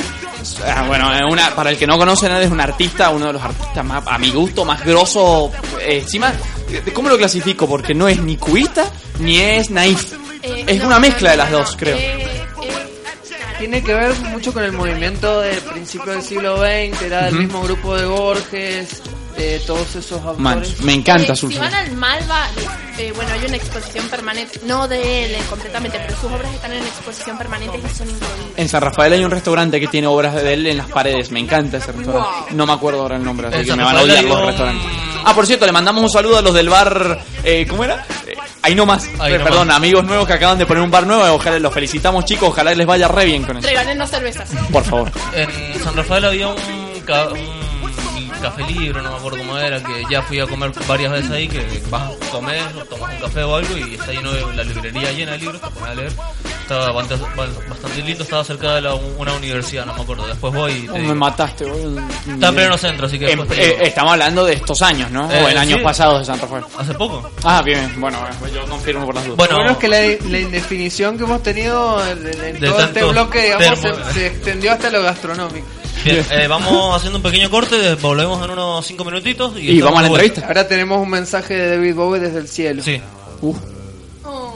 [SPEAKER 2] Ah, bueno, una, para el que no conocen, él es un artista, uno de los artistas más, a mi gusto, más grosso. eh, encima, eh, ¿cómo lo clasifico? Porque no es ni cubista ni es naif.
[SPEAKER 1] Eh,
[SPEAKER 2] Es
[SPEAKER 1] no,
[SPEAKER 2] una mezcla de las dos, creo.
[SPEAKER 1] eh,
[SPEAKER 3] Tiene que ver mucho con el movimiento del principio del siglo XX, era del mismo grupo de Borges, de todos esos autores.
[SPEAKER 2] Man, me encanta
[SPEAKER 1] eh,
[SPEAKER 2] su
[SPEAKER 1] Si van al Malva, eh, bueno, hay una exposición permanente, no de él eh, completamente, pero sus obras están en exposición permanente y son increíbles.
[SPEAKER 2] En San Rafael hay un restaurante que tiene obras de él en las paredes. Me encanta ese restaurante.
[SPEAKER 1] Wow.
[SPEAKER 2] No me acuerdo ahora el nombre, así que me van a odiar los restaurantes. Ah, por cierto, le mandamos un saludo a los del bar. Eh, ¿Cómo era? Eh, ahí nomás.
[SPEAKER 4] Ahí nomás.
[SPEAKER 2] Perdón, amigos nuevos que acaban de poner un bar nuevo. Ojalá los felicitamos, chicos. Ojalá les vaya re bien con eso.
[SPEAKER 1] Regálenos cervezas.
[SPEAKER 2] Por favor.
[SPEAKER 4] En San Rafael había un café libre, no me acuerdo cómo era, que ya fui a comer varias veces ahí, que vas a comer, tomas un café o algo y está lleno de la librería llena de libros, te pones a leer. Estaba bastante, bastante lindo, estaba cerca de la, una universidad, no me acuerdo. Después voy y te
[SPEAKER 2] Oh, me
[SPEAKER 4] digo.
[SPEAKER 2] mataste, boludo.
[SPEAKER 4] Está en pleno centro, así que
[SPEAKER 2] Em,
[SPEAKER 4] te
[SPEAKER 2] eh, estamos hablando de estos años, ¿no?
[SPEAKER 4] Eh,
[SPEAKER 2] o en años
[SPEAKER 4] sí.
[SPEAKER 2] pasados de San Rafael.
[SPEAKER 4] Hace poco.
[SPEAKER 2] Ah, bien, bueno, bueno, yo confirmo por las dudas.
[SPEAKER 4] Bueno,
[SPEAKER 3] Lo bueno es que la, la indefinición que hemos tenido en, en
[SPEAKER 4] De
[SPEAKER 3] todo este bloque, digamos, se, se extendió hasta lo gastronómico.
[SPEAKER 4] Bien, eh, vamos haciendo un pequeño corte, volvemos en unos 5 minutitos y,
[SPEAKER 2] vamos a la
[SPEAKER 4] vuelta.
[SPEAKER 2] entrevista.
[SPEAKER 3] Ahora tenemos un mensaje de David Bowie desde el cielo.
[SPEAKER 4] Sí.
[SPEAKER 2] Uf.
[SPEAKER 1] Oh.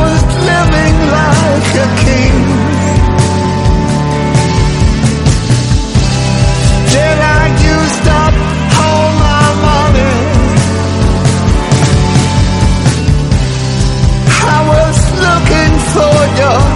[SPEAKER 20] Was living like a king. For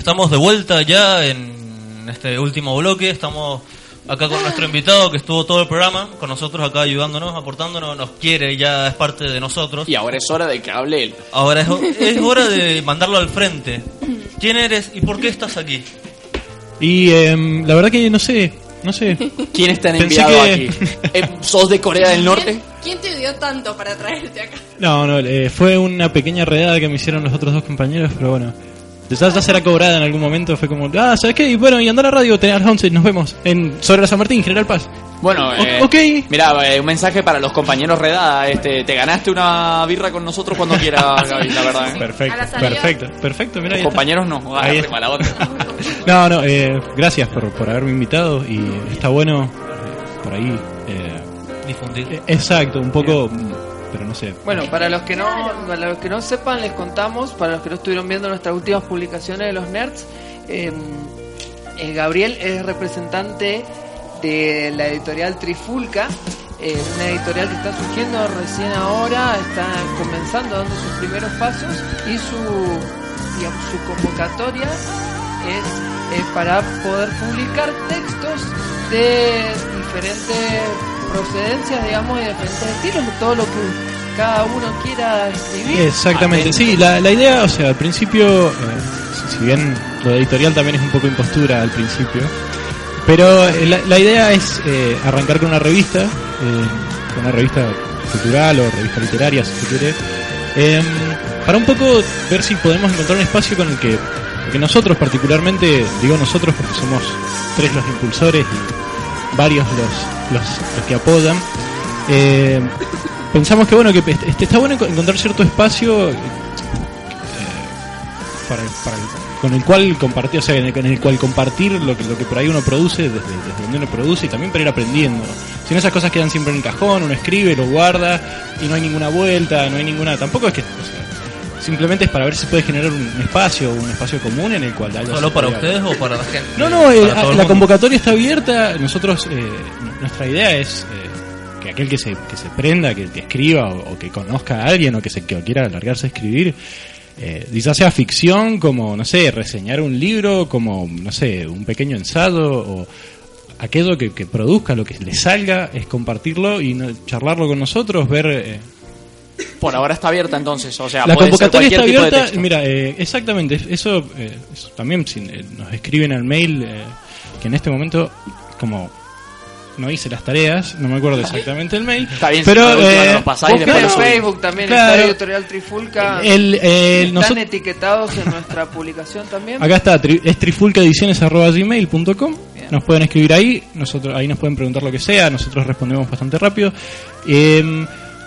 [SPEAKER 4] estamos de vuelta ya en este último bloque. Estamos acá con nuestro invitado que estuvo todo el programa con nosotros acá ayudándonos, aportándonos, nos quiere, ya es parte de nosotros.
[SPEAKER 2] Y ahora es hora de que hable él.
[SPEAKER 4] Ahora es, es hora de mandarlo al frente. ¿Quién eres y por qué estás aquí?
[SPEAKER 18] Y em, la verdad que no sé, no sé.
[SPEAKER 2] ¿Quién está
[SPEAKER 18] Pensé
[SPEAKER 2] enviado
[SPEAKER 18] que-
[SPEAKER 2] aquí? Eh, ¿Sos de Corea del Norte?
[SPEAKER 1] ¿Quién te dio tanto para traerte acá?
[SPEAKER 18] No, no, eh, fue una pequeña redada que me hicieron los otros dos compañeros, pero bueno. Ya, ya será cobrada en algún momento, fue como, ah, ¿sabes qué? Y bueno, y anda a la radio, tenés a las 11, nos vemos en sobre la San Martín, General Paz.
[SPEAKER 2] Bueno, eh,
[SPEAKER 18] ok.
[SPEAKER 2] Mira, eh, un mensaje para los compañeros Redada. Este, te ganaste una birra con nosotros cuando quieras, Gaby, la verdad. ¿eh?
[SPEAKER 18] Perfecto,
[SPEAKER 1] la
[SPEAKER 18] perfecto, perfecto, mira
[SPEAKER 2] Los
[SPEAKER 18] está.
[SPEAKER 2] compañeros no,
[SPEAKER 18] Ahí
[SPEAKER 2] agarre mala otra.
[SPEAKER 18] No, no, eh, gracias por, por haberme invitado y está bueno eh, por ahí. eh,
[SPEAKER 4] Difundir.
[SPEAKER 18] eh, exacto, un poco, pero no sé.
[SPEAKER 3] Bueno, para los que no para los que no sepan, les contamos, para los que no estuvieron viendo nuestras últimas publicaciones de los nerds, eh, eh, Gabriel es representante de la editorial Trifulca, eh, una editorial que está surgiendo recién ahora, está comenzando dando sus primeros pasos y su digamos, su convocatoria es eh, para poder publicar textos de diferentes procedencias, digamos, y diferentes estilos, todo lo que cada uno quiera escribir.
[SPEAKER 18] Exactamente, sí, la, idea, o sea, al principio, eh, si bien lo editorial también es un poco impostura al principio, pero eh, la, idea es arrancar con una revista, con una revista cultural o revista literaria, si quiere, para un poco ver si podemos encontrar un espacio con el que Porque nosotros particularmente, digo nosotros porque somos tres los impulsores y varios los, los, que apoyan, eh, pensamos que bueno que este, está bueno encontrar cierto espacio eh, para, con el cual compartir, o sea, en el, cual compartir lo que, lo que por ahí uno produce, desde, donde uno produce y también para ir aprendiendo. Si no, esas cosas quedan siempre en el cajón, uno escribe, lo guarda y no hay ninguna vuelta, no hay ninguna. Tampoco es que. Simplemente es para ver si puede generar un espacio, un espacio común en el cual.
[SPEAKER 4] ¿Solo para ustedes o para la gente?
[SPEAKER 18] No, no,
[SPEAKER 4] el
[SPEAKER 18] la convocatoria está abierta. Nosotros, eh, nuestra idea es eh, que aquel que se, que se prenda, que, que escriba o, o que conozca a alguien o que, se, que quiera largarse a escribir, eh, ya sea ficción, como, no sé, reseñar un libro, como, no sé, un pequeño ensayo o aquello que, que produzca, lo que le salga, es compartirlo y no- charlarlo con nosotros, ver... eh,
[SPEAKER 2] Por ahora está abierta entonces, o sea,
[SPEAKER 18] la
[SPEAKER 2] puede ser
[SPEAKER 18] convocatoria está
[SPEAKER 2] cualquier tipo de
[SPEAKER 18] abierta. Mira, eh, exactamente. Eso, eh, eso también si, eh, nos escriben al mail eh, que en este momento, como no hice las tareas, no me acuerdo exactamente el mail.
[SPEAKER 2] Está bien,
[SPEAKER 18] pero
[SPEAKER 2] si
[SPEAKER 18] eh,
[SPEAKER 2] pasáis después
[SPEAKER 3] Facebook también,
[SPEAKER 18] Claro.
[SPEAKER 3] está Editorial Trifulca.
[SPEAKER 18] El- el-
[SPEAKER 3] Están etiquetados en nuestra publicación también.
[SPEAKER 18] Acá está, tri- es trifulcaediciones.gmail.com. Nos pueden escribir ahí, nosotros ahí nos pueden preguntar lo que sea, nosotros respondemos bastante rápido. Eh,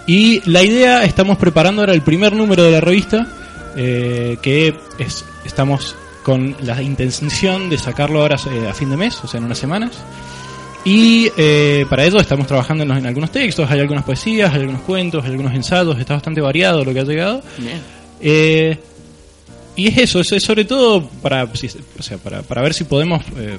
[SPEAKER 18] y la idea, estamos preparando ahora el primer número de la revista, eh, que es, estamos con la intención de sacarlo ahora eh, a fin de mes, o sea, en unas semanas. Y eh, para ello estamos trabajando en, los- en algunos textos, hay algunas poesías, hay algunos cuentos, hay algunos ensayos, está bastante variado lo que ha llegado.
[SPEAKER 2] Bien.
[SPEAKER 18] Eh, y es eso, es, es sobre todo para, si- o sea, para, para ver si podemos... eh,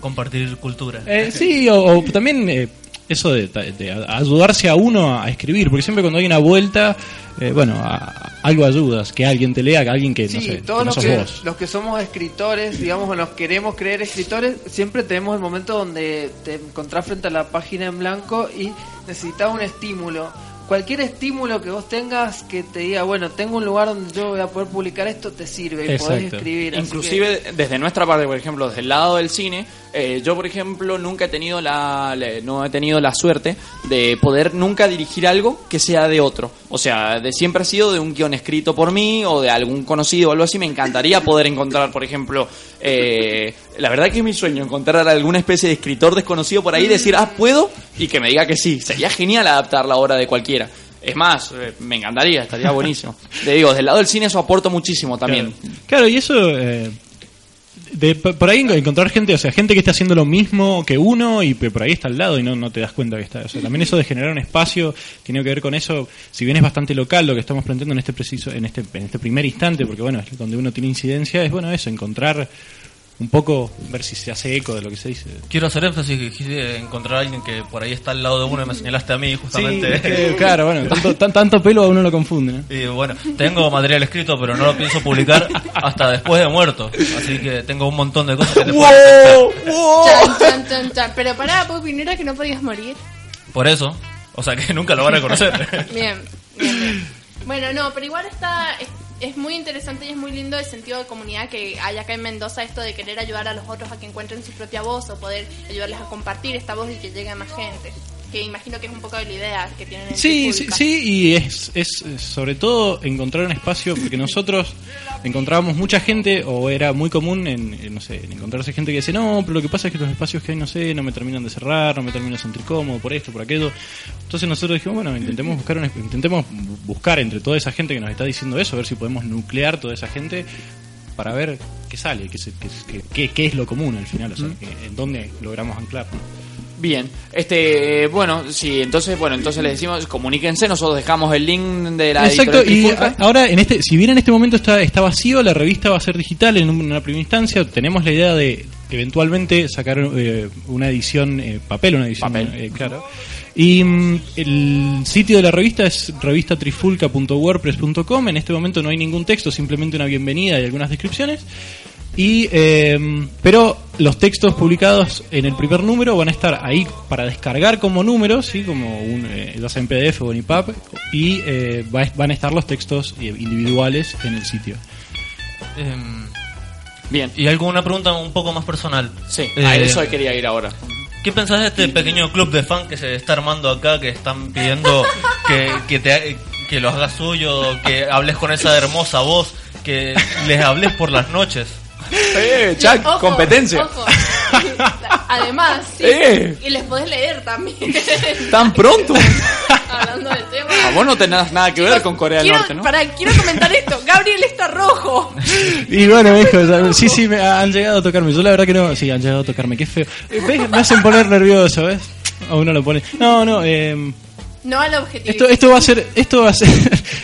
[SPEAKER 4] Compartir cultura.
[SPEAKER 18] eh, sí, o, o también eh, eso de, de ayudarse a uno a escribir, porque siempre cuando hay una vuelta, eh, bueno, a- algo ayudas, que alguien te lea, que alguien que
[SPEAKER 3] Sí,
[SPEAKER 18] no sé,
[SPEAKER 3] todos
[SPEAKER 18] que no
[SPEAKER 3] los
[SPEAKER 18] sos
[SPEAKER 3] que,
[SPEAKER 18] vos.
[SPEAKER 3] los que somos escritores, digamos, o nos queremos creer escritores, siempre tenemos el momento donde te encontrás frente a la página en blanco y necesitas un estímulo. Cualquier estímulo que vos tengas que te diga, bueno, tengo un lugar donde yo voy a poder publicar esto, te sirve y podés escribir.
[SPEAKER 2] Inclusive desde nuestra parte, por ejemplo, desde el lado del cine, eh, yo por ejemplo nunca he tenido la, la- no he tenido la suerte de poder nunca dirigir algo que sea de otro. O sea, de siempre ha sido de un guion escrito por mí o de algún conocido o algo así. Me encantaría poder encontrar, por ejemplo, eh, la verdad que es mi sueño encontrar alguna especie de escritor desconocido por ahí, decir, ah, puedo y que me diga que sí. Sería genial adaptar la obra de cualquiera. Es más, eh, me encantaría, estaría buenísimo. Le digo, del lado del cine eso aporta muchísimo también.
[SPEAKER 18] Claro, y eso, eh, de, por ahí encontrar gente, o sea, gente que está haciendo lo mismo que uno y por ahí está al lado y no, no te das cuenta que está. O sea, también eso de generar un espacio tiene que ver con eso, si bien es bastante local lo que estamos planteando en este preciso, en este, en este primer instante, porque bueno, es donde uno tiene incidencia, es bueno eso, encontrar un poco, ver si se hace eco de lo que se dice.
[SPEAKER 4] Quiero hacer énfasis que quise encontrar a alguien que por ahí está al lado de uno y me señalaste a mí justamente.
[SPEAKER 18] Sí, es que, claro, bueno, tanto, tan- tanto pelo a uno lo confunde. ¿no?
[SPEAKER 4] Y bueno, tengo material escrito, pero no lo pienso publicar hasta después de muerto. Así que tengo un montón de cosas que te pueden
[SPEAKER 1] Chan, chan, chan, chan. Pero pará, Pupi, ¿no era que no podías morir?
[SPEAKER 4] Por eso. O sea que nunca lo van a conocer.
[SPEAKER 1] Bien, bien, bien. Bueno, no, pero igual está. Es, muy interesante y es muy lindo el sentido de comunidad que hay acá en Mendoza, esto de querer ayudar a los otros a que encuentren su propia voz o poder ayudarles a compartir esta voz y que llegue a más gente. Que imagino que es un poco de la idea que tienen en
[SPEAKER 18] Sí, sí, sí, y es, es sobre todo encontrar un espacio, porque nosotros encontrábamos mucha gente, o era muy común en, en, no sé, en encontrarse gente que dice, no, pero lo que pasa es que los espacios que hay, no sé, no me terminan de cerrar, no me termino de sentir cómodo por esto, por aquello. Entonces nosotros dijimos, bueno, intentemos buscar, un, intentemos buscar entre toda esa gente que nos está diciendo eso, a ver si podemos nuclear toda esa gente para ver qué sale, qué, se- qué, qué- es lo común al final, o sea, que- en dónde logramos anclar. ¿no?
[SPEAKER 2] Bien, este, bueno, sí, entonces, bueno, entonces les decimos, comuníquense, nosotros dejamos el link de la
[SPEAKER 18] Exacto, y a- ahora, en este, si bien en este momento está, está vacío, la revista va a ser digital en una primera instancia. Tenemos la idea de eventualmente sacar eh, una edición eh, papel, una edición, eh, claro. Y mm, el sitio de la revista es revistatrifulca.wordpress.com. En este momento no hay ningún texto, simplemente una bienvenida y algunas descripciones. Y, eh, pero los textos publicados en el primer número van a estar ahí para descargar como números, ¿sí? como un, eh, ya sea en PDF o en EPUB, y eh, va- van a estar los textos eh, individuales en el sitio.
[SPEAKER 4] Em,
[SPEAKER 2] Bien.
[SPEAKER 4] Y alguna pregunta un poco más personal.
[SPEAKER 2] Sí,
[SPEAKER 4] Eh,
[SPEAKER 2] a eso quería ir ahora.
[SPEAKER 4] ¿Qué pensás de este pequeño club de fan que se está armando acá, que están pidiendo que, que, te, que lo hagas suyo, que hables con esa hermosa voz, que les hables por las noches?
[SPEAKER 2] Eh, Chuck,
[SPEAKER 1] Ojo,
[SPEAKER 2] competencia.
[SPEAKER 1] ojo. Además, sí.
[SPEAKER 2] Eh.
[SPEAKER 1] Y les podés leer también.
[SPEAKER 2] ¿Tan pronto?
[SPEAKER 1] Hablando del tema.
[SPEAKER 2] A vos no tenés nada que ver con Corea del
[SPEAKER 1] Quiero,
[SPEAKER 2] Norte, ¿no?
[SPEAKER 1] para, quiero comentar esto. Gabriel está rojo.
[SPEAKER 18] Y bueno, hijo, sí, sí, me han llegado a tocarme. Yo la verdad que no, sí, han llegado a tocarme. Qué feo. Eh, ¿Ves? Me hacen poner nervioso, ¿ves? A uno lo pone. No, no, eh,
[SPEAKER 1] No al objetivo.
[SPEAKER 18] esto, esto va a ser, esto va a ser,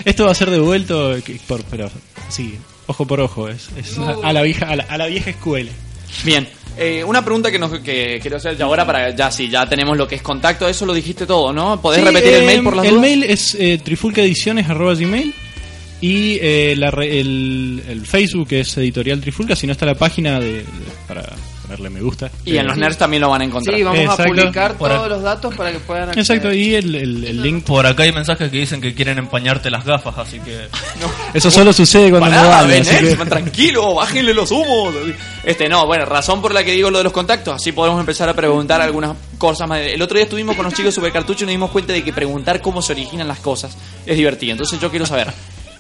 [SPEAKER 18] esto va a ser devuelto, por, pero sí, ojo por ojo, es, es a, a la vieja, a la, a la vieja escuela.
[SPEAKER 2] Bien. Eh, una pregunta que, nos, que quiero hacer ya ahora para ya sí, ya tenemos lo que es contacto, eso lo dijiste todo, ¿no? ¿Podés
[SPEAKER 18] Sí,
[SPEAKER 2] repetir el mail por las
[SPEAKER 18] El
[SPEAKER 2] dudas?
[SPEAKER 18] mail es eh, trifulcaediciones.gmail y eh, la re- el, el Facebook es Editorial Trifulca, si no está la página de, de- para ponerle me gusta.
[SPEAKER 2] Y en los nerds también lo van a encontrar.
[SPEAKER 3] Sí, vamos
[SPEAKER 18] Exacto.
[SPEAKER 3] a publicar
[SPEAKER 4] Por
[SPEAKER 3] todos los datos para que puedan acceder.
[SPEAKER 18] Exacto, y el, el- el link.
[SPEAKER 4] Por acá hay mensajes que dicen que quieren empañarte las gafas, así que.
[SPEAKER 18] Eso solo sucede cuando no
[SPEAKER 2] Pará,
[SPEAKER 18] así
[SPEAKER 2] eh,
[SPEAKER 18] que-
[SPEAKER 2] tranquilo, bájenle los humos. Este, no, bueno, razón por la que digo lo de los contactos, así podemos empezar a preguntar algunas cosas más. El otro día estuvimos con los chicos sobre cartucho y nos dimos cuenta de que preguntar cómo se originan las cosas es divertido. Entonces yo quiero saber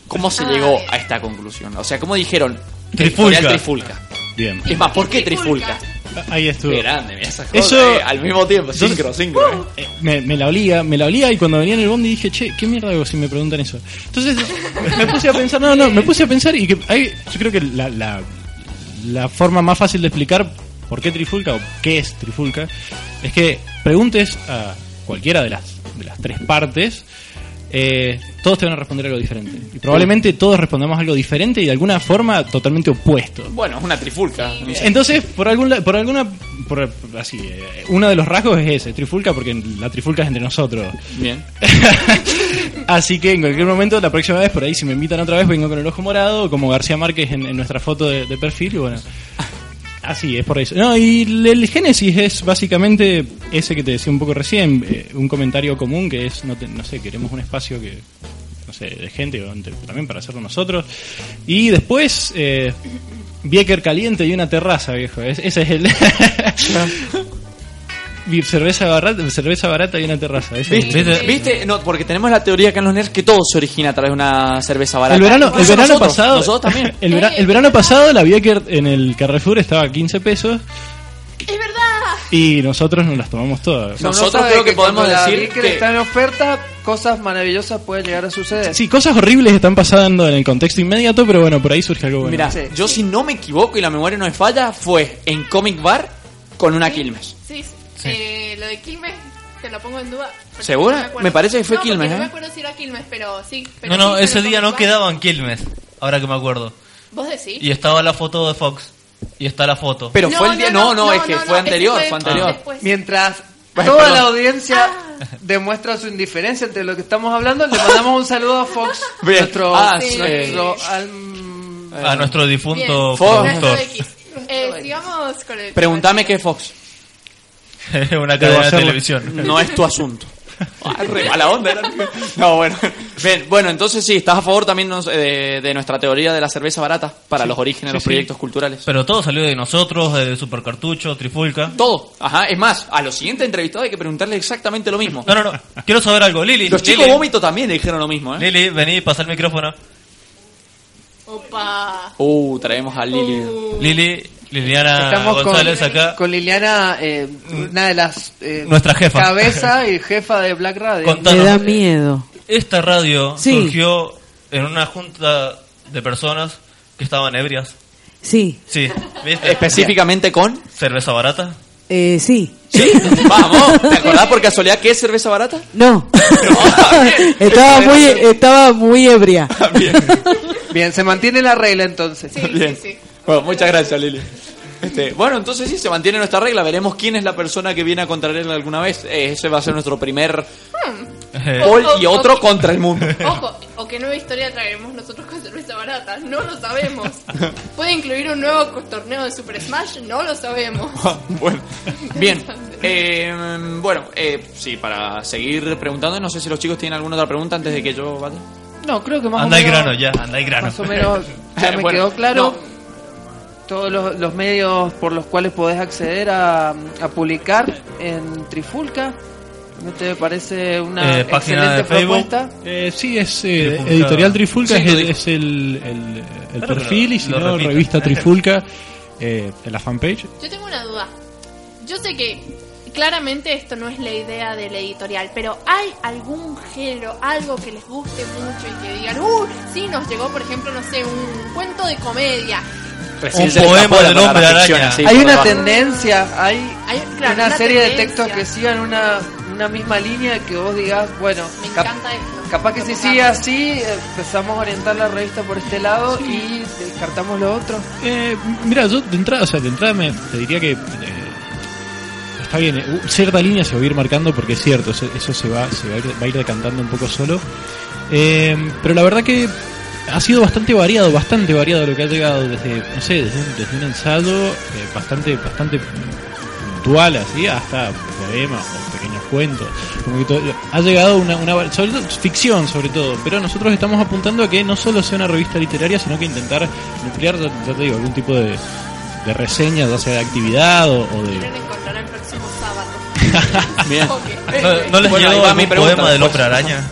[SPEAKER 2] cómo se llegó a esta conclusión. O sea, cómo dijeron
[SPEAKER 4] Trifulca.
[SPEAKER 18] Bien.
[SPEAKER 2] Es más, ¿por qué Trifulca?
[SPEAKER 18] Ahí estuvo.
[SPEAKER 2] Qué grande, mira esas
[SPEAKER 18] Eso-
[SPEAKER 2] cosas, eh, al mismo tiempo, sincro, sincro. eh.
[SPEAKER 18] Eh, me, me la olía, me la olía y cuando venía en el bondi dije, che, ¿qué mierda hago si me preguntan eso? Entonces me puse a pensar, no, no, me puse a pensar y que hay, yo creo que la, la, la forma más fácil de explicar por qué Trifulca o qué es Trifulca es que preguntes a cualquiera de las, de las tres partes, eh, todos te van a responder algo diferente. Y probablemente todos respondamos algo diferente y de alguna forma totalmente opuesto.
[SPEAKER 2] Bueno, es una trifulca.
[SPEAKER 18] Entonces, por algún por alguna por, así, eh, uno de los rasgos es ese, trifulca porque la trifulca es entre nosotros.
[SPEAKER 2] Bien.
[SPEAKER 18] Así que en cualquier momento, la próxima vez, por ahí, si me invitan otra vez, vengo con el ojo morado, como García Márquez en, en nuestra foto de, de perfil, y bueno. Así es, por eso. No, y el, génesis es básicamente ese que te decía un poco recién, eh, un comentario común que es, no, te- no sé, queremos un espacio que, no sé, de gente, también para hacerlo nosotros. Y después, eh, Bieker caliente y una terraza, viejo. Es- ese es el... Cerveza barata, cerveza barata y una terraza. es
[SPEAKER 2] ¿Viste? ¿Viste? No, porque tenemos la teoría acá en los nerds que todo se origina a través de una cerveza barata.
[SPEAKER 18] El verano, el
[SPEAKER 2] Incluso
[SPEAKER 18] verano
[SPEAKER 2] nosotros,
[SPEAKER 18] pasado.
[SPEAKER 2] Nosotros también.
[SPEAKER 18] El, vera- el verano pasado la Bieker en el Carrefour estaba a 15 pesos
[SPEAKER 1] Es verdad.
[SPEAKER 18] y nosotros nos las tomamos todas.
[SPEAKER 2] Nosotros
[SPEAKER 3] sabe
[SPEAKER 2] creo que podemos decir que-
[SPEAKER 3] está en oferta, cosas maravillosas pueden llegar a suceder.
[SPEAKER 18] Sí, cosas horribles están pasando en el contexto inmediato, pero bueno, por ahí surge algo bueno.
[SPEAKER 2] Mira, yo si no me equivoco y la memoria no me falla, fue en Comic Bar con una Quilmes.
[SPEAKER 1] Sí, lo de Quilmes, te lo pongo en duda.
[SPEAKER 2] ¿Segura?
[SPEAKER 1] no.
[SPEAKER 2] Me parece que fue
[SPEAKER 1] No,
[SPEAKER 2] Quilmes,
[SPEAKER 1] No
[SPEAKER 2] ¿eh?
[SPEAKER 1] me acuerdo si era Quilmes, pero sí. Pero
[SPEAKER 4] No, no,
[SPEAKER 1] sí,
[SPEAKER 4] ese día no quedaban Quilmes, ahora que me acuerdo.
[SPEAKER 1] ¿Vos decís?
[SPEAKER 4] Y estaba la foto de Fox. Y está la foto.
[SPEAKER 2] Pero
[SPEAKER 1] No,
[SPEAKER 2] fue el día. No,
[SPEAKER 1] no,
[SPEAKER 2] no,
[SPEAKER 1] no,
[SPEAKER 2] es que
[SPEAKER 1] no,
[SPEAKER 2] fue
[SPEAKER 1] no,
[SPEAKER 2] anterior, fue
[SPEAKER 1] fue
[SPEAKER 2] anterior.
[SPEAKER 3] Mientras
[SPEAKER 2] Ay,
[SPEAKER 3] toda
[SPEAKER 2] perdón.
[SPEAKER 3] la audiencia
[SPEAKER 1] Ah.
[SPEAKER 3] demuestra su indiferencia entre lo que estamos hablando, le mandamos un saludo a Fox,
[SPEAKER 2] Bien.
[SPEAKER 3] nuestro,
[SPEAKER 2] Ah,
[SPEAKER 1] sí.
[SPEAKER 3] nuestro alm-
[SPEAKER 4] A nuestro difunto
[SPEAKER 2] Fox.
[SPEAKER 1] Eh, sigamos con el.
[SPEAKER 2] Pregúntame qué es Fox.
[SPEAKER 4] Una cadena de televisión.
[SPEAKER 2] No es tu asunto. Ah, re mala onda era. No, bueno. Bien, bueno, entonces sí, estás a favor también nos- eh, de, de nuestra teoría de la cerveza barata para los orígenes de
[SPEAKER 4] sí,
[SPEAKER 2] los
[SPEAKER 4] sí.
[SPEAKER 2] proyectos culturales.
[SPEAKER 4] Pero todo salió de nosotros, de Supercartucho, Trifulca.
[SPEAKER 2] Todo. Ajá, es más, a los siguientes entrevistados hay que preguntarle exactamente lo mismo.
[SPEAKER 4] No, no, no. Quiero saber algo, Lili.
[SPEAKER 2] Los chicos vómito también le dijeron lo mismo, ¿eh?
[SPEAKER 4] Lili, vení, pasa el micrófono.
[SPEAKER 1] Opa.
[SPEAKER 2] Uh, traemos a Lili.
[SPEAKER 4] Lili, Liliana
[SPEAKER 3] Estamos con,
[SPEAKER 4] González acá.
[SPEAKER 3] con Liliana, eh, una de las eh,
[SPEAKER 4] Nuestra jefa.
[SPEAKER 3] cabeza y jefa de Black Radio.
[SPEAKER 4] Contanos.
[SPEAKER 15] Me da miedo.
[SPEAKER 4] Esta radio
[SPEAKER 15] Sí.
[SPEAKER 4] surgió en una junta de personas que estaban ebrias.
[SPEAKER 15] Sí,
[SPEAKER 4] Sí, ¿viste?
[SPEAKER 2] Específicamente con.
[SPEAKER 4] Cerveza barata.
[SPEAKER 15] eh, sí.
[SPEAKER 2] ¿Sí? Vamos, ¿te acordás por casualidad qué es cerveza barata?
[SPEAKER 15] No.
[SPEAKER 2] bien.
[SPEAKER 15] estaba muy, estaba muy ebria.
[SPEAKER 3] Bien, se mantiene la regla entonces.
[SPEAKER 2] Bien. Bueno, muchas gracias, Lili. Este, bueno, entonces sí, se mantiene nuestra regla. Veremos quién es la persona que viene a contrariarla alguna vez. Ese va a ser nuestro primer Paul y
[SPEAKER 1] O- o-
[SPEAKER 2] otro
[SPEAKER 1] o-
[SPEAKER 2] contra el mundo.
[SPEAKER 1] Ojo, o qué nueva historia traeremos nosotros con cerveza barata, no lo sabemos. ¿Puede incluir un nuevo torneo de Super Smash? No lo sabemos.
[SPEAKER 2] bueno, bien. Eh, bueno, eh, sí, para seguir preguntando, no sé si los chicos tienen alguna otra pregunta antes de que yo vaya.
[SPEAKER 3] No, creo que más
[SPEAKER 4] Anda
[SPEAKER 3] o
[SPEAKER 4] y
[SPEAKER 3] menos.
[SPEAKER 4] grano ya, anda y grano.
[SPEAKER 3] Más o menos ya me
[SPEAKER 2] Bueno,
[SPEAKER 3] quedó claro.
[SPEAKER 2] no.
[SPEAKER 3] Todos los, los medios por los cuales podés acceder a, a publicar en Trifulca. ¿No te parece una
[SPEAKER 4] Eh, página
[SPEAKER 3] excelente
[SPEAKER 4] de Facebook.
[SPEAKER 3] propuesta?
[SPEAKER 18] Eh, sí, es eh. Editorial Trifulca,
[SPEAKER 2] Sí,
[SPEAKER 18] es, el, es el, el- perfil
[SPEAKER 4] lo-
[SPEAKER 18] y si no,
[SPEAKER 4] repito.
[SPEAKER 18] revista Trifulca. eh, en la fanpage.
[SPEAKER 1] Yo tengo una duda. Yo sé que claramente esto no es la idea del editorial, pero ¿hay algún género, algo que les guste mucho y que digan, uh, sí, nos llegó, por ejemplo, no sé, un cuento de comedia?
[SPEAKER 4] Un poema del hombre araña.
[SPEAKER 2] así,
[SPEAKER 3] hay una tendencia, hay,
[SPEAKER 1] Hay, claro,
[SPEAKER 3] una,
[SPEAKER 1] una
[SPEAKER 3] serie de textos que sigan una, una misma línea que vos digas, bueno,
[SPEAKER 1] Me
[SPEAKER 3] cap-
[SPEAKER 1] encanta esto.
[SPEAKER 3] capaz que si sigue así, empezamos a orientar la revista por este lado y descartamos lo otro.
[SPEAKER 18] Eh, mira, yo de entrada, o sea, de entrada me, te diría que eh, está bien, eh, cierta línea se va a ir marcando porque es cierto, eso, eso se va, se va a ir, va a ir decantando un poco solo. Eh, pero la verdad que ha sido bastante variado, bastante variado lo que ha llegado desde, no sé, desde un, desde un ensayo eh, bastante, bastante puntual así hasta poemas o pequeños cuentos. Como que todo- ha llegado una, una sobre todo, ficción sobre todo, pero nosotros estamos apuntando a que no solo sea una revista literaria, sino que intentar nuclear, ya, ya te digo, algún tipo de, de reseña, ya sea de actividad o, o de...
[SPEAKER 1] Quieren encontrar el próximo sábado.
[SPEAKER 4] ¿No, no les
[SPEAKER 2] Bueno,
[SPEAKER 4] llegó
[SPEAKER 2] va mi
[SPEAKER 4] poema del hombre araña?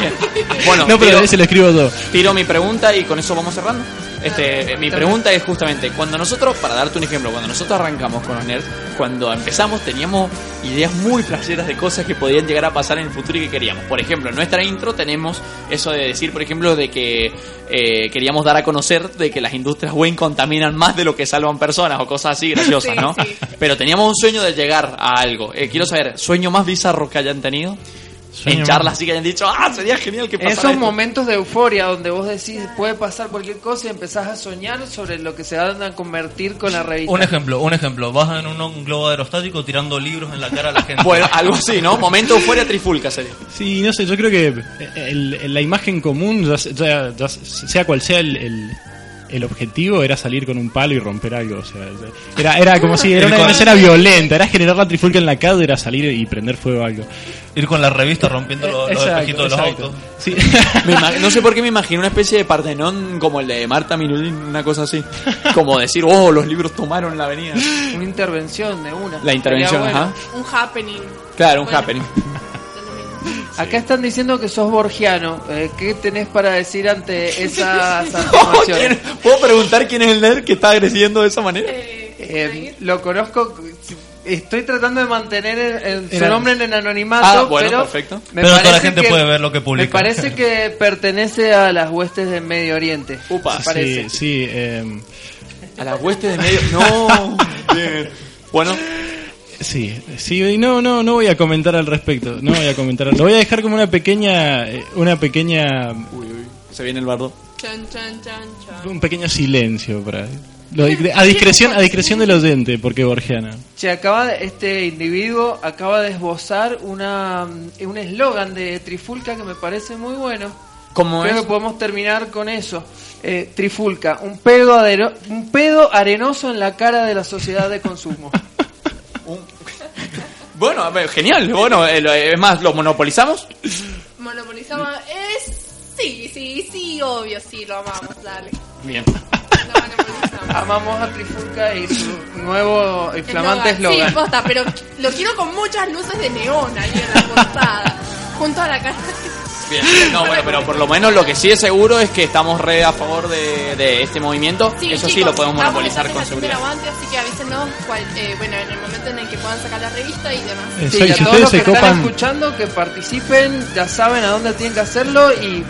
[SPEAKER 2] Bien. Bueno,
[SPEAKER 18] no, pero
[SPEAKER 2] tiro-
[SPEAKER 18] ese lo escribo yo.
[SPEAKER 2] tiro mi pregunta y con eso vamos cerrando. Este, mi pregunta es justamente, cuando nosotros, para darte un ejemplo, cuando nosotros arrancamos con los nerds, cuando empezamos teníamos ideas muy playeras de cosas que podían llegar a pasar en el futuro y que queríamos. Por ejemplo, en nuestra intro tenemos eso de decir, por ejemplo, de que eh, queríamos dar a conocer de que las industrias Wayne contaminan más de lo que salvan personas o cosas así graciosas,
[SPEAKER 1] Sí,
[SPEAKER 2] ¿no?
[SPEAKER 1] sí.
[SPEAKER 2] Pero teníamos un sueño de llegar a algo. Eh, quiero saber, ¿sueño más bizarro que hayan tenido?
[SPEAKER 18] Sueño
[SPEAKER 2] en charlas así que hayan dicho, ah, sería genial que pasara
[SPEAKER 3] esos
[SPEAKER 2] esto".
[SPEAKER 3] momentos de euforia donde vos decís puede pasar cualquier cosa y empezás a soñar sobre lo que se van a convertir con la revista.
[SPEAKER 4] Un ejemplo, un ejemplo. Vas en un, un globo aerostático tirando libros en la cara a la gente.
[SPEAKER 2] Bueno, algo así, ¿no? Momento euforia trifulca sería.
[SPEAKER 18] Sí, no sé, yo creo que el- el- la imagen común, ya, se- ya- ya sea cual sea el, el- el objetivo, era salir con un palo y romper algo. O sea, era, era como si era una, escena violenta, era generar la trifulca en la calle, era salir y prender fuego a algo.
[SPEAKER 4] Ir con la revista rompiendo los, los
[SPEAKER 18] Exacto,
[SPEAKER 4] espejitos de los
[SPEAKER 18] exacto.
[SPEAKER 4] autos.
[SPEAKER 18] Sí.
[SPEAKER 2] No sé por qué me imagino una especie de Partenón como el de Marta Minulín, una cosa así. Como decir, oh, los libros tomaron la avenida.
[SPEAKER 3] Una intervención de una.
[SPEAKER 2] La intervención,
[SPEAKER 3] bueno.
[SPEAKER 2] ajá.
[SPEAKER 1] Un happening.
[SPEAKER 2] Claro, un
[SPEAKER 1] Bueno.
[SPEAKER 2] happening.
[SPEAKER 3] Acá están diciendo que sos borgiano. Eh, ¿Qué tenés para decir ante esas afirmaciones?
[SPEAKER 2] ¿Quién- ¿Puedo preguntar quién es el nerd que está agrediendo de esa manera?
[SPEAKER 3] Eh, lo conozco. Estoy tratando de mantener el- el- su nombre en el anonimato,
[SPEAKER 2] Ah, bueno,
[SPEAKER 3] pero,
[SPEAKER 2] perfecto.
[SPEAKER 3] me
[SPEAKER 4] Pero toda la gente
[SPEAKER 3] que-
[SPEAKER 4] puede ver lo que
[SPEAKER 3] Me
[SPEAKER 4] publica.
[SPEAKER 3] parece que pertenece a las huestes del Medio Oriente.
[SPEAKER 2] Upa.
[SPEAKER 3] me parece.
[SPEAKER 18] Sí, sí. eh,
[SPEAKER 2] A las huestes de medio. No. Bien. Bueno,
[SPEAKER 18] Sí, sí, y no, no, no voy a comentar al respecto, no voy a comentar, lo voy a dejar como una pequeña, eh, una pequeña,
[SPEAKER 2] se viene el bardo.
[SPEAKER 1] Chan, chan, chan, chan.
[SPEAKER 18] un pequeño silencio para, a discreción, a discreción del oyente, porque Borgiana.
[SPEAKER 3] Che, acaba de- este individuo acaba de esbozar una un eslogan de Trifulca que me parece muy bueno.
[SPEAKER 2] ¿Cómo
[SPEAKER 3] Creo
[SPEAKER 2] es?
[SPEAKER 3] que podemos terminar con eso. Eh, Trifulca, un pedo, adero- un pedo arenoso en la cara de la sociedad de consumo.
[SPEAKER 2] Bueno, a ver, genial. Bueno, eh, lo- es más, ¿lo monopolizamos?
[SPEAKER 1] Monopolizamos. Es. Sí, sí, sí, obvio, sí, lo amamos, dale.
[SPEAKER 2] Bien.
[SPEAKER 3] Amamos a Trifulca y su nuevo y flamante eslogan.
[SPEAKER 1] Sí, posta, pero lo quiero con muchas luces de neón ahí en la portada. junto a la cara.
[SPEAKER 2] Bien. No, bueno, pero por lo menos lo que sí es seguro es que estamos re a favor de, de este movimiento. Eso sí lo podemos monopolizar con
[SPEAKER 1] el
[SPEAKER 2] seguridad.
[SPEAKER 1] aguante, así que avísenos cuál, eh, bueno, en el momento en el que puedan sacar la revista y demás.
[SPEAKER 18] Eh,
[SPEAKER 3] Sí,
[SPEAKER 18] sí,
[SPEAKER 3] a
[SPEAKER 18] si
[SPEAKER 3] todos
[SPEAKER 18] ustedes
[SPEAKER 3] los que
[SPEAKER 18] se
[SPEAKER 3] están
[SPEAKER 18] copan-
[SPEAKER 3] escuchando, que participen, ya saben a dónde tienen que hacerlo y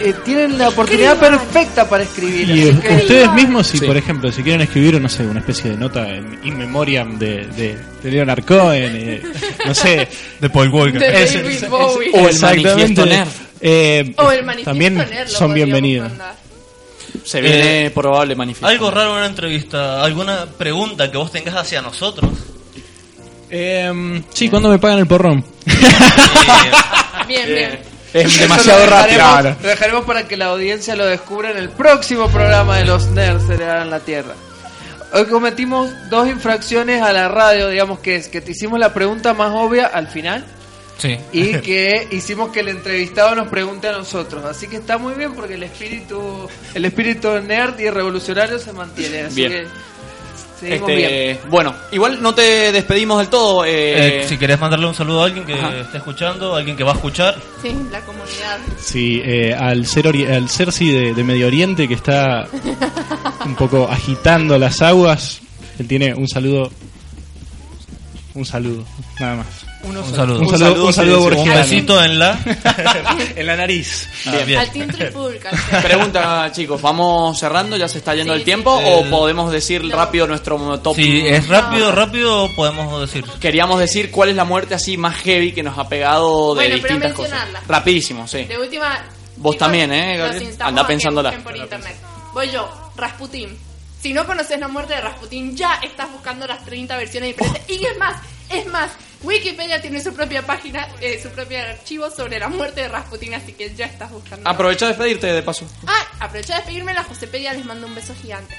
[SPEAKER 3] eh, tienen la oportunidad
[SPEAKER 1] Escriban.
[SPEAKER 3] perfecta para escribir.
[SPEAKER 18] Y
[SPEAKER 3] así que-
[SPEAKER 18] ustedes mismos, si
[SPEAKER 2] Sí.
[SPEAKER 18] por ejemplo, si quieren escribir, no sé, una especie de nota en in memoriam de, de, de Leonard Cohen, eh, no sé,
[SPEAKER 4] De Paul Walker.
[SPEAKER 1] De
[SPEAKER 18] Es-
[SPEAKER 1] David
[SPEAKER 18] es-
[SPEAKER 1] Bowie.
[SPEAKER 2] O el
[SPEAKER 18] exactamente,
[SPEAKER 2] manifiesto nerd.
[SPEAKER 18] eh,
[SPEAKER 1] O el manifiesto
[SPEAKER 18] también
[SPEAKER 1] nerd lo
[SPEAKER 18] son
[SPEAKER 1] podríamos
[SPEAKER 18] bienvenidos.
[SPEAKER 1] mandar.
[SPEAKER 2] Se viene
[SPEAKER 4] Eh,
[SPEAKER 2] probable manifiesto.
[SPEAKER 4] Algo raro en una entrevista, alguna pregunta que vos tengas hacia nosotros.
[SPEAKER 18] Eh, sí, cuando me pagan el porrón.
[SPEAKER 1] Bien, bien.
[SPEAKER 2] Es demasiado
[SPEAKER 3] lo
[SPEAKER 2] rápido.
[SPEAKER 3] Lo dejaremos para que la audiencia lo descubra en el próximo programa de los Nerds en la Tierra. Hoy cometimos dos infracciones a la radio, digamos que es que te hicimos la pregunta más obvia al final
[SPEAKER 4] Sí.
[SPEAKER 3] y que hicimos que el entrevistado nos pregunte a nosotros. Así que está muy bien porque el espíritu el espíritu nerd y revolucionario se mantiene. Así
[SPEAKER 2] Bien.
[SPEAKER 3] que Seguimos
[SPEAKER 2] Este, bueno, igual no te despedimos del todo. eh,
[SPEAKER 4] Eh, si querés mandarle un saludo a alguien que
[SPEAKER 2] Ajá.
[SPEAKER 4] esté escuchando, alguien que va a escuchar.
[SPEAKER 1] Sí, la comunidad.
[SPEAKER 18] Sí, eh, al, ser ori- al Cersei de, de Medio Oriente que está un poco agitando las aguas, él tiene un saludo. Un saludo, nada más.
[SPEAKER 4] Un saludo.
[SPEAKER 18] Un saludo, un saludo
[SPEAKER 4] Un
[SPEAKER 18] borgiano.
[SPEAKER 4] besito en la...
[SPEAKER 18] en la nariz.
[SPEAKER 2] Bien, bien.
[SPEAKER 1] Al Team.
[SPEAKER 2] Pregunta, chicos, ¿vamos cerrando? ¿Ya se está yendo
[SPEAKER 1] Sí,
[SPEAKER 2] el tiempo?
[SPEAKER 4] sí.
[SPEAKER 2] ¿O
[SPEAKER 4] El-
[SPEAKER 2] podemos decir rápido nuestro top?
[SPEAKER 4] Si es rápido, rápido, podemos decir.
[SPEAKER 2] Queríamos decir cuál es la muerte así más heavy que nos ha pegado de
[SPEAKER 1] Bueno, pero
[SPEAKER 2] distintas cosas.
[SPEAKER 1] mencionarla.
[SPEAKER 2] Rapidísimo, sí.
[SPEAKER 1] De última.
[SPEAKER 2] Vos también, ¿eh, Anda pensándola.
[SPEAKER 1] busquen por internet. Voy yo, Rasputin. Si no conoces la muerte de Rasputin, ya estás buscando las 30 versiones diferentes. Y es más, es más, Wikipedia tiene su propia página, eh, su propio archivo sobre la muerte de Rasputin, así que ya estás buscando.
[SPEAKER 2] Aprovecha de despedirte de paso.
[SPEAKER 1] Ah, aprovecha de despedirme, la Josepedia les mando un beso gigante.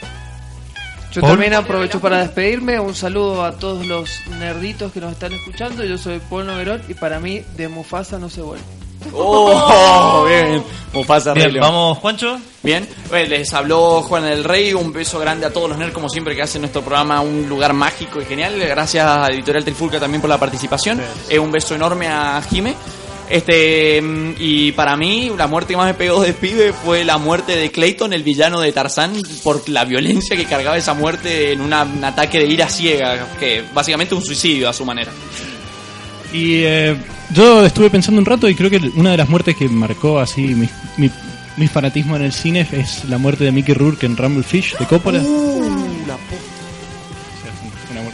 [SPEAKER 3] Yo
[SPEAKER 2] Paul.
[SPEAKER 3] también aprovecho para despedirme. Un saludo a todos los nerditos que nos están escuchando. Yo soy Paul Noverón y para mí de Mufasa no se vuelve.
[SPEAKER 2] Oh, bien. Mufasa
[SPEAKER 4] Bien,
[SPEAKER 2] Rey
[SPEAKER 4] vamos, Juancho.
[SPEAKER 2] Bien, les habló Juan el Rey, un beso grande a todos los nerds como siempre que hacen nuestro programa un lugar mágico y genial. Gracias a Editorial Trifulca también por la participación. Eh, un beso enorme a Jime. Este, mm, y para mí, la muerte que más me pegó de pibe fue la muerte de Clayton, el villano de Tarzán, por la violencia que cargaba esa muerte en una- un ataque de ira ciega, que básicamente un suicidio a su manera.
[SPEAKER 18] Y eh, yo estuve pensando un rato y creo que una de las muertes que marcó así mi, mi, mi fanatismo en el cine es la muerte de Mickey Rourke en Rumble Fish de Coppola. Mu-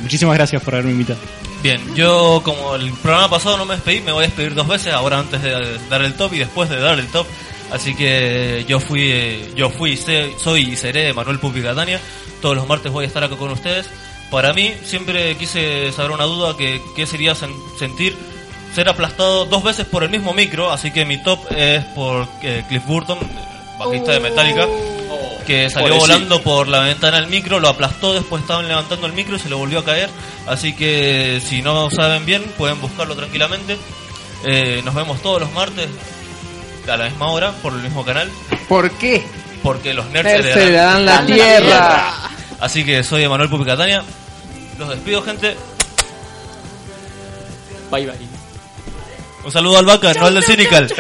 [SPEAKER 18] Muchísimas gracias por haberme invitado.
[SPEAKER 4] Bien, yo como el programa pasado no me despedí, me voy a despedir dos veces, ahora antes de dar el top y después de dar el top. Así que yo fui, yo fui, sé- soy y seré Manuel Pupi Catania. Todos los martes voy a estar acá con ustedes. Para mí siempre quise saber una duda que qué sería sen- sentir ser aplastado dos veces por el mismo micro, así que mi top es por eh, Cliff Burton, bajista de Metallica, que salió
[SPEAKER 2] Pobrecito.
[SPEAKER 4] volando por la ventana del micro, lo aplastó, después estaban levantando el micro y se lo volvió a caer. Así que si no saben bien, pueden buscarlo tranquilamente. Eh, nos vemos todos los martes a la misma hora por el mismo canal,
[SPEAKER 3] ¿Por qué?
[SPEAKER 4] porque los nerds
[SPEAKER 3] Nerds
[SPEAKER 4] heredarán
[SPEAKER 3] heredarán la tierra.
[SPEAKER 4] Así que soy Emanuel Pupi Catania. Los despido, gente.
[SPEAKER 2] Bye bye.
[SPEAKER 4] Un saludo al Vaca, no al del Cynical.